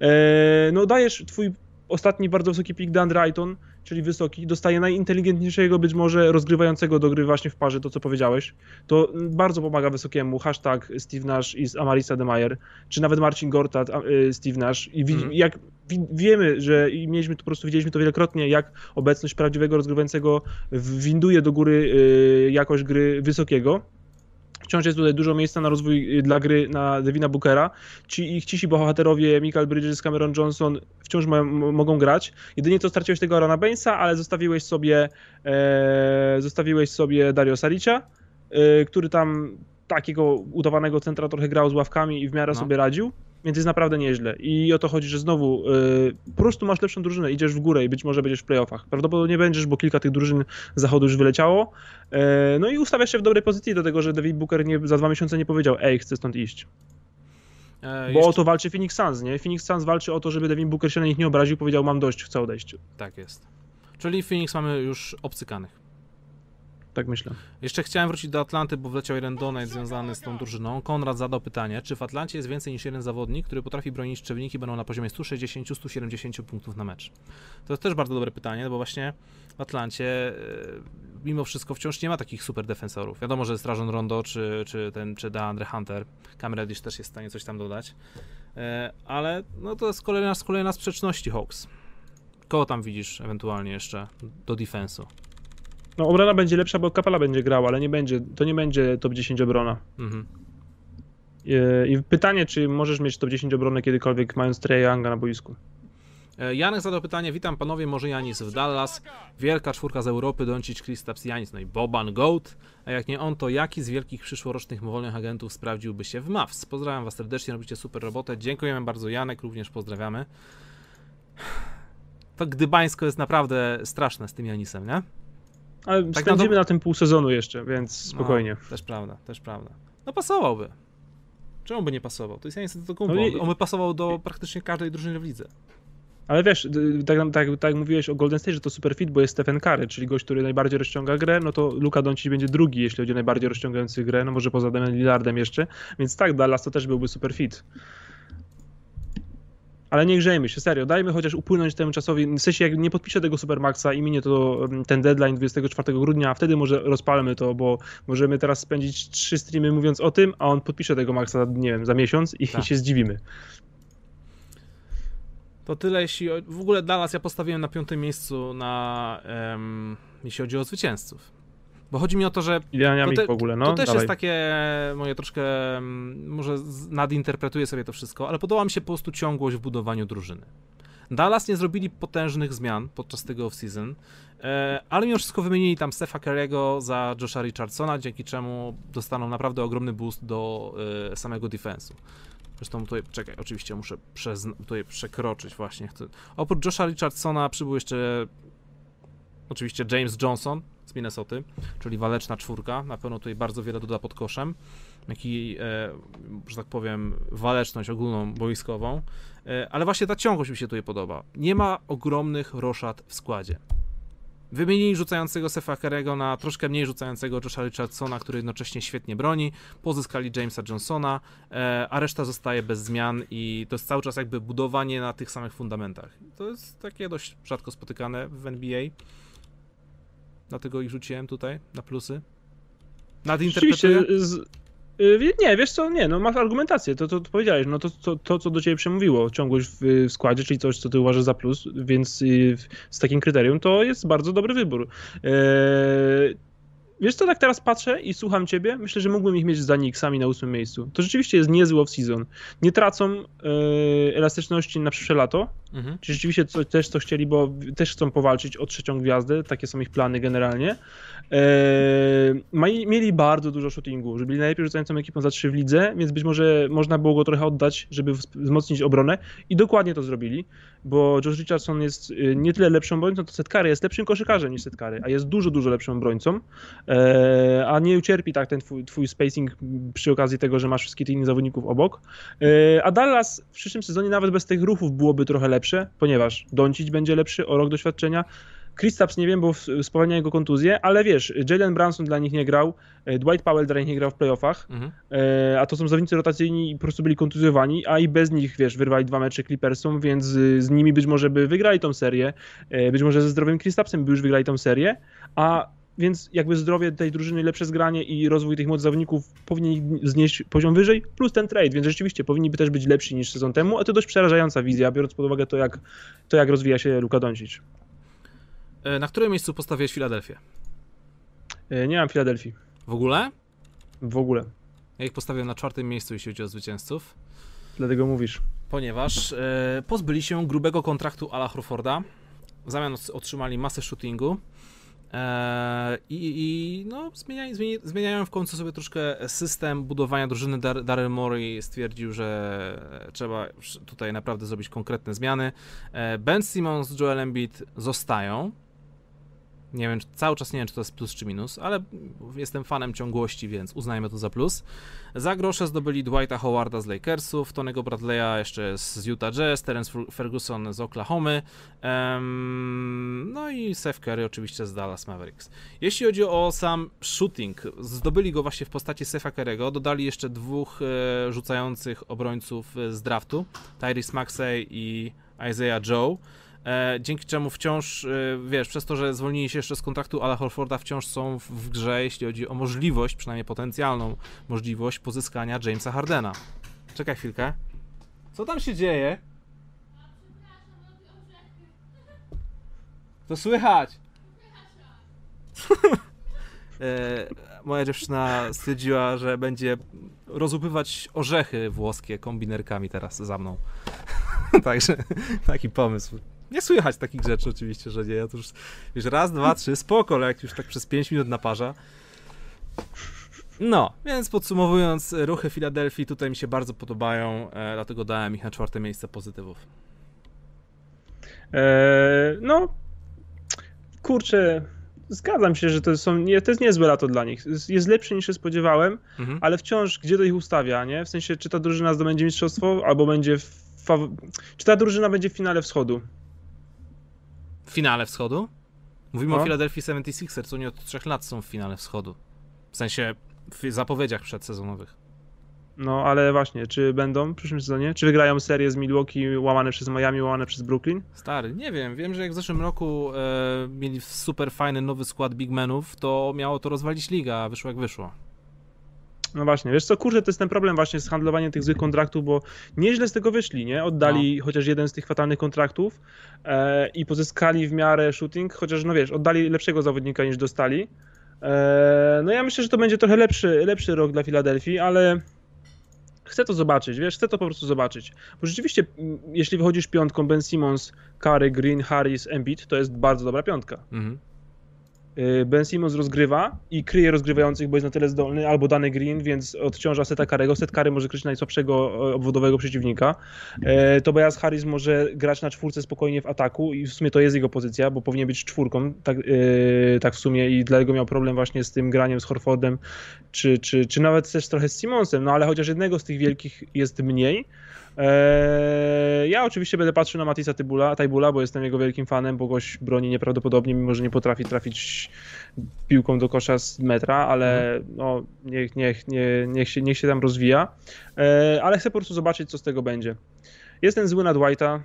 E, no, dajesz twój ostatni bardzo wysoki pick Dan Drayton, czyli wysoki, dostaje najinteligentniejszego być może rozgrywającego do gry właśnie w parze, to co powiedziałeś. To bardzo pomaga wysokiemu, hashtag Steve Nash i Amarisa Demeyer, czy nawet Marcin Gortat, y, Steve Nash. I mm. jak wiemy, że i mieliśmy to po prostu widzieliśmy to wielokrotnie, jak obecność prawdziwego rozgrywającego winduje do góry y, jakość gry wysokiego Wciąż jest tutaj dużo miejsca na rozwój y, dla gry na Devina Bookera. Ci ich cisi bohaterowie, Michael Bridges, Cameron Johnson wciąż mają, mogą grać. Jedynie co straciłeś tego Arona Bainsa, ale zostawiłeś sobie e, zostawiłeś sobie Dario Saricia, e, który tam takiego udawanego centra trochę grał z ławkami i w miarę no. sobie radził. Więc jest naprawdę nieźle. I o to chodzi, że znowu yy, po prostu masz lepszą drużynę, idziesz w górę i być może będziesz w playoffach. Prawdopodobnie nie będziesz, bo kilka tych drużyn zachodu już wyleciało. Yy, no i ustawiasz się w dobrej pozycji do tego, że David Booker nie, za dwa miesiące nie powiedział, ej, chcę stąd iść. E, bo jeszcze... o to walczy Phoenix Suns, nie? Phoenix Suns walczy o to, żeby Devin Booker się na nich nie obraził, powiedział, mam dość, chcę odejść. Tak jest. Czyli Phoenix mamy już obcykanych. Tak myślę. Jeszcze chciałem wrócić do Atlanty, bo wleciał jeden donate związany z tą drużyną. Konrad zadał pytanie, czy w Atlancie jest więcej niż jeden zawodnik, który potrafi bronić, czy wyniki będą na poziomie 160-170 punktów na mecz? To jest też bardzo dobre pytanie, bo właśnie w Atlancie mimo wszystko wciąż nie ma takich super defensorów. Wiadomo, że jest Rajon Rondo, czy, czy ten, czy DeAndre Hunter. Cam Reddish też jest w stanie coś tam dodać. E, ale no to jest kolejna, kolejna sprzeczności Hawks. Kogo tam widzisz ewentualnie jeszcze do defensu? No obrona będzie lepsza, bo Kapela będzie grał, ale nie będzie, to nie będzie top 10 obrona. Mhm. E, I pytanie, czy możesz mieć top 10 obronę kiedykolwiek mając Trey Younga na boisku? E, Janek zadał pytanie, witam panowie, może Janis w Dallas, wielka czwórka z Europy, Doncic, Kristaps, Janis, no i Boban Goat, a jak nie on, to jaki z wielkich przyszłorocznych wolnych agentów sprawdziłby się w Mavs? Pozdrawiam was serdecznie, robicie super robotę, dziękujemy bardzo Janek, również pozdrawiamy. To gdybańsko jest naprawdę straszne z tym Janisem, nie? Ale tak spędzimy na, na tym pół sezonu jeszcze, więc spokojnie. No, też prawda, też prawda. No pasowałby. Czemu by nie pasował? To jest Janis do No i... On by pasował do praktycznie każdej drużyny w lidze. Ale wiesz, tak, tak, tak jak mówiłeś o Golden State, że to super fit, bo jest Stephen Curry, czyli gość, który najbardziej rozciąga grę, no to Luka Doncic będzie drugi, jeśli chodzi o najbardziej rozciągający grę, no może poza Damian Lillardem jeszcze, więc tak, Dallas to też byłby super fit. Ale nie grzejmy się, serio, dajmy chociaż upłynąć temu czasowi, w sensie jak nie podpiszę tego Supermaxa i minie to mm, ten deadline 24 grudnia, a wtedy może rozpalmy to, bo możemy teraz spędzić trzy streamy mówiąc o tym, a on podpisze tego Maxa, nie wiem, za miesiąc i tak. się zdziwimy. To tyle, jeśli w ogóle Dallas ja postawiłem na piątym miejscu na um, jeśli chodzi o zwycięzców. Bo chodzi mi o to, że. To, te, w ogóle, no. To też Dalej. jest takie moje troszkę. Może nadinterpretuję sobie to wszystko, ale podoba mi się po prostu ciągłość w budowaniu drużyny. Dallas nie zrobili potężnych zmian podczas tego off-season, e, ale mimo wszystko wymienili tam Stefa Curry'ego za Josha Richardsona, dzięki czemu dostaną naprawdę ogromny boost do e, samego defensu. Zresztą tutaj, czekaj, oczywiście muszę przekroczyć właśnie. Oprócz Josha Richardsona przybył jeszcze oczywiście James Johnson z Minnesoty, czyli waleczna czwórka. Na pewno tutaj bardzo wiele doda pod koszem, jak i, e, że tak powiem, waleczność ogólną boiskową. E, ale właśnie ta ciągłość mi się tutaj podoba. Nie ma ogromnych roszad w składzie. Wymienili rzucającego Sefa Kerego na troszkę mniej rzucającego Josha Richardsona, który jednocześnie świetnie broni. Pozyskali Jamesa Johnsona, e, a reszta zostaje bez zmian i to jest cały czas jakby budowanie na tych samych fundamentach. To jest takie dość rzadko spotykane w NBA. Dlatego ich rzuciłem tutaj na plusy. Nadinterpretuję? Z Y, nie, wiesz co, nie, no masz argumentację, to, to, to powiedziałeś, no to, to, to, co do ciebie przemówiło, ciągłość w, w składzie, czyli coś, co ty uważasz za plus, więc y, z takim kryterium to jest bardzo dobry wybór. Eee, Wiesz co, tak teraz patrzę i słucham ciebie, myślę, że mógłbym ich mieć za Knicksami na ósmym miejscu. To rzeczywiście jest niezły off-season. Nie tracą yy, elastyczności na przyszłe lato, mhm. czy rzeczywiście co, też co chcieli, bo też chcą powalczyć o trzecią gwiazdę, takie są ich plany generalnie. Yy, mieli bardzo dużo shootingu, że byli najlepiej rzucającą ekipą za trzy w lidze, więc być może można było go trochę oddać, żeby wzmocnić obronę i dokładnie to zrobili, bo Josh Richardson jest y, nie tyle lepszą obrońcą, to Setkary jest lepszym koszykarzem niż Setkary, a jest dużo, dużo lepszą obrońcą. E, a nie ucierpi tak ten twój, twój spacing przy okazji tego, że masz wszystkich innych zawodników obok. E, a Dallas w przyszłym sezonie nawet bez tych ruchów byłoby trochę lepsze, ponieważ Doncic będzie lepszy o rok doświadczenia, Kristaps nie wiem, bo spowalnia jego kontuzję, ale wiesz, Jalen Branson dla nich nie grał, e, Dwight Powell dla nich nie grał w playoffach, mhm. a to są zawodnicy rotacyjni i po prostu byli kontuzjowani, a i bez nich, wiesz, wyrwali dwa mecze Clippersom, więc z nimi być może by wygrali tą serię, być może ze zdrowym Kristapsem by już wygrali tą serię, a więc jakby zdrowie tej drużyny, lepsze zgranie i rozwój tych młodych zawodników powinien znieść poziom wyżej, plus ten trade, więc rzeczywiście powinni by też być lepsi niż sezon temu, a to dość przerażająca wizja, biorąc pod uwagę to, jak, to, jak rozwija się Luka Doncic. E, na którym miejscu postawiłeś Filadelfię? E, nie mam Filadelfii. W ogóle? W ogóle. Ja ich postawiłem na czwartym miejscu, jeśli chodzi o zwycięzców. Dlatego mówisz. Ponieważ e, pozbyli się grubego kontraktu Ala Horforda, w zamian otrzymali masę shootingu, I, i no, zmieniają, zmieniają w końcu sobie troszkę system budowania drużyny. Dar, Daryl Morey stwierdził, że trzeba tutaj naprawdę zrobić konkretne zmiany. Eee, ben Simmons, Joel Embiid zostają. Nie wiem, cały czas nie wiem, czy to jest plus czy minus, ale jestem fanem ciągłości, więc uznajmy to za plus. Za grosze zdobyli Dwighta Howarda z Lakersów, Tonego Bradley'a jeszcze z Utah Jazz, Terence Ferguson z Oklahomy, um, no i Seth Curry oczywiście z Dallas Mavericks. Jeśli chodzi o sam shooting, zdobyli go właśnie w postaci Sefa Curry'ego, dodali jeszcze dwóch e, rzucających obrońców z draftu, Tyrese Maxey i Isaiah Joe. E, dzięki czemu wciąż, e, wiesz, przez to, że zwolnili się jeszcze z kontraktu Ala Horforda, wciąż są w, w grze, jeśli chodzi o możliwość, przynajmniej potencjalną możliwość pozyskania Jamesa Hardena. Czekaj chwilkę. Co tam się dzieje? To słychać. e, moja dziewczyna stwierdziła, że będzie rozupywać orzechy włoskie kombinerkami teraz za mną. Także taki pomysł. Nie słychać takich rzeczy oczywiście, że nie. Ja to już, wiesz, raz, dwa, trzy, spoko, ale jak już tak przez pięć minut naparza. No, więc podsumowując, ruchy Filadelfii tutaj mi się bardzo podobają, e, dlatego dałem ich na czwarte miejsce pozytywów. Eee, no, kurczę, zgadzam się, że to, są, nie, to jest niezłe lato dla nich. Jest, lepsze niż się spodziewałem, mhm. ale wciąż gdzie to ich ustawia, nie? W sensie, czy ta drużyna zdobędzie mistrzostwo, albo będzie w czy ta drużyna będzie w finale wschodu? W finale wschodu? Mówimy no. o Philadelphia 76ers, oni od trzech lat są w finale wschodu. W sensie w zapowiedziach przedsezonowych. No, ale właśnie, czy będą w przyszłym sezonie? Czy wygrają serię z Milwaukee łamane przez Miami, łamane przez Brooklyn? Stary, nie wiem. Wiem, że jak w zeszłym roku e, mieli super fajny nowy skład bigmenów, to miało to rozwalić ligę, a wyszło jak wyszło. No właśnie, wiesz co, kurczę, to jest ten problem właśnie z handlowaniem tych złych kontraktów, bo nieźle z tego wyszli, nie? Oddali no. chociaż jeden z tych fatalnych kontraktów e, i pozyskali w miarę shooting, chociaż no wiesz, oddali lepszego zawodnika niż dostali. E, no ja myślę, że to będzie trochę lepszy, lepszy rok dla Filadelfii, ale chcę to zobaczyć, wiesz, chcę to po prostu zobaczyć. Bo rzeczywiście, jeśli wychodzisz piątką Ben Simmons, Curry, Green, Harris, Embiid, to jest bardzo dobra piątka. Mhm. Y, ben Simmons rozgrywa i kryje rozgrywających, bo jest na tyle zdolny, albo dany Green, więc odciąża Seta Karego. Set Kary może kryć najsłabszego e, obwodowego przeciwnika. E, Tobias Harris może grać na czwórce spokojnie w ataku i w sumie to jest jego pozycja, bo powinien być czwórką, tak, e, tak w sumie i dlatego miał problem właśnie z tym graniem z Horfordem, czy, czy, czy nawet też trochę z Simmonsem, no ale chociaż jednego z tych wielkich jest mniej, Eee, ja oczywiście będę patrzył na Matisa Tybula, Tajbula, bo jestem jego wielkim fanem, bo goś broni nieprawdopodobnie, mimo że nie potrafi trafić piłką do kosza z metra, ale mhm. no, niech, niech, nie, niech, się, niech się tam rozwija. Eee, ale chcę po prostu zobaczyć, co z tego będzie. Jestem zły na Dwighta,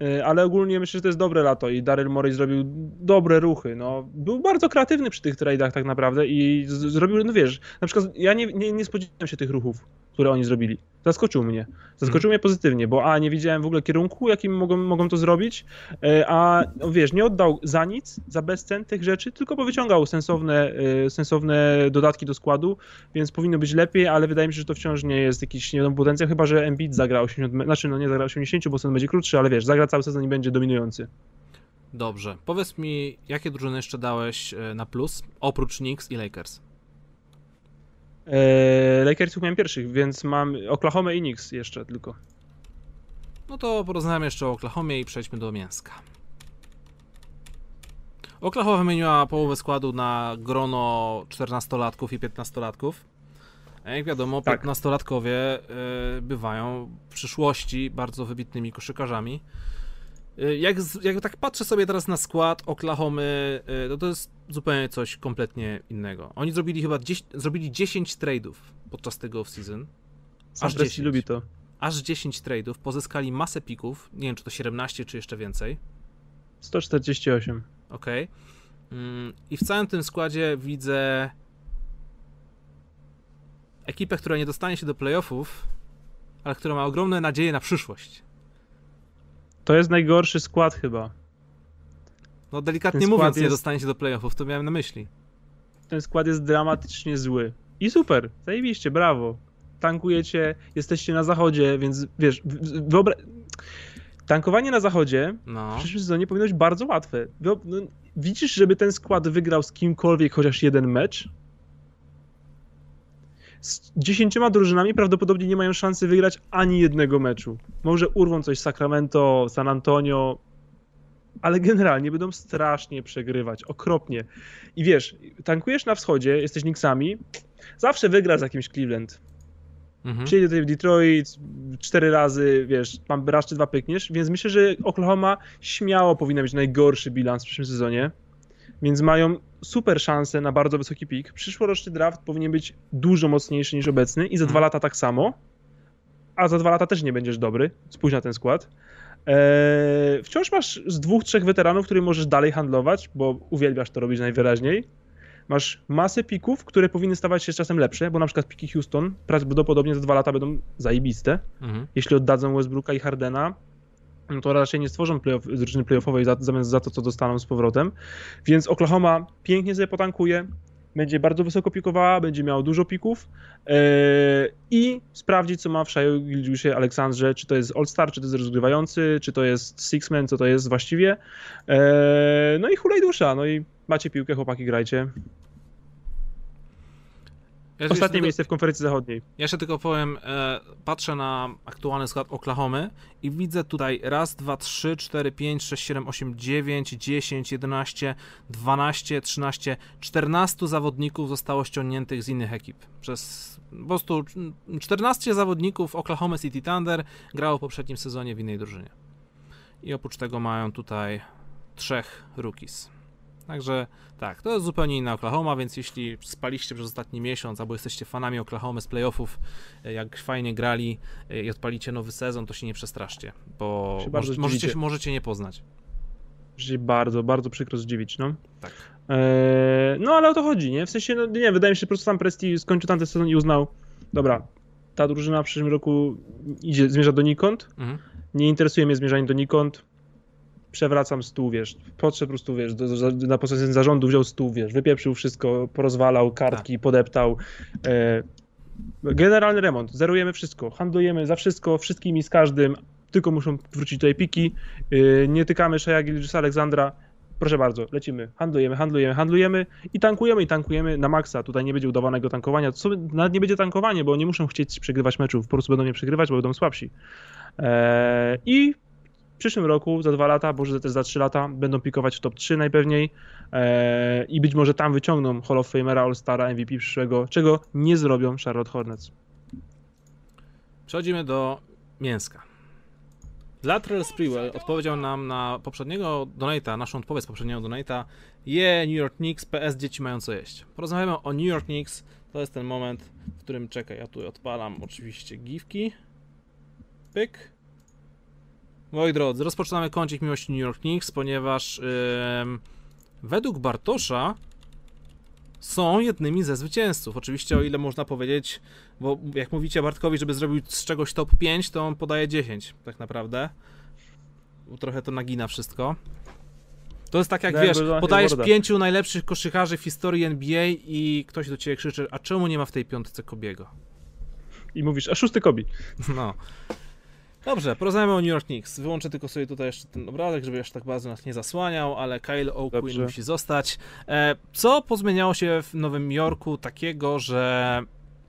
eee, ale ogólnie myślę, że to jest dobre lato i Daryl Morey zrobił dobre ruchy. No, był bardzo kreatywny przy tych tradeach tak naprawdę i zrobił, no wiesz, na przykład ja nie, nie, nie spodziewałem się tych ruchów które oni zrobili. Zaskoczył mnie. Zaskoczył hmm. mnie pozytywnie, bo a nie widziałem w ogóle kierunku, jakim mogą, mogą to zrobić, e, a no wiesz, nie oddał za nic, za bezcen tych rzeczy, tylko powyciągał sensowne, e, sensowne dodatki do składu, więc powinno być lepiej, ale wydaje mi się, że to wciąż nie jest jakiś nie wiem, potencjał, chyba że Embiid zagra 80, znaczy no nie zagra 80, bo sezon będzie krótszy, ale wiesz, zagra cały sezon i będzie dominujący. Dobrze. Powiedz mi, jakie drużyny jeszcze dałeś e, na plus, oprócz Knicks i Lakers? Eee, Lakersów miałem pierwszych, więc mam Oklahoma i Knicks jeszcze tylko. No to porozmawiamy jeszcze o Oklahomie i przejdźmy do mięska. Oklahoma wymieniła połowę składu na grono 14-latków i 15-latków. Jak wiadomo, tak. 15-latkowie y, bywają w przyszłości bardzo wybitnymi koszykarzami. Y, jak, jak tak patrzę sobie teraz na skład Oklahomy, to to jest zupełnie coś kompletnie innego. Oni zrobili chyba 10, zrobili 10 trade'ów podczas tego off-season. Aż 10. lubi to. Aż 10 trade'ów, pozyskali masę pików, nie wiem czy to 17 czy jeszcze więcej. 148. Okej. Okay. Mm, I w całym tym składzie widzę ekipę, która nie dostanie się do playoffów, ale która ma ogromne nadzieje na przyszłość. To jest najgorszy skład chyba. No delikatnie ten mówiąc, jest... nie dostanie się do playoffów, to miałem na myśli. Ten skład jest dramatycznie zły. I super, zajebiście, brawo. Tankujecie, jesteście na zachodzie, więc wiesz, wyobra... Tankowanie na zachodzie no. w przyszłym sezonie powinno być bardzo łatwe. No, widzisz, żeby ten skład wygrał z kimkolwiek chociaż jeden mecz? Z dziesięcioma drużynami prawdopodobnie nie mają szansy wygrać ani jednego meczu. Może urwą coś Sacramento, San Antonio, ale generalnie będą strasznie przegrywać, okropnie. I wiesz, tankujesz na wschodzie, jesteś Knicksami, zawsze wygra z jakimś Cleveland. Mhm. Przyjedzie tutaj w Detroit cztery razy, wiesz, mam raz czy dwa pykniesz, więc myślę, że Oklahoma śmiało powinna mieć najgorszy bilans w przyszłym sezonie więc mają super szansę na bardzo wysoki pik. Przyszłoroczny draft powinien być dużo mocniejszy niż obecny i za dwa mhm. lata tak samo, a za dwa lata też nie będziesz dobry, spójrz na ten skład. Eee, wciąż masz z dwóch, trzech weteranów, których możesz dalej handlować, bo uwielbiasz to robić najwyraźniej. Masz masę pików, które powinny stawać się z czasem lepsze, bo na przykład piki Houston prawdopodobnie za dwa lata będą zajebiste. Mhm. Jeśli oddadzą Westbrooka i Hardena, no to raczej nie stworzą playoff, drużyny playoffowej za, zamiast za to, co dostaną z powrotem. Więc Oklahoma pięknie sobie potankuje, będzie bardzo wysoko pikowała, będzie miała dużo pików yy, i sprawdzić, co ma w Shaju Gilgiusie Aleksandrze, czy to jest All-Star, czy to jest rozgrywający, czy to jest Six-Man, co to jest właściwie. Yy, no i hulej dusza, no i macie piłkę, chłopaki, grajcie. Ja Ostatnie tylko, miejsce w konferencji zachodniej. Ja jeszcze tylko powiem, e, patrzę na aktualny skład Oklahomy i widzę tutaj raz, dwa, trzy, cztery, pięć, sześć, siedem, osiem, dziewięć, dziesięć, jedenaście, dwanaście, trzynaście, czternastu zawodników zostało ściągniętych z innych ekip. Przez po prostu 14 zawodników Oklahoma City Thunder grało w poprzednim sezonie w innej drużynie. I oprócz tego mają tutaj trzech rookies. Także tak, to jest zupełnie inna Oklahoma, więc jeśli spaliście przez ostatni miesiąc, albo jesteście fanami Oklahomy z playoffów, e, jak fajnie grali e, i odpalicie nowy sezon, to się nie przestraszcie, bo może, możecie, możecie nie poznać. Że bardzo, bardzo przykro zdziwić, no. Tak. Eee, no ale o to chodzi, nie? W sensie, no nie, wydaje mi się, że po prostu sam Presti skończył tamten sezon i uznał, dobra, ta drużyna w przyszłym roku idzie, zmierza donikąd, mhm. nie interesuje mnie zmierzanie donikąd, przewracam stół, wiesz, podszedł po prostu, wiesz, do, do, na pozycję zarządu wziął stół, wiesz, wypieprzył wszystko, porozwalał kartki, tak. podeptał. E, generalny remont, zerujemy wszystko, handlujemy za wszystko, wszystkimi z każdym, tylko muszą wrócić tutaj piki, e, nie tykamy Shea Gilgisa Aleksandra, proszę bardzo, lecimy, handlujemy, handlujemy, handlujemy i tankujemy, i tankujemy na maksa. Tutaj nie będzie udawanego tankowania, co, nawet nie będzie tankowanie, bo nie muszą chcieć przegrywać meczów, po prostu będą je przegrywać, bo będą słabsi. Eee, I przyszłym roku, za dwa lata, może też za trzy lata, będą pikować w top 3 najpewniej e, i być może tam wyciągną Hall of Famera, All-Stara, MVP przyszłego, czego nie zrobią Charlotte Hornets. Przechodzimy do mięska. Latrell Sprewell odpowiedział nam na poprzedniego donata, naszą odpowiedź z poprzedniego donata. Je, yeah, New York Knicks, PS, dzieci mają co jeść. Porozmawiamy o New York Knicks. To jest ten moment, w którym czekaj, ja tu odpalam oczywiście gifki. Pyk. Moi drodzy, rozpoczynamy kącik miłości New York Knicks, ponieważ yy, według Bartosza są jednymi ze zwycięzców. Oczywiście o ile można powiedzieć, bo jak mówicie Bartkowi, żeby zrobił z czegoś top 5, to on podaje 10 tak naprawdę. Trochę to nagina wszystko. To jest tak jak wiesz, podajesz pięciu najlepszych koszykarzy w historii NBA i ktoś do ciebie krzyczy, a czemu nie ma w tej piątce Kobiego? I mówisz, a szósty Kobi. No. Dobrze, porozmawiamy o New York Knicks. Wyłączę tylko sobie tutaj jeszcze ten obrazek, żeby jeszcze tak bardzo nas nie zasłaniał, ale Kyle O'Quinn musi zostać. E, co pozmieniało się w Nowym Jorku takiego, że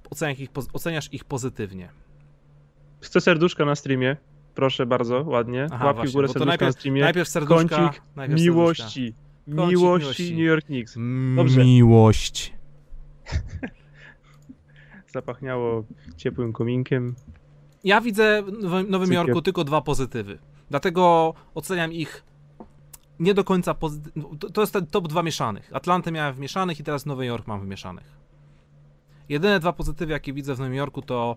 oceniasz ich, oceniasz ich pozytywnie? Chcę serduszka na streamie. Proszę bardzo, ładnie. Aha, Łapki w górę serduszka najpierw, na streamie. Najpierw serduszka. Kącik najpierw miłości. Kącik miłości. miłości New York Knicks. Dobrze. Miłość. Zapachniało ciepłym kominkiem. Ja widzę w Nowym Jorku tylko dwa pozytywy. Dlatego oceniam ich nie do końca pozytywnie. To jest ten top dwa mieszanych. Atlantę miałem w mieszanych i teraz Nowy Jork mam w mieszanych. Jedyne dwa pozytywy, jakie widzę w Nowym Jorku, to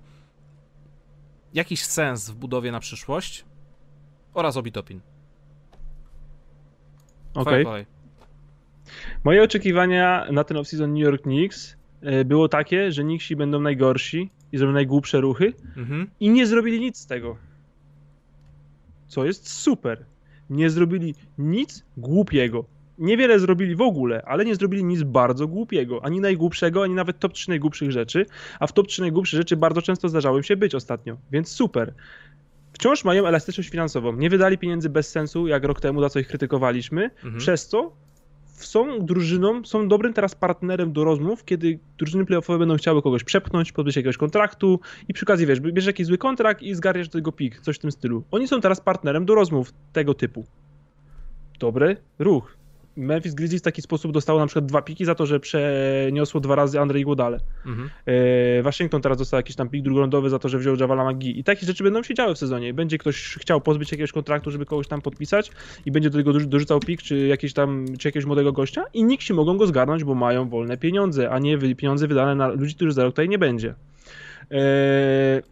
jakiś sens w budowie na przyszłość oraz Obitopin. Okej. Okay. Moje oczekiwania na ten off-season New York Knicks e, było takie, że Knicksi będą najgorsi i zrobili najgłupsze ruchy mhm. i nie zrobili nic z tego. Co jest super. Nie zrobili nic głupiego. Niewiele zrobili w ogóle, ale nie zrobili nic bardzo głupiego. Ani najgłupszego, ani nawet top 3 najgłupszych rzeczy. A w top 3 najgłupszych rzeczy bardzo często zdarzały się być ostatnio. Więc super. Wciąż mają elastyczność finansową. Nie wydali pieniędzy bez sensu, jak rok temu, za co ich krytykowaliśmy. Mhm. Przez co są drużyną, są dobrym teraz partnerem do rozmów, kiedy drużyny playoffowe będą chciały kogoś przepchnąć, podbyć jakiegoś kontraktu i przy okazji, wiesz, bierzesz jakiś zły kontrakt i zgarniasz do tego pik, coś w tym stylu. Oni są teraz partnerem do rozmów tego typu. Dobry ruch. Memphis Grizzlies w taki sposób dostało na przykład dwa piki za to, że przeniosło dwa razy Andrzej Godale. Mhm. E, Waszyngton teraz dostał jakiś tam pik drugorondowy za to, że wziął Javala McGee. I takie rzeczy będą się działy w sezonie. Będzie ktoś chciał pozbyć jakiegoś kontraktu, żeby kogoś tam podpisać i będzie do tego dorzucał pik, czy jakieś tam, czy jakiegoś młodego gościa i nikt się mogą go zgarnąć, bo mają wolne pieniądze, a nie pieniądze wydane na ludzi, których za rok tutaj nie będzie. E,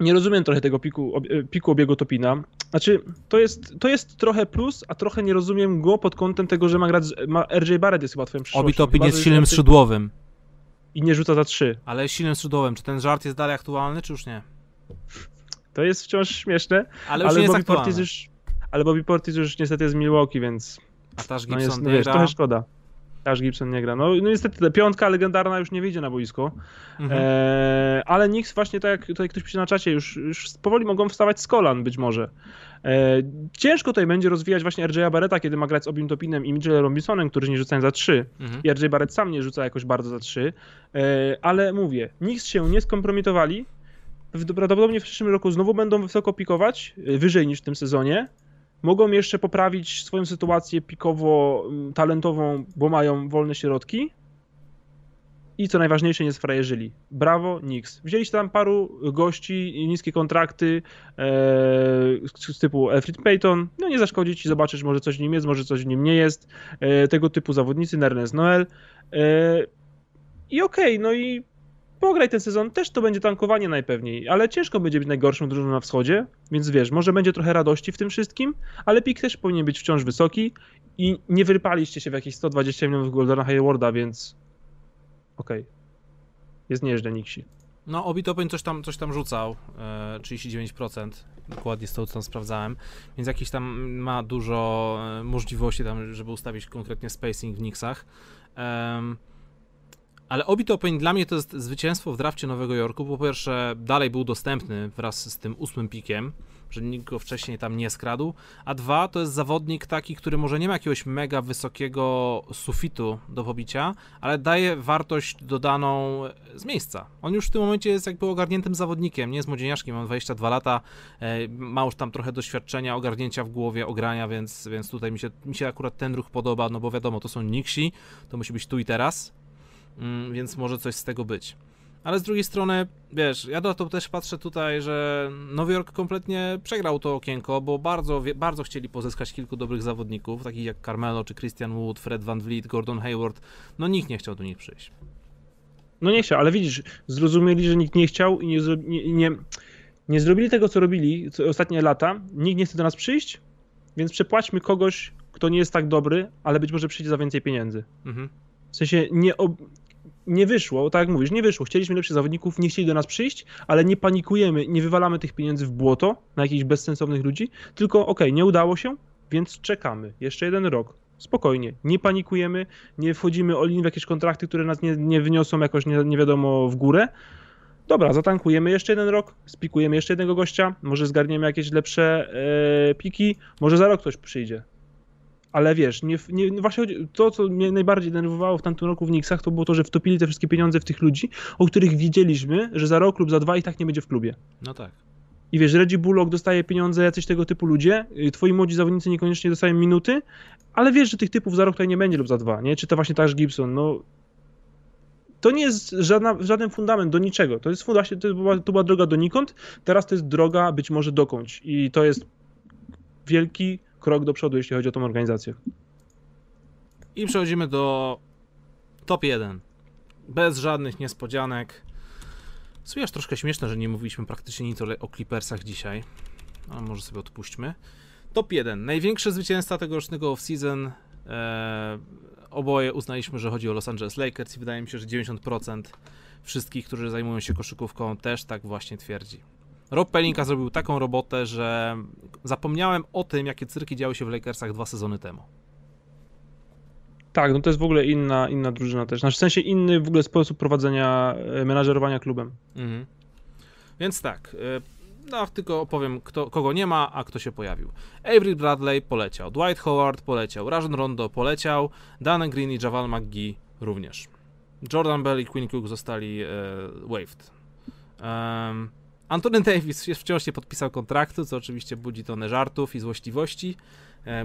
nie rozumiem trochę tego piku, e, piku obiegu Topina. Znaczy, to jest, to jest trochę plus, a trochę nie rozumiem go pod kątem tego, że ma grać, ma RJ Barrett jest chyba twoim przyszłością. Obi Topin jest silnym skrzydłowym. I nie rzuca za trzy. Ale jest silnym skrzydłowym. Czy ten żart jest dalej aktualny, czy już nie? To jest wciąż śmieszne, ale, już ale, Bobby, Portis już, ale Bobby Portis już niestety jest z Milwaukee, więc... A Tash Gibson no jest, no wiesz, trochę szkoda. Aż Gibson nie gra. No, no niestety piątka legendarna już nie wyjdzie na boisko. Mhm. E, ale Knicks właśnie tak jak tutaj ktoś pisze na czacie, już, już powoli mogą wstawać z kolan być może. E, ciężko tutaj będzie rozwijać właśnie RJ Barretta, kiedy ma grać z Obim Topinem i Mitchell Robinsonem, którzy nie rzucają za trzy. Mhm. I RJ Barrett sam nie rzuca jakoś bardzo za trzy. E, ale mówię, Knicks się nie skompromitowali. Prawdopodobnie w przyszłym roku znowu będą wysoko pikować, e, wyżej niż w tym sezonie mogą jeszcze poprawić swoją sytuację pikowo-talentową, mm, bo mają wolne środki. I co najważniejsze, nie sfrajerzyli. Brawo, Nix. Wzięliście tam paru gości niskie kontrakty e, z typu Alfred Payton. No nie zaszkodzi ci, zobaczysz, może coś w nim jest, może coś w nim nie jest. E, tego typu zawodnicy, Nernes Noel. E, I okej, okay, no i pograj ten sezon, też to będzie tankowanie najpewniej, ale ciężko będzie być najgorszą drużyną na wschodzie, więc wiesz, może będzie trochę radości w tym wszystkim, ale pik też powinien być wciąż wysoki i nie wyrypaliście się w jakieś 120 milionów Goldena Haywarda, więc okej. Okay. Jest nieźle Nixi. No, Obi Topin coś tam, coś tam rzucał, e, 39%, dokładnie z tego, co tam sprawdzałem, więc jakiś tam ma dużo e, możliwości tam, żeby ustawić konkretnie spacing w Nixach. Ale Obi Toppin dla mnie to jest zwycięstwo w drafcie Nowego Jorku. Po pierwsze, dalej był dostępny wraz z tym ósmym pikiem, że nikt go wcześniej tam nie skradł. A dwa, to jest zawodnik taki, który może nie ma jakiegoś mega wysokiego sufitu do pobicia, ale daje wartość dodaną z miejsca. On już w tym momencie jest jakby ogarniętym zawodnikiem, nie jest młodzieniaszkiem, ma 22 lata, e, ma już tam trochę doświadczenia, ogarnięcia w głowie, ogrania, więc, więc tutaj mi się, mi się akurat ten ruch podoba, no bo wiadomo, to są Nixi, to musi być tu i teraz więc może coś z tego być. Ale z drugiej strony, wiesz, ja do to też patrzę tutaj, że Nowy Jork kompletnie przegrał to okienko, bo bardzo, bardzo chcieli pozyskać kilku dobrych zawodników, takich jak Carmelo czy Christian Wood, Fred Van Vliet, Gordon Hayward. No nikt nie chciał do nich przyjść. No nie chciał, ale widzisz, zrozumieli, że nikt nie chciał i nie, nie, nie, nie zrobili tego, co robili co ostatnie lata. Nikt nie chce do nas przyjść, więc przepłaćmy kogoś, kto nie jest tak dobry, ale być może przyjdzie za więcej pieniędzy. Mhm. W sensie nie, ob nie wyszło, tak jak mówisz, nie wyszło. Chcieliśmy lepszych zawodników, nie chcieli do nas przyjść, ale nie panikujemy, nie wywalamy tych pieniędzy w błoto na jakichś bezsensownych ludzi, tylko okej, okay, nie udało się, więc czekamy. Jeszcze jeden rok. Spokojnie, nie panikujemy, nie wchodzimy all w jakieś kontrakty, które nas nie, nie wyniosą jakoś nie, nie wiadomo w górę. Dobra, zatankujemy jeszcze jeden rok, spikujemy jeszcze jednego gościa, może zgarniemy jakieś lepsze e, piki, może za rok ktoś przyjdzie. Ale wiesz, nie, nie, właśnie to, co mnie najbardziej denerwowało w tamtym roku w Knicksach, to było to, że wtopili te wszystkie pieniądze w tych ludzi, o których wiedzieliśmy, że za rok lub za dwa i tak nie będzie w klubie. No tak. I wiesz, Reggie Bullock dostaje pieniądze, jacyś tego typu ludzie, y, twoi młodzi zawodnicy niekoniecznie dostają minuty, ale wiesz, że tych typów za rok tutaj nie będzie lub za dwa, nie? Czy to właśnie Tash Gibson, no... To nie jest żadna, żaden fundament do niczego. To jest właśnie, to była, to była droga donikąd, teraz to jest droga być może dokądś. I to jest wielki krok do przodu, jeśli chodzi o tą organizację. I przechodzimy do top 1. Bez żadnych niespodzianek. Jest troszkę śmieszne, że nie mówiliśmy praktycznie nic o Clippersach dzisiaj. A może sobie odpuśćmy. Top 1. Największy zwycięzca tegorocznego off-season. Eee, oboje uznaliśmy, że chodzi o Los Angeles Lakers i wydaje mi się, że 90% wszystkich, którzy zajmują się koszykówką też tak właśnie twierdzi. Rob Pelinka zrobił taką robotę, że zapomniałem o tym, jakie cyrki działy się w Lakersach dwa sezony temu. Tak, no to jest w ogóle inna, inna drużyna też. Znaczy, w sensie inny w ogóle sposób prowadzenia, e, menadżerowania klubem. Mhm. Więc tak, e, no tylko opowiem, kto, kogo nie ma, a kto się pojawił. Avery Bradley poleciał, Dwight Howard poleciał, Rajon Rondo poleciał, Dan Green i Javal McGee również. Jordan Bell i Quinn Cook zostali e, waived. Um, Antony Davis wciąż nie podpisał kontraktu, co oczywiście budzi tonę żartów i złośliwości.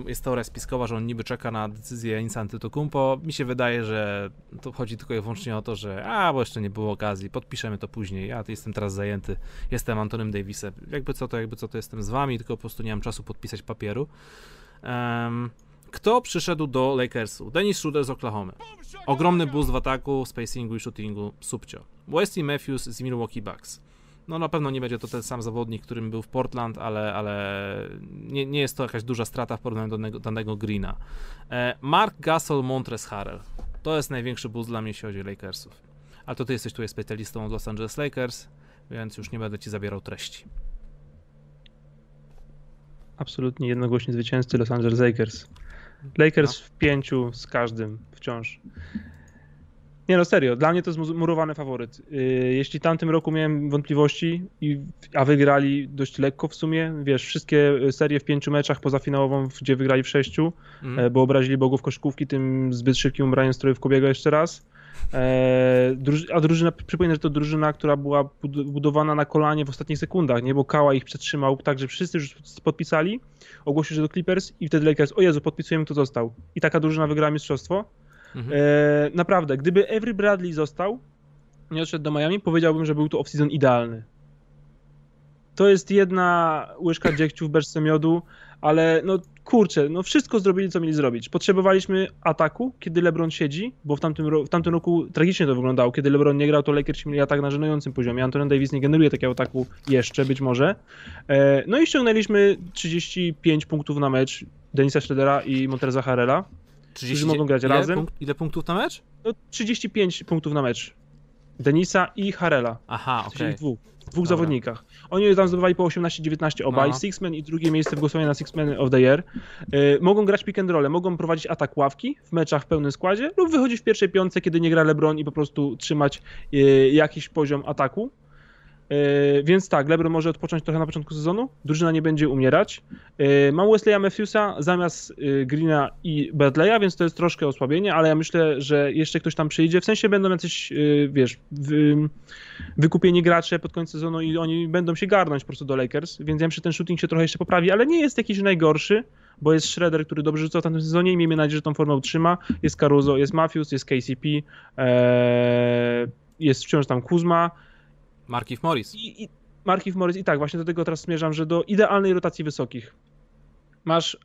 Jest teoria spiskowa, że on niby czeka na decyzję Insa Antetokounmpo. Mi się wydaje, że to chodzi tylko i wyłącznie o to, że a, bo jeszcze nie było okazji, podpiszemy to później, ja jestem teraz zajęty, jestem Antonym Davisem. Jakby co to, jakby co to jestem z wami, tylko po prostu nie mam czasu podpisać papieru. Um, kto przyszedł do Lakersu? Dennis Schroeder z Oklahoma. Ogromny boost w ataku, spacingu i shootingu, subcio. Wesley Matthews z Milwaukee Bucks. No na pewno nie będzie to ten sam zawodnik, którym był w Portland, ale, ale nie, nie jest to jakaś duża strata w porównaniu do danego, danego Greena. E, Mark Gasol, Montres Harrell. To jest największy boost dla mnie, jeśli chodzi o Lakersów. Ale to ty jesteś tutaj specjalistą od Los Angeles Lakers, więc już nie będę ci zabierał treści. Absolutnie jednogłośnie zwycięzcy Los Angeles Lakers. Lakers no. w pięciu z każdym wciąż. Nie no, serio, dla mnie to jest murowany faworyt. Y, jeśli tamtym roku miałem wątpliwości, a wygrali dość lekko w sumie, wiesz, wszystkie serie w pięciu meczach poza finałową, gdzie wygrali w sześciu, mm. bo obrazili bogów koszkówki tym zbyt szybkim ubraniem strojów Kobiego jeszcze raz. E, a drużyna, przypomnę, że to drużyna, która była budowana na kolanie w ostatnich sekundach, nie? Bo Kała ich przetrzymał tak, że wszyscy już podpisali, ogłosił, że do Clippers i wtedy Lakers, o Jezu, podpisujemy, kto został. I taka drużyna wygrała mistrzostwo. Mhm. E, naprawdę, gdyby Avery Bradley został, nie odszedł do Miami, powiedziałbym, że był to off-season idealny. To jest jedna łyżka dziegciu w beczce miodu, ale no kurczę, no wszystko zrobili, co mieli zrobić. Potrzebowaliśmy ataku, kiedy LeBron siedzi, bo w tamtym, w tamtym roku tragicznie to wyglądało. Kiedy LeBron nie grał, to Lakers mieli atak na żenującym poziomie. Anthony Davis nie generuje takiego ataku jeszcze, być może. E, no i ściągnęliśmy 35 punktów na mecz Denisa Schroedera i Montreza Harrella 30, którzy mogą grać ile razem. Punkt, ile punktów na mecz? No, 35 punktów na mecz. Denisa i Harela. Aha, okej. Okay. dwóch, dwóch zawodnikach. Oni tam zdobywali po 18-19 obaj, no. Sixman i drugie miejsce w głosowaniu na Sixman of the Year. Y, mogą grać pick and roll, mogą prowadzić atak ławki w meczach w pełnym składzie lub wychodzić w pierwszej piątce, kiedy nie gra LeBron i po prostu trzymać y, jakiś poziom ataku. E, więc tak, LeBron może odpocząć trochę na początku sezonu, drużyna nie będzie umierać. E, mam Wesleya Matthewsa zamiast e, Greena i Bradley'a, więc to jest troszkę osłabienie, ale ja myślę, że jeszcze ktoś tam przyjdzie. W sensie będą jacyś, wiesz, wykupieni gracze pod koniec sezonu i oni będą się garnąć po prostu do Lakers, więc ja myślę, że ten shooting się trochę jeszcze poprawi, ale nie jest jakiś najgorszy, bo jest Shredder, który dobrze rzucał w tamtym sezonie i miejmy nadzieję, że tą formę utrzyma. Jest Caruso, jest Matthews, jest KCP, jest wciąż tam Kuzma, Markif Morris. I, i Markif Morris i tak, właśnie do tego teraz zmierzam, że do idealnej rotacji wysokich masz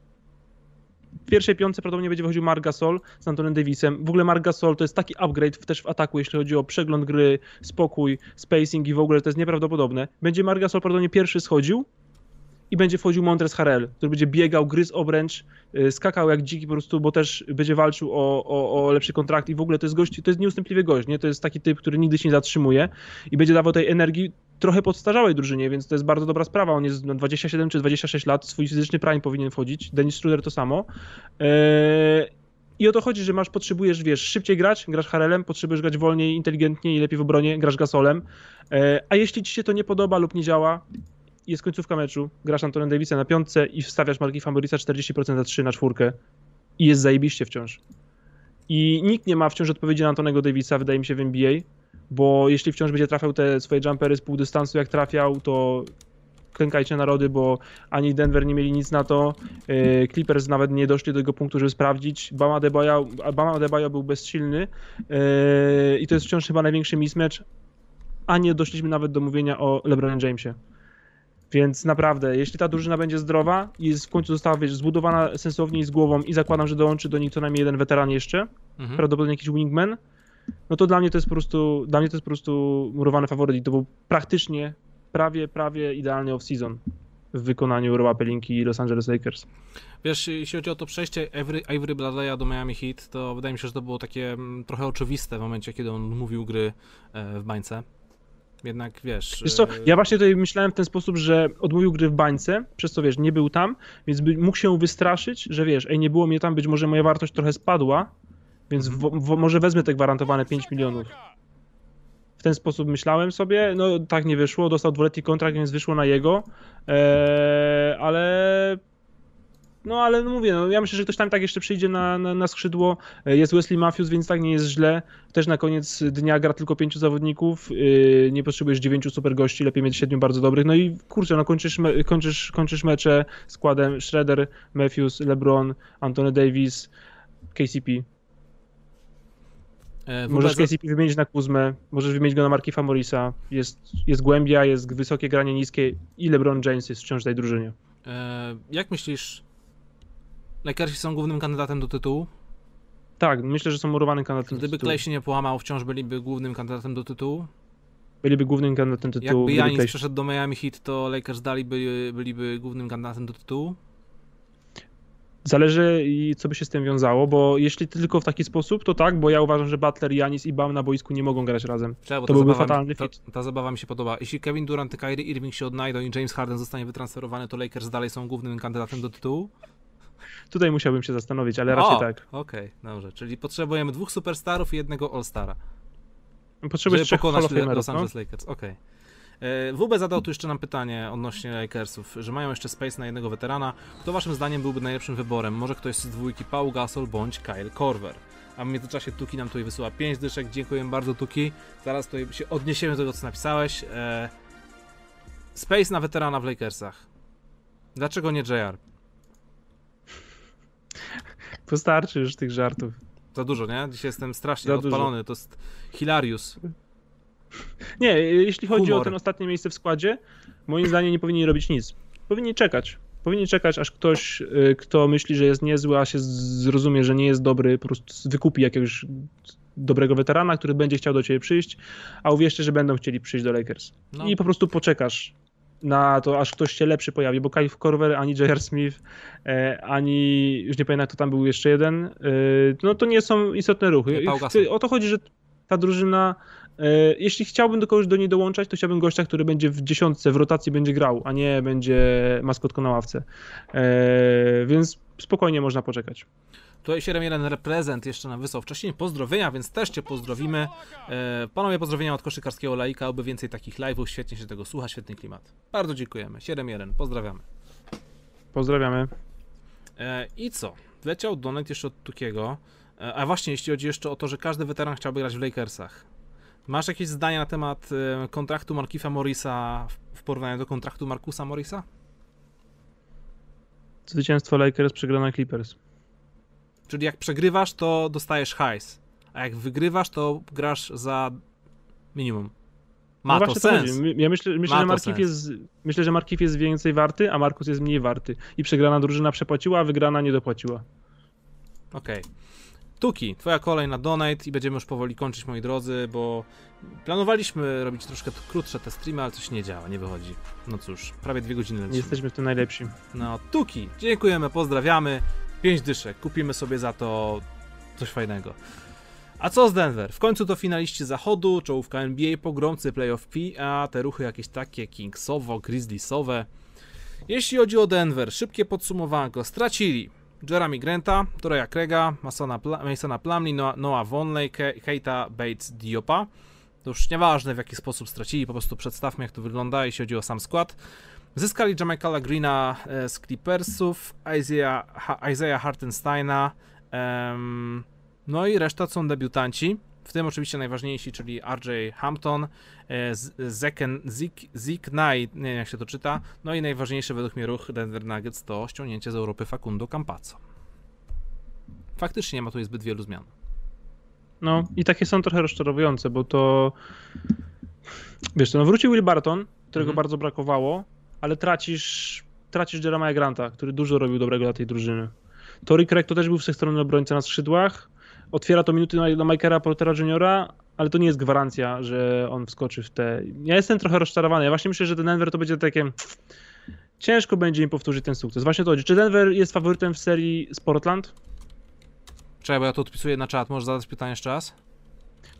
w pierwszej piątce prawdopodobnie będzie wychodził Mark Gasol z Antonem Davisem. W ogóle Mark Gasol to jest taki upgrade też w ataku, jeśli chodzi o przegląd gry, spokój, spacing i w ogóle to jest nieprawdopodobne. Będzie Mark Gasol prawdopodobnie pierwszy schodził i będzie wchodził Montres Harrell, który będzie biegał, gryz obręcz, y, skakał jak dziki po prostu, bo też będzie walczył o, o, o lepszy kontrakt i w ogóle to jest gość, to jest nieustępliwy gość, nie? To jest taki typ, który nigdy się nie zatrzymuje i będzie dawał tej energii trochę podstarzałej drużynie, więc to jest bardzo dobra sprawa. On jest 27 czy 26 lat, swój fizyczny prime powinien wchodzić. Dennis Schroeder to samo. Eee, I o to chodzi, że masz, potrzebujesz, wiesz, szybciej grać, grasz Harelem, potrzebujesz grać wolniej, inteligentniej i lepiej w obronie, grasz Gasolem. Eee, a jeśli ci się to nie podoba lub nie działa, jest końcówka meczu, grasz Antonem Davisa na piątce i wstawiasz Marki Famorisa 40% za 3 na czwórkę. I jest zajebiście wciąż. I nikt nie ma wciąż odpowiedzi na Antonego Davisa, wydaje mi się, w NBA, bo jeśli wciąż będzie trafiał te swoje jumpery z pół dystansu, jak trafiał, to klękajcie narody, bo ani Denver nie mieli nic na to, e, Clippers nawet nie doszli do tego punktu, żeby sprawdzić, Bama Adebayo, Bama był bezsilny. E, i to jest wciąż chyba największy mismatch, a nie doszliśmy nawet do mówienia o LeBronie Jamesie. Więc naprawdę, jeśli ta drużyna będzie zdrowa i w końcu została wiesz, zbudowana sensownie z głową i zakładam, że dołączy do nich co najmniej jeden weteran jeszcze, mhm. prawdopodobnie jakiś wingman, no to dla mnie to jest po prostu, dla mnie to jest po prostu murowany faworyt i to był praktycznie prawie, prawie idealny off-season w wykonaniu Roba Pelinki i Los Angeles Lakers. Wiesz, jeśli chodzi o to przejście Avery, Avery Bradley'a do Miami Heat, to wydaje mi się, że to było takie mm, trochę oczywiste w momencie, kiedy on mówił gry e, w bańce. Jednak wiesz. Wiesz co, e, ja właśnie tutaj myślałem w ten sposób, że odmówił gry w bańce, przez co wiesz, nie był tam, więc by, mógł się wystraszyć, że wiesz, ej, nie było mnie tam, być może moja wartość trochę spadła, więc w, w, może wezmę te gwarantowane 5 milionów. W ten sposób myślałem sobie, no tak nie wyszło, dostał dwuletni kontrakt, więc wyszło na jego, eee, ale no ale no mówię, no, ja myślę, że ktoś tam tak jeszcze przyjdzie na, na, na, skrzydło. E, jest Wesley Matthews, więc tak nie jest źle. Też na koniec dnia gra tylko pięciu zawodników. Yy, nie potrzebujesz dziewięciu super gości, lepiej mieć siedmiu bardzo dobrych. No i kurczę, no kończysz, me, kończysz, kończysz mecze składem Shredder, Matthews, LeBron, Anthony Davis, KCP. E, możesz KCP wymienić na Kuzmę, możesz wymienić go na Marki Famorisa. Jest, jest głębia, jest wysokie granie, niskie i LeBron James jest wciąż w tej drużynie. E, jak myślisz, Lakersi są głównym kandydatem do tytułu? Tak, myślę, że są murowanym kandydatem Gdyby do tytułu. Clay się nie połamał, wciąż byliby głównym kandydatem do tytułu? byliby głównym kandydatem tytułu. Jakby Janis przeszedł do Miami Heat, to Lakers dalej by, byliby głównym kandydatem do tytułu? Zależy i co by się z tym wiązało, bo jeśli tylko w taki sposób, to tak, bo ja uważam, że Butler, Janis i Bam na boisku nie mogą grać razem. Trzeba, to byłby fatalny fit. Ta, ta, zabawa mi się podoba. Jeśli Kevin Durant i Kyrie Irving się odnajdą i James Harden zostanie wytransferowany, to Lakers dalej są głównym kandydatem do tytułu? Tutaj musiałbym się zastanowić, ale raczej o, tak. Okej, okay, dobrze. Czyli potrzebujemy dwóch superstarów i jednego All-Stara. Potrzebujesz trzech pokonać Los Angeles no? Lakers. Okej. Okay. E, WB zadał tu jeszcze nam pytanie odnośnie Lakersów, że mają jeszcze space na jednego weterana. Kto waszym zdaniem byłby najlepszym wyborem? Może ktoś z dwójki Paul Gasol bądź Kyle Korver. A w międzyczasie Tuki nam tutaj wysyła 5 dyszek. Dziękuję bardzo Tuki. Zaraz tutaj się odniesiemy do tego, co napisałeś. E, space na weterana w Lakersach. Dlaczego nie JR? Postarczy już tych żartów. Za dużo, nie? Dzisiaj jestem strasznie Za odpalony. Dużo. To jest hilarius. Nie, jeśli chodzi Humor. o ten ostatnie miejsce w składzie, moim zdaniem nie powinni robić nic. Powinni czekać. Powinni czekać, aż ktoś, y, kto myśli, że jest niezły, a się zrozumie, że nie jest dobry, po prostu wykupi jakiegoś dobrego weterana, który będzie chciał do ciebie przyjść, a uwierzcie, że będą chcieli przyjść do Lakers. No. I po prostu poczekasz na to, aż ktoś się lepszy pojawi, bo Kyle Korver, ani J.R. Smith, e, ani już nie pamiętam, kto tam był jeszcze jeden, e, no to nie są istotne ruchy. O to chodzi, że ta drużyna E, jeśli chciałbym do kogoś do niej dołączać, to chciałbym gościa, który będzie w dziesiątce, w rotacji będzie grał, a nie będzie maskotką na ławce. Więc spokojnie można poczekać. Tutaj 7-1 reprezent jeszcze nam wysłał wcześniej. Pozdrowienia, więc też Cię pozdrowimy. E, panowie, pozdrowienia od koszykarskiego laika, aby więcej takich live'ów. Świetnie się tego słucha, świetny klimat. Bardzo dziękujemy. 7-1, pozdrawiamy. Pozdrawiamy. I co? Wleciał donet jeszcze od Tukiego. A właśnie, jeśli chodzi jeszcze o to, że każdy weteran chciałby grać w Lakersach. Masz jakieś zdania na temat e, kontraktu Markifa Morisa w porównaniu do kontraktu Markusa Morisa? Zwycięstwo Lakers, przegrana Clippers. Czyli jak przegrywasz, to dostajesz hajs, a jak wygrywasz, to grasz za minimum. Ma no to sens. To ja myślę, myślę że Markif jest, myślę, że Markif jest więcej warty, a Markus jest mniej warty. I przegrana drużyna przepłaciła, a wygrana nie dopłaciła. Okej. Okay. Tuki, twoja kolej na donate i będziemy już powoli kończyć, moi drodzy, bo planowaliśmy robić troszkę krótsze te streamy, ale coś nie działa, nie wychodzi. No cóż, prawie dwie godziny lecimy. Jesteśmy w tym najlepsi. No, Tuki, dziękujemy, pozdrawiamy. Pięć dyszek, kupimy sobie za to coś fajnego. A co z Denver? W końcu to finaliści zachodu, czołówka NBA, pogromcy playoff P, a te ruchy jakieś takie Kingsowo, Grizzliesowe. Jeśli chodzi o Denver, szybkie podsumowanko. Stracili Jeremy Granta, Torreya Craiga, Masona, Pla Masona Noah Vonley, Keita Bates Diopa. To już nieważne w jaki sposób stracili, po prostu przedstawmy jak to wygląda, jeśli chodzi o sam skład. Zyskali Jamaicala Greena e, z Clippersów, Isaiah, Isaiah Hartensteina, um, no i reszta są debiutanci. W tym oczywiście najważniejsi, czyli RJ Hampton, e, Zeken, Zik, Zik Knight, nie wiem jak się to czyta, no i najważniejszy według mnie ruch Denver Nuggets to ściągnięcie z Europy Facundo Campazzo. Faktycznie nie ma tutaj zbyt wielu zmian. No i takie są trochę rozczarowujące, bo to wiesz, no wrócił Will Barton, którego mhm. bardzo brakowało, ale tracisz, tracisz Jeremiah Granta, który dużo robił dobrego dla tej drużyny. Tory Craig to też był wszechstronny obrońca na skrzydłach, otwiera to minuty dla Mikera Portera Juniora, ale to nie jest gwarancja, że on wskoczy w te... Ja jestem trochę rozczarowany. Ja właśnie myślę, że ten Denver to będzie takie... Ciężko będzie im powtórzyć ten sukces. Właśnie to chodzi. Czy Denver jest faworytem w serii z Portland? Czekaj, bo ja to odpisuję na czat. Możesz zadać pytanie jeszcze raz?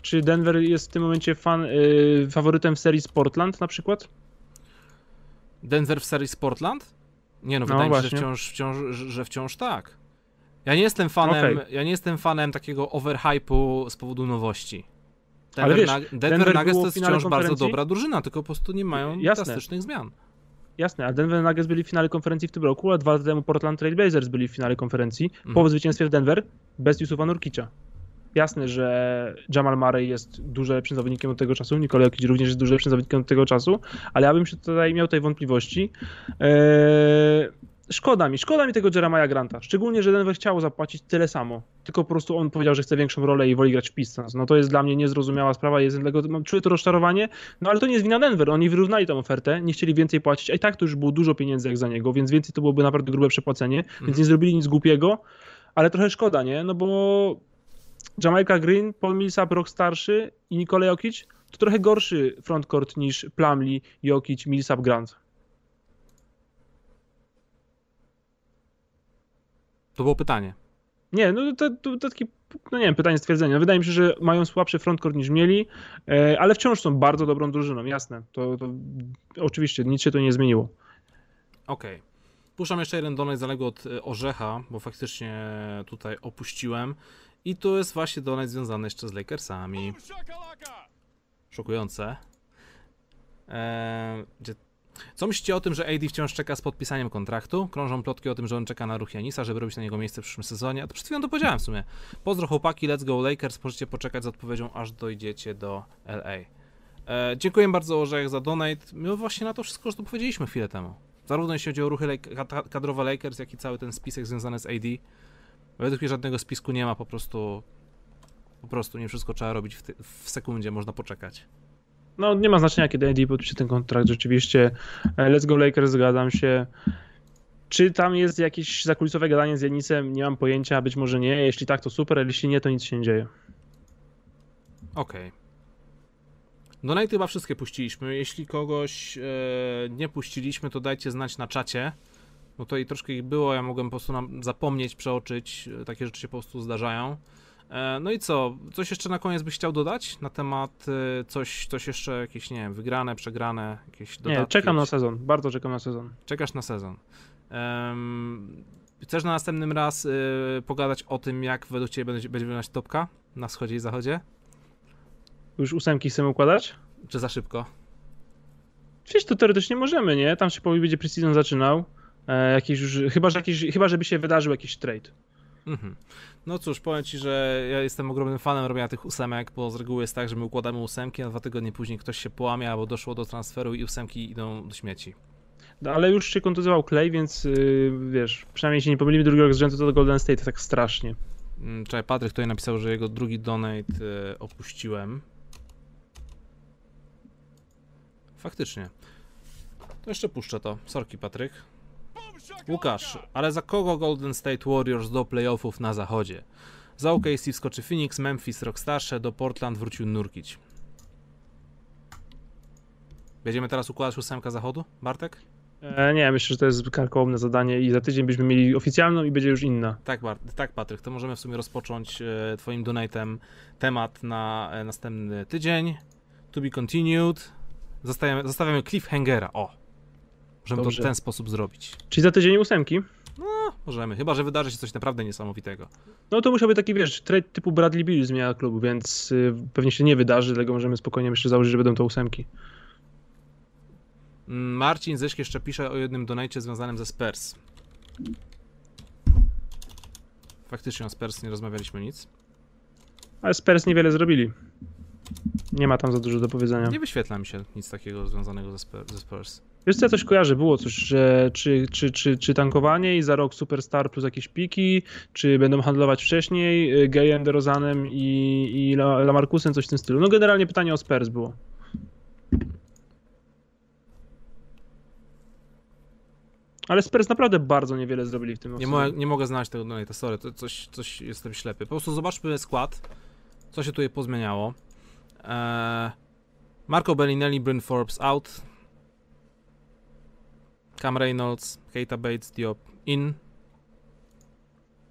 Czy Denver jest w tym momencie fan, yy, faworytem w serii z Portland na przykład? Denver w serii z Portland? Nie no, no wydaje mi się, że wciąż, wciąż, że wciąż tak. Ja nie jestem fanem, okay. ja nie jestem fanem takiego overhype'u z powodu nowości. Denver, Ale wiesz, Denver, Denver Nuggets to jest wciąż bardzo dobra drużyna, tylko po prostu nie mają Jasne. drastycznych zmian. Jasne, a Denver Nuggets byli w finale konferencji w tym roku, a dwa lata temu Portland Trail Blazers byli w finale konferencji mhm. po zwycięstwie w Denver bez Yusufa Nurkicza. Jasne, że Jamal Murray jest dużo lepszym zawodnikiem od tego czasu, Nikola Jokic również jest dużo lepszym zawodnikiem od tego czasu, ale ja bym się tutaj miał tutaj wątpliwości. Eee, szkoda mi, szkoda mi tego Jeremiah Granta. Szczególnie, że Denver chciał zapłacić tyle samo. Tylko po prostu on powiedział, że chce większą rolę i woli grać w Pistons. No to jest dla mnie niezrozumiała sprawa, jest dlatego czuję to rozczarowanie. No ale to nie jest wina Denver. Oni wyrównali tę ofertę, nie chcieli więcej płacić, a i tak to już było dużo pieniędzy jak za niego, więc więcej to byłoby naprawdę grube przepłacenie, mhm. więc nie zrobili nic głupiego, ale trochę szkoda, nie? No bo Jamaica Green, Paul Millsap rok starszy i Nikola Jokic to trochę gorszy frontcourt niż Plumlee, Jokic, Millsap, Grant. To było pytanie. Nie, no to, to, to takie, no nie wiem, pytanie stwierdzenia. Wydaje mi się, że mają słabszy frontcourt niż mieli, e, ale wciąż są bardzo dobrą drużyną, jasne. To, to oczywiście nic się to nie zmieniło. Okej. Okay. Puszczam jeszcze jeden donate zaległy od e, Orzecha, bo faktycznie tutaj opuściłem. I tu jest właśnie donate związany jeszcze z Lakersami. Szokujące. Eee, co myślicie o tym, że AD wciąż czeka z podpisaniem kontraktu? Krążą plotki o tym, że on czeka na ruch Janisa, żeby robić na niego miejsce w przyszłym sezonie. A to przed chwilą to powiedziałem w sumie. Pozdro chłopaki, let's go Lakers. Możecie poczekać z odpowiedzią, aż dojdziecie do LA. E, dziękuję bardzo Orzech za donate. My właśnie na to wszystko, to powiedzieliśmy chwilę temu. Zarówno jeśli chodzi o ruchy kadrowe Lakers, jak i cały ten spisek związany z AD. Według mnie żadnego spisku nie ma, po prostu po prostu nie wszystko trzeba robić w, w sekundzie, można poczekać no nie ma znaczenia, kiedy AD podpisze ten kontrakt, rzeczywiście. E, let's go Lakers, zgadzam się. Czy tam jest jakieś zakulisowe gadanie z Janisem? Nie mam pojęcia, być może nie. Jeśli tak, to super, ale jeśli nie, to nic się nie dzieje. Okej. Okay. Donate chyba wszystkie puściliśmy. Jeśli kogoś e, nie puściliśmy, to dajcie znać na czacie. Bo to i troszkę ich było, ja mogłem po prostu nam zapomnieć, przeoczyć. Takie rzeczy się po prostu zdarzają. E, no i co? Coś jeszcze na koniec byś chciał dodać na temat e, coś, coś jeszcze jakieś, nie wiem, wygrane, przegrane, jakieś dodatki? Nie, czekam na sezon, bardzo czekam na sezon. Czekasz na sezon. Um, chcesz na następnym raz y, pogadać o tym, jak według Ciebie będzie, będzie wyglądać topka na wschodzie i zachodzie? Już ósemki chcemy układać? Czy za szybko? Wiesz, to teoretycznie możemy, nie? Tam się powoli będzie preseason zaczynał. E, jakiś chyba, że jakiś, chyba, żeby się wydarzył jakiś trade. Mhm. No cóż, powiem Ci, że ja jestem ogromnym fanem robienia tych ósemek, bo z reguły jest tak, że my układamy ósemki, a dwa tygodnie później ktoś się połamie albo doszło do transferu i ósemki idą do śmieci. No, ale już się kontuzjował Clay, więc yy, wiesz, przynajmniej się nie pomylimy drugi rok z rzędu, to do Golden State tak strasznie. Mm, czekaj, Patryk tutaj napisał, że jego drugi donate yy, opuściłem. Faktycznie. To jeszcze puszczę to. Sorki, Patryk. Łukasz, ale za kogo Golden State Warriors do playoffów na zachodzie? Za OKC wskoczy Phoenix, Memphis, Rockstarze, do Portland wrócił Nurkic. Będziemy teraz układać ósemka zachodu, Bartek? E, nie, myślę, że to jest karkołomne zadanie i za tydzień byśmy mieli oficjalną i będzie już inna. Tak, Bart tak Patryk, to możemy w sumie rozpocząć e, twoim donatem temat na e, następny tydzień. To be continued. Zostawiamy, zostawiamy cliffhangera, o. Możemy Dobrze. to w ten sposób zrobić. Czyli za tydzień ósemki? No, możemy. Chyba, że wydarzy się coś naprawdę niesamowitego. No to musiałby taki, wiesz, trade typu Bradley Bill zmienia klubu, więc y, pewnie się nie wydarzy, dlatego możemy spokojnie jeszcze założyć, że będą to ósemki. Mm, Marcin Zyszk jeszcze pisze o jednym donajcie związanym ze Spurs. Faktycznie o Spurs nie rozmawialiśmy nic. Ale Spurs niewiele zrobili. Nie ma tam za dużo do powiedzenia. Nie wyświetla mi się nic takiego związanego ze Spurs. Wiesz co, ja coś kojarzę, było coś, że czy, czy, czy, czy tankowanie i za rok Superstar plus jakieś piki, czy będą handlować wcześniej y, Gejem, DeRozanem i, i Lamarcusem, coś w tym stylu. No generalnie pytanie o Spurs było. Ale Spurs naprawdę bardzo niewiele zrobili w tym nie, mo nie mogę znaleźć tego donate'a, sorry, to coś, coś jestem ślepy. Po prostu zobaczmy skład, co się tutaj pozmieniało. Eee, Marco Bellinelli, Bryn Forbes out, Cam Reynolds, Keita Bates, Diop in.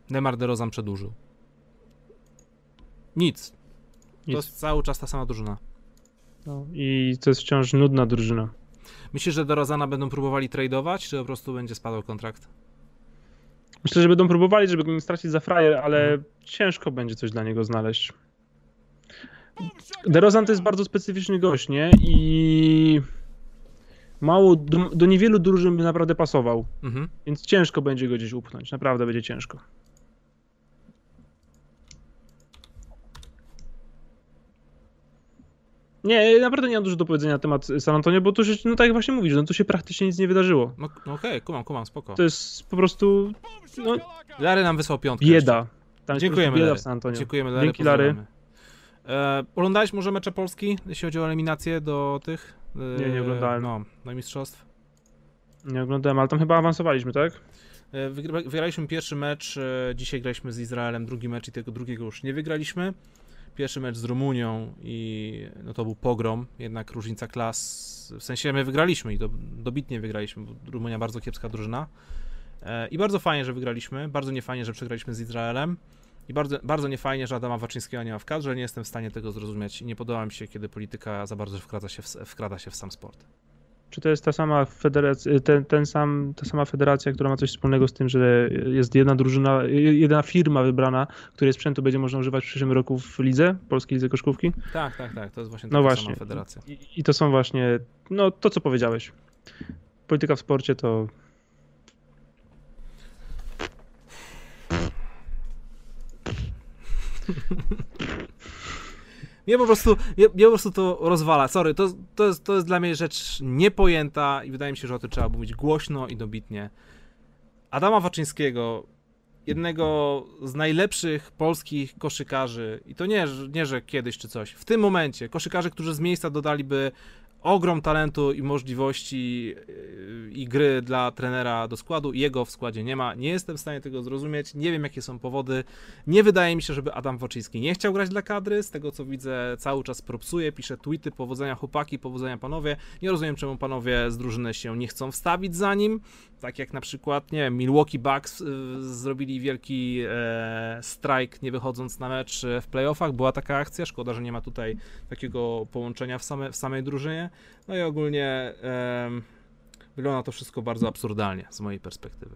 Demar DeRozan przedłużył. Nic. Nic. To jest cały czas ta sama drużyna. No, I to jest wciąż nudna drużyna. Myślisz, że DeRozana będą próbowali tradeować, czy po prostu będzie spadał kontrakt? Myślę, że będą próbowali, żeby go nie stracić za frajer, ale hmm. ciężko będzie coś dla niego znaleźć. DeRozan to jest bardzo specyficzny gość, nie? I mało, do, do niewielu drużyn by naprawdę pasował. Mhm. Więc ciężko będzie go gdzieś upchnąć. Naprawdę będzie ciężko. Nie, naprawdę nie mam dużo do powiedzenia na temat San Antonio, bo to się, no tak jak właśnie mówisz, no to się praktycznie nic nie wydarzyło. No, no okej, okay, kumam, kumam, spoko. To jest po prostu, no... Lary nam wysłał piątkę Bieda. Tam Dziękujemy, bieda w San Antonio. Dziękujemy, Lary. Dzięki, Lary. E, oglądałeś może mecze Polski, jeśli chodzi o eliminację do tych? E, nie, nie oglądałem. No, do mistrzostw. Nie oglądałem, ale tam chyba awansowaliśmy, tak? E, wygraliśmy pierwszy mecz, e, dzisiaj graliśmy z Izraelem drugi mecz i tego drugiego już nie wygraliśmy. pierwszy mecz z Rumunią i no to był pogrom, jednak różnica klas, w sensie my wygraliśmy i do, dobitnie wygraliśmy, bo Rumunia bardzo kiepska drużyna. E, I bardzo fajnie, że wygraliśmy, bardzo niefajnie, że przegraliśmy z Izraelem. I bardzo, bardzo niefajnie, że Adama Waczyńskiego nie ma w kadrze, nie jestem w stanie tego zrozumieć nie podoba mi się, kiedy polityka za bardzo wkrada się w, wkrada się w sam sport. Czy to jest ta sama federacja, ten, ten sam, ta sama federacja, która ma coś wspólnego z tym, że jest jedna drużyna, jedna firma wybrana, której sprzętu będzie można używać w przyszłym roku w lidze, Polskiej Lidze Koszkówki? Tak, tak, tak, to jest właśnie no właśnie. sama federacja. I, I to są właśnie, no to co powiedziałeś. Polityka w sporcie to Mnie po prostu, mnie, mnie, po prostu to rozwala. Sorry, to, to, jest, to jest dla mnie rzecz niepojęta i wydaje mi się, że o tym trzeba mówić głośno i dobitnie. Adama Waczyńskiego, jednego z najlepszych polskich koszykarzy, i to nie, nie, że kiedyś czy coś, w tym momencie, koszykarzy, którzy z miejsca dodaliby ogrom talentu i możliwości yy, i gry dla trenera do składu. Jego w składzie nie ma. Nie jestem w stanie tego zrozumieć. Nie wiem, jakie są powody. Nie wydaje mi się, żeby Adam Woczyński nie chciał grać dla kadry. Z tego, co widzę, cały czas propsuje, pisze tweety, powodzenia chłopaki, powodzenia panowie. Nie rozumiem, czemu panowie z drużyny się nie chcą wstawić za nim. Tak jak na przykład, nie wiem, Milwaukee Bucks yy, zrobili wielki e, strajk, nie wychodząc na mecz w playoffach. Była taka akcja. Szkoda, że nie ma tutaj takiego połączenia w, same, w samej drużynie. No i ogólnie um, wygląda to wszystko bardzo absurdalnie z mojej perspektywy.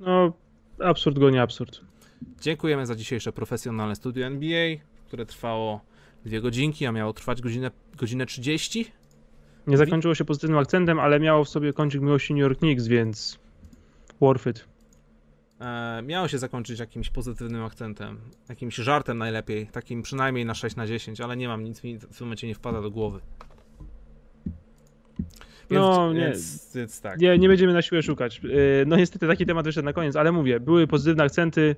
No, absurd go nie absurd. Dziękujemy za dzisiejsze profesjonalne studio NBA, które trwało dwie godzinki, a miało trwać godzinę, godzinę 30. Nie zakończyło się pozytywnym akcentem, ale miało w sobie kącik miłości New York Knicks, więc worth it e, miało się zakończyć jakimś pozytywnym akcentem, jakimś żartem najlepiej, takim przynajmniej na 6 na 10, ale nie mam, nic mi w tym momencie nie wpada do głowy. Więc, no, nie, więc, więc tak. nie, nie będziemy na siłę szukać. E, no niestety taki temat wyszedł na koniec, ale mówię, były pozytywne akcenty,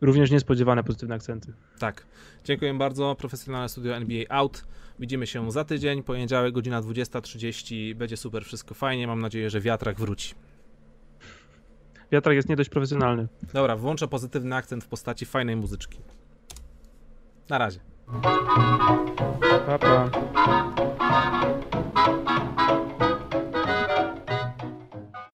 również niespodziewane pozytywne akcenty. Tak. Dziękuję bardzo. Profesjonalne studio NBA out. Widzimy się za tydzień, poniedziałek, godzina 20.30. Będzie super, wszystko fajnie. Mam nadzieję, że wiatrak wróci. Wiatrak jest nie dość profesjonalny. Dobra, włączę pozytywny akcent w postaci fajnej muzyczki. Na razie. Pa, pa.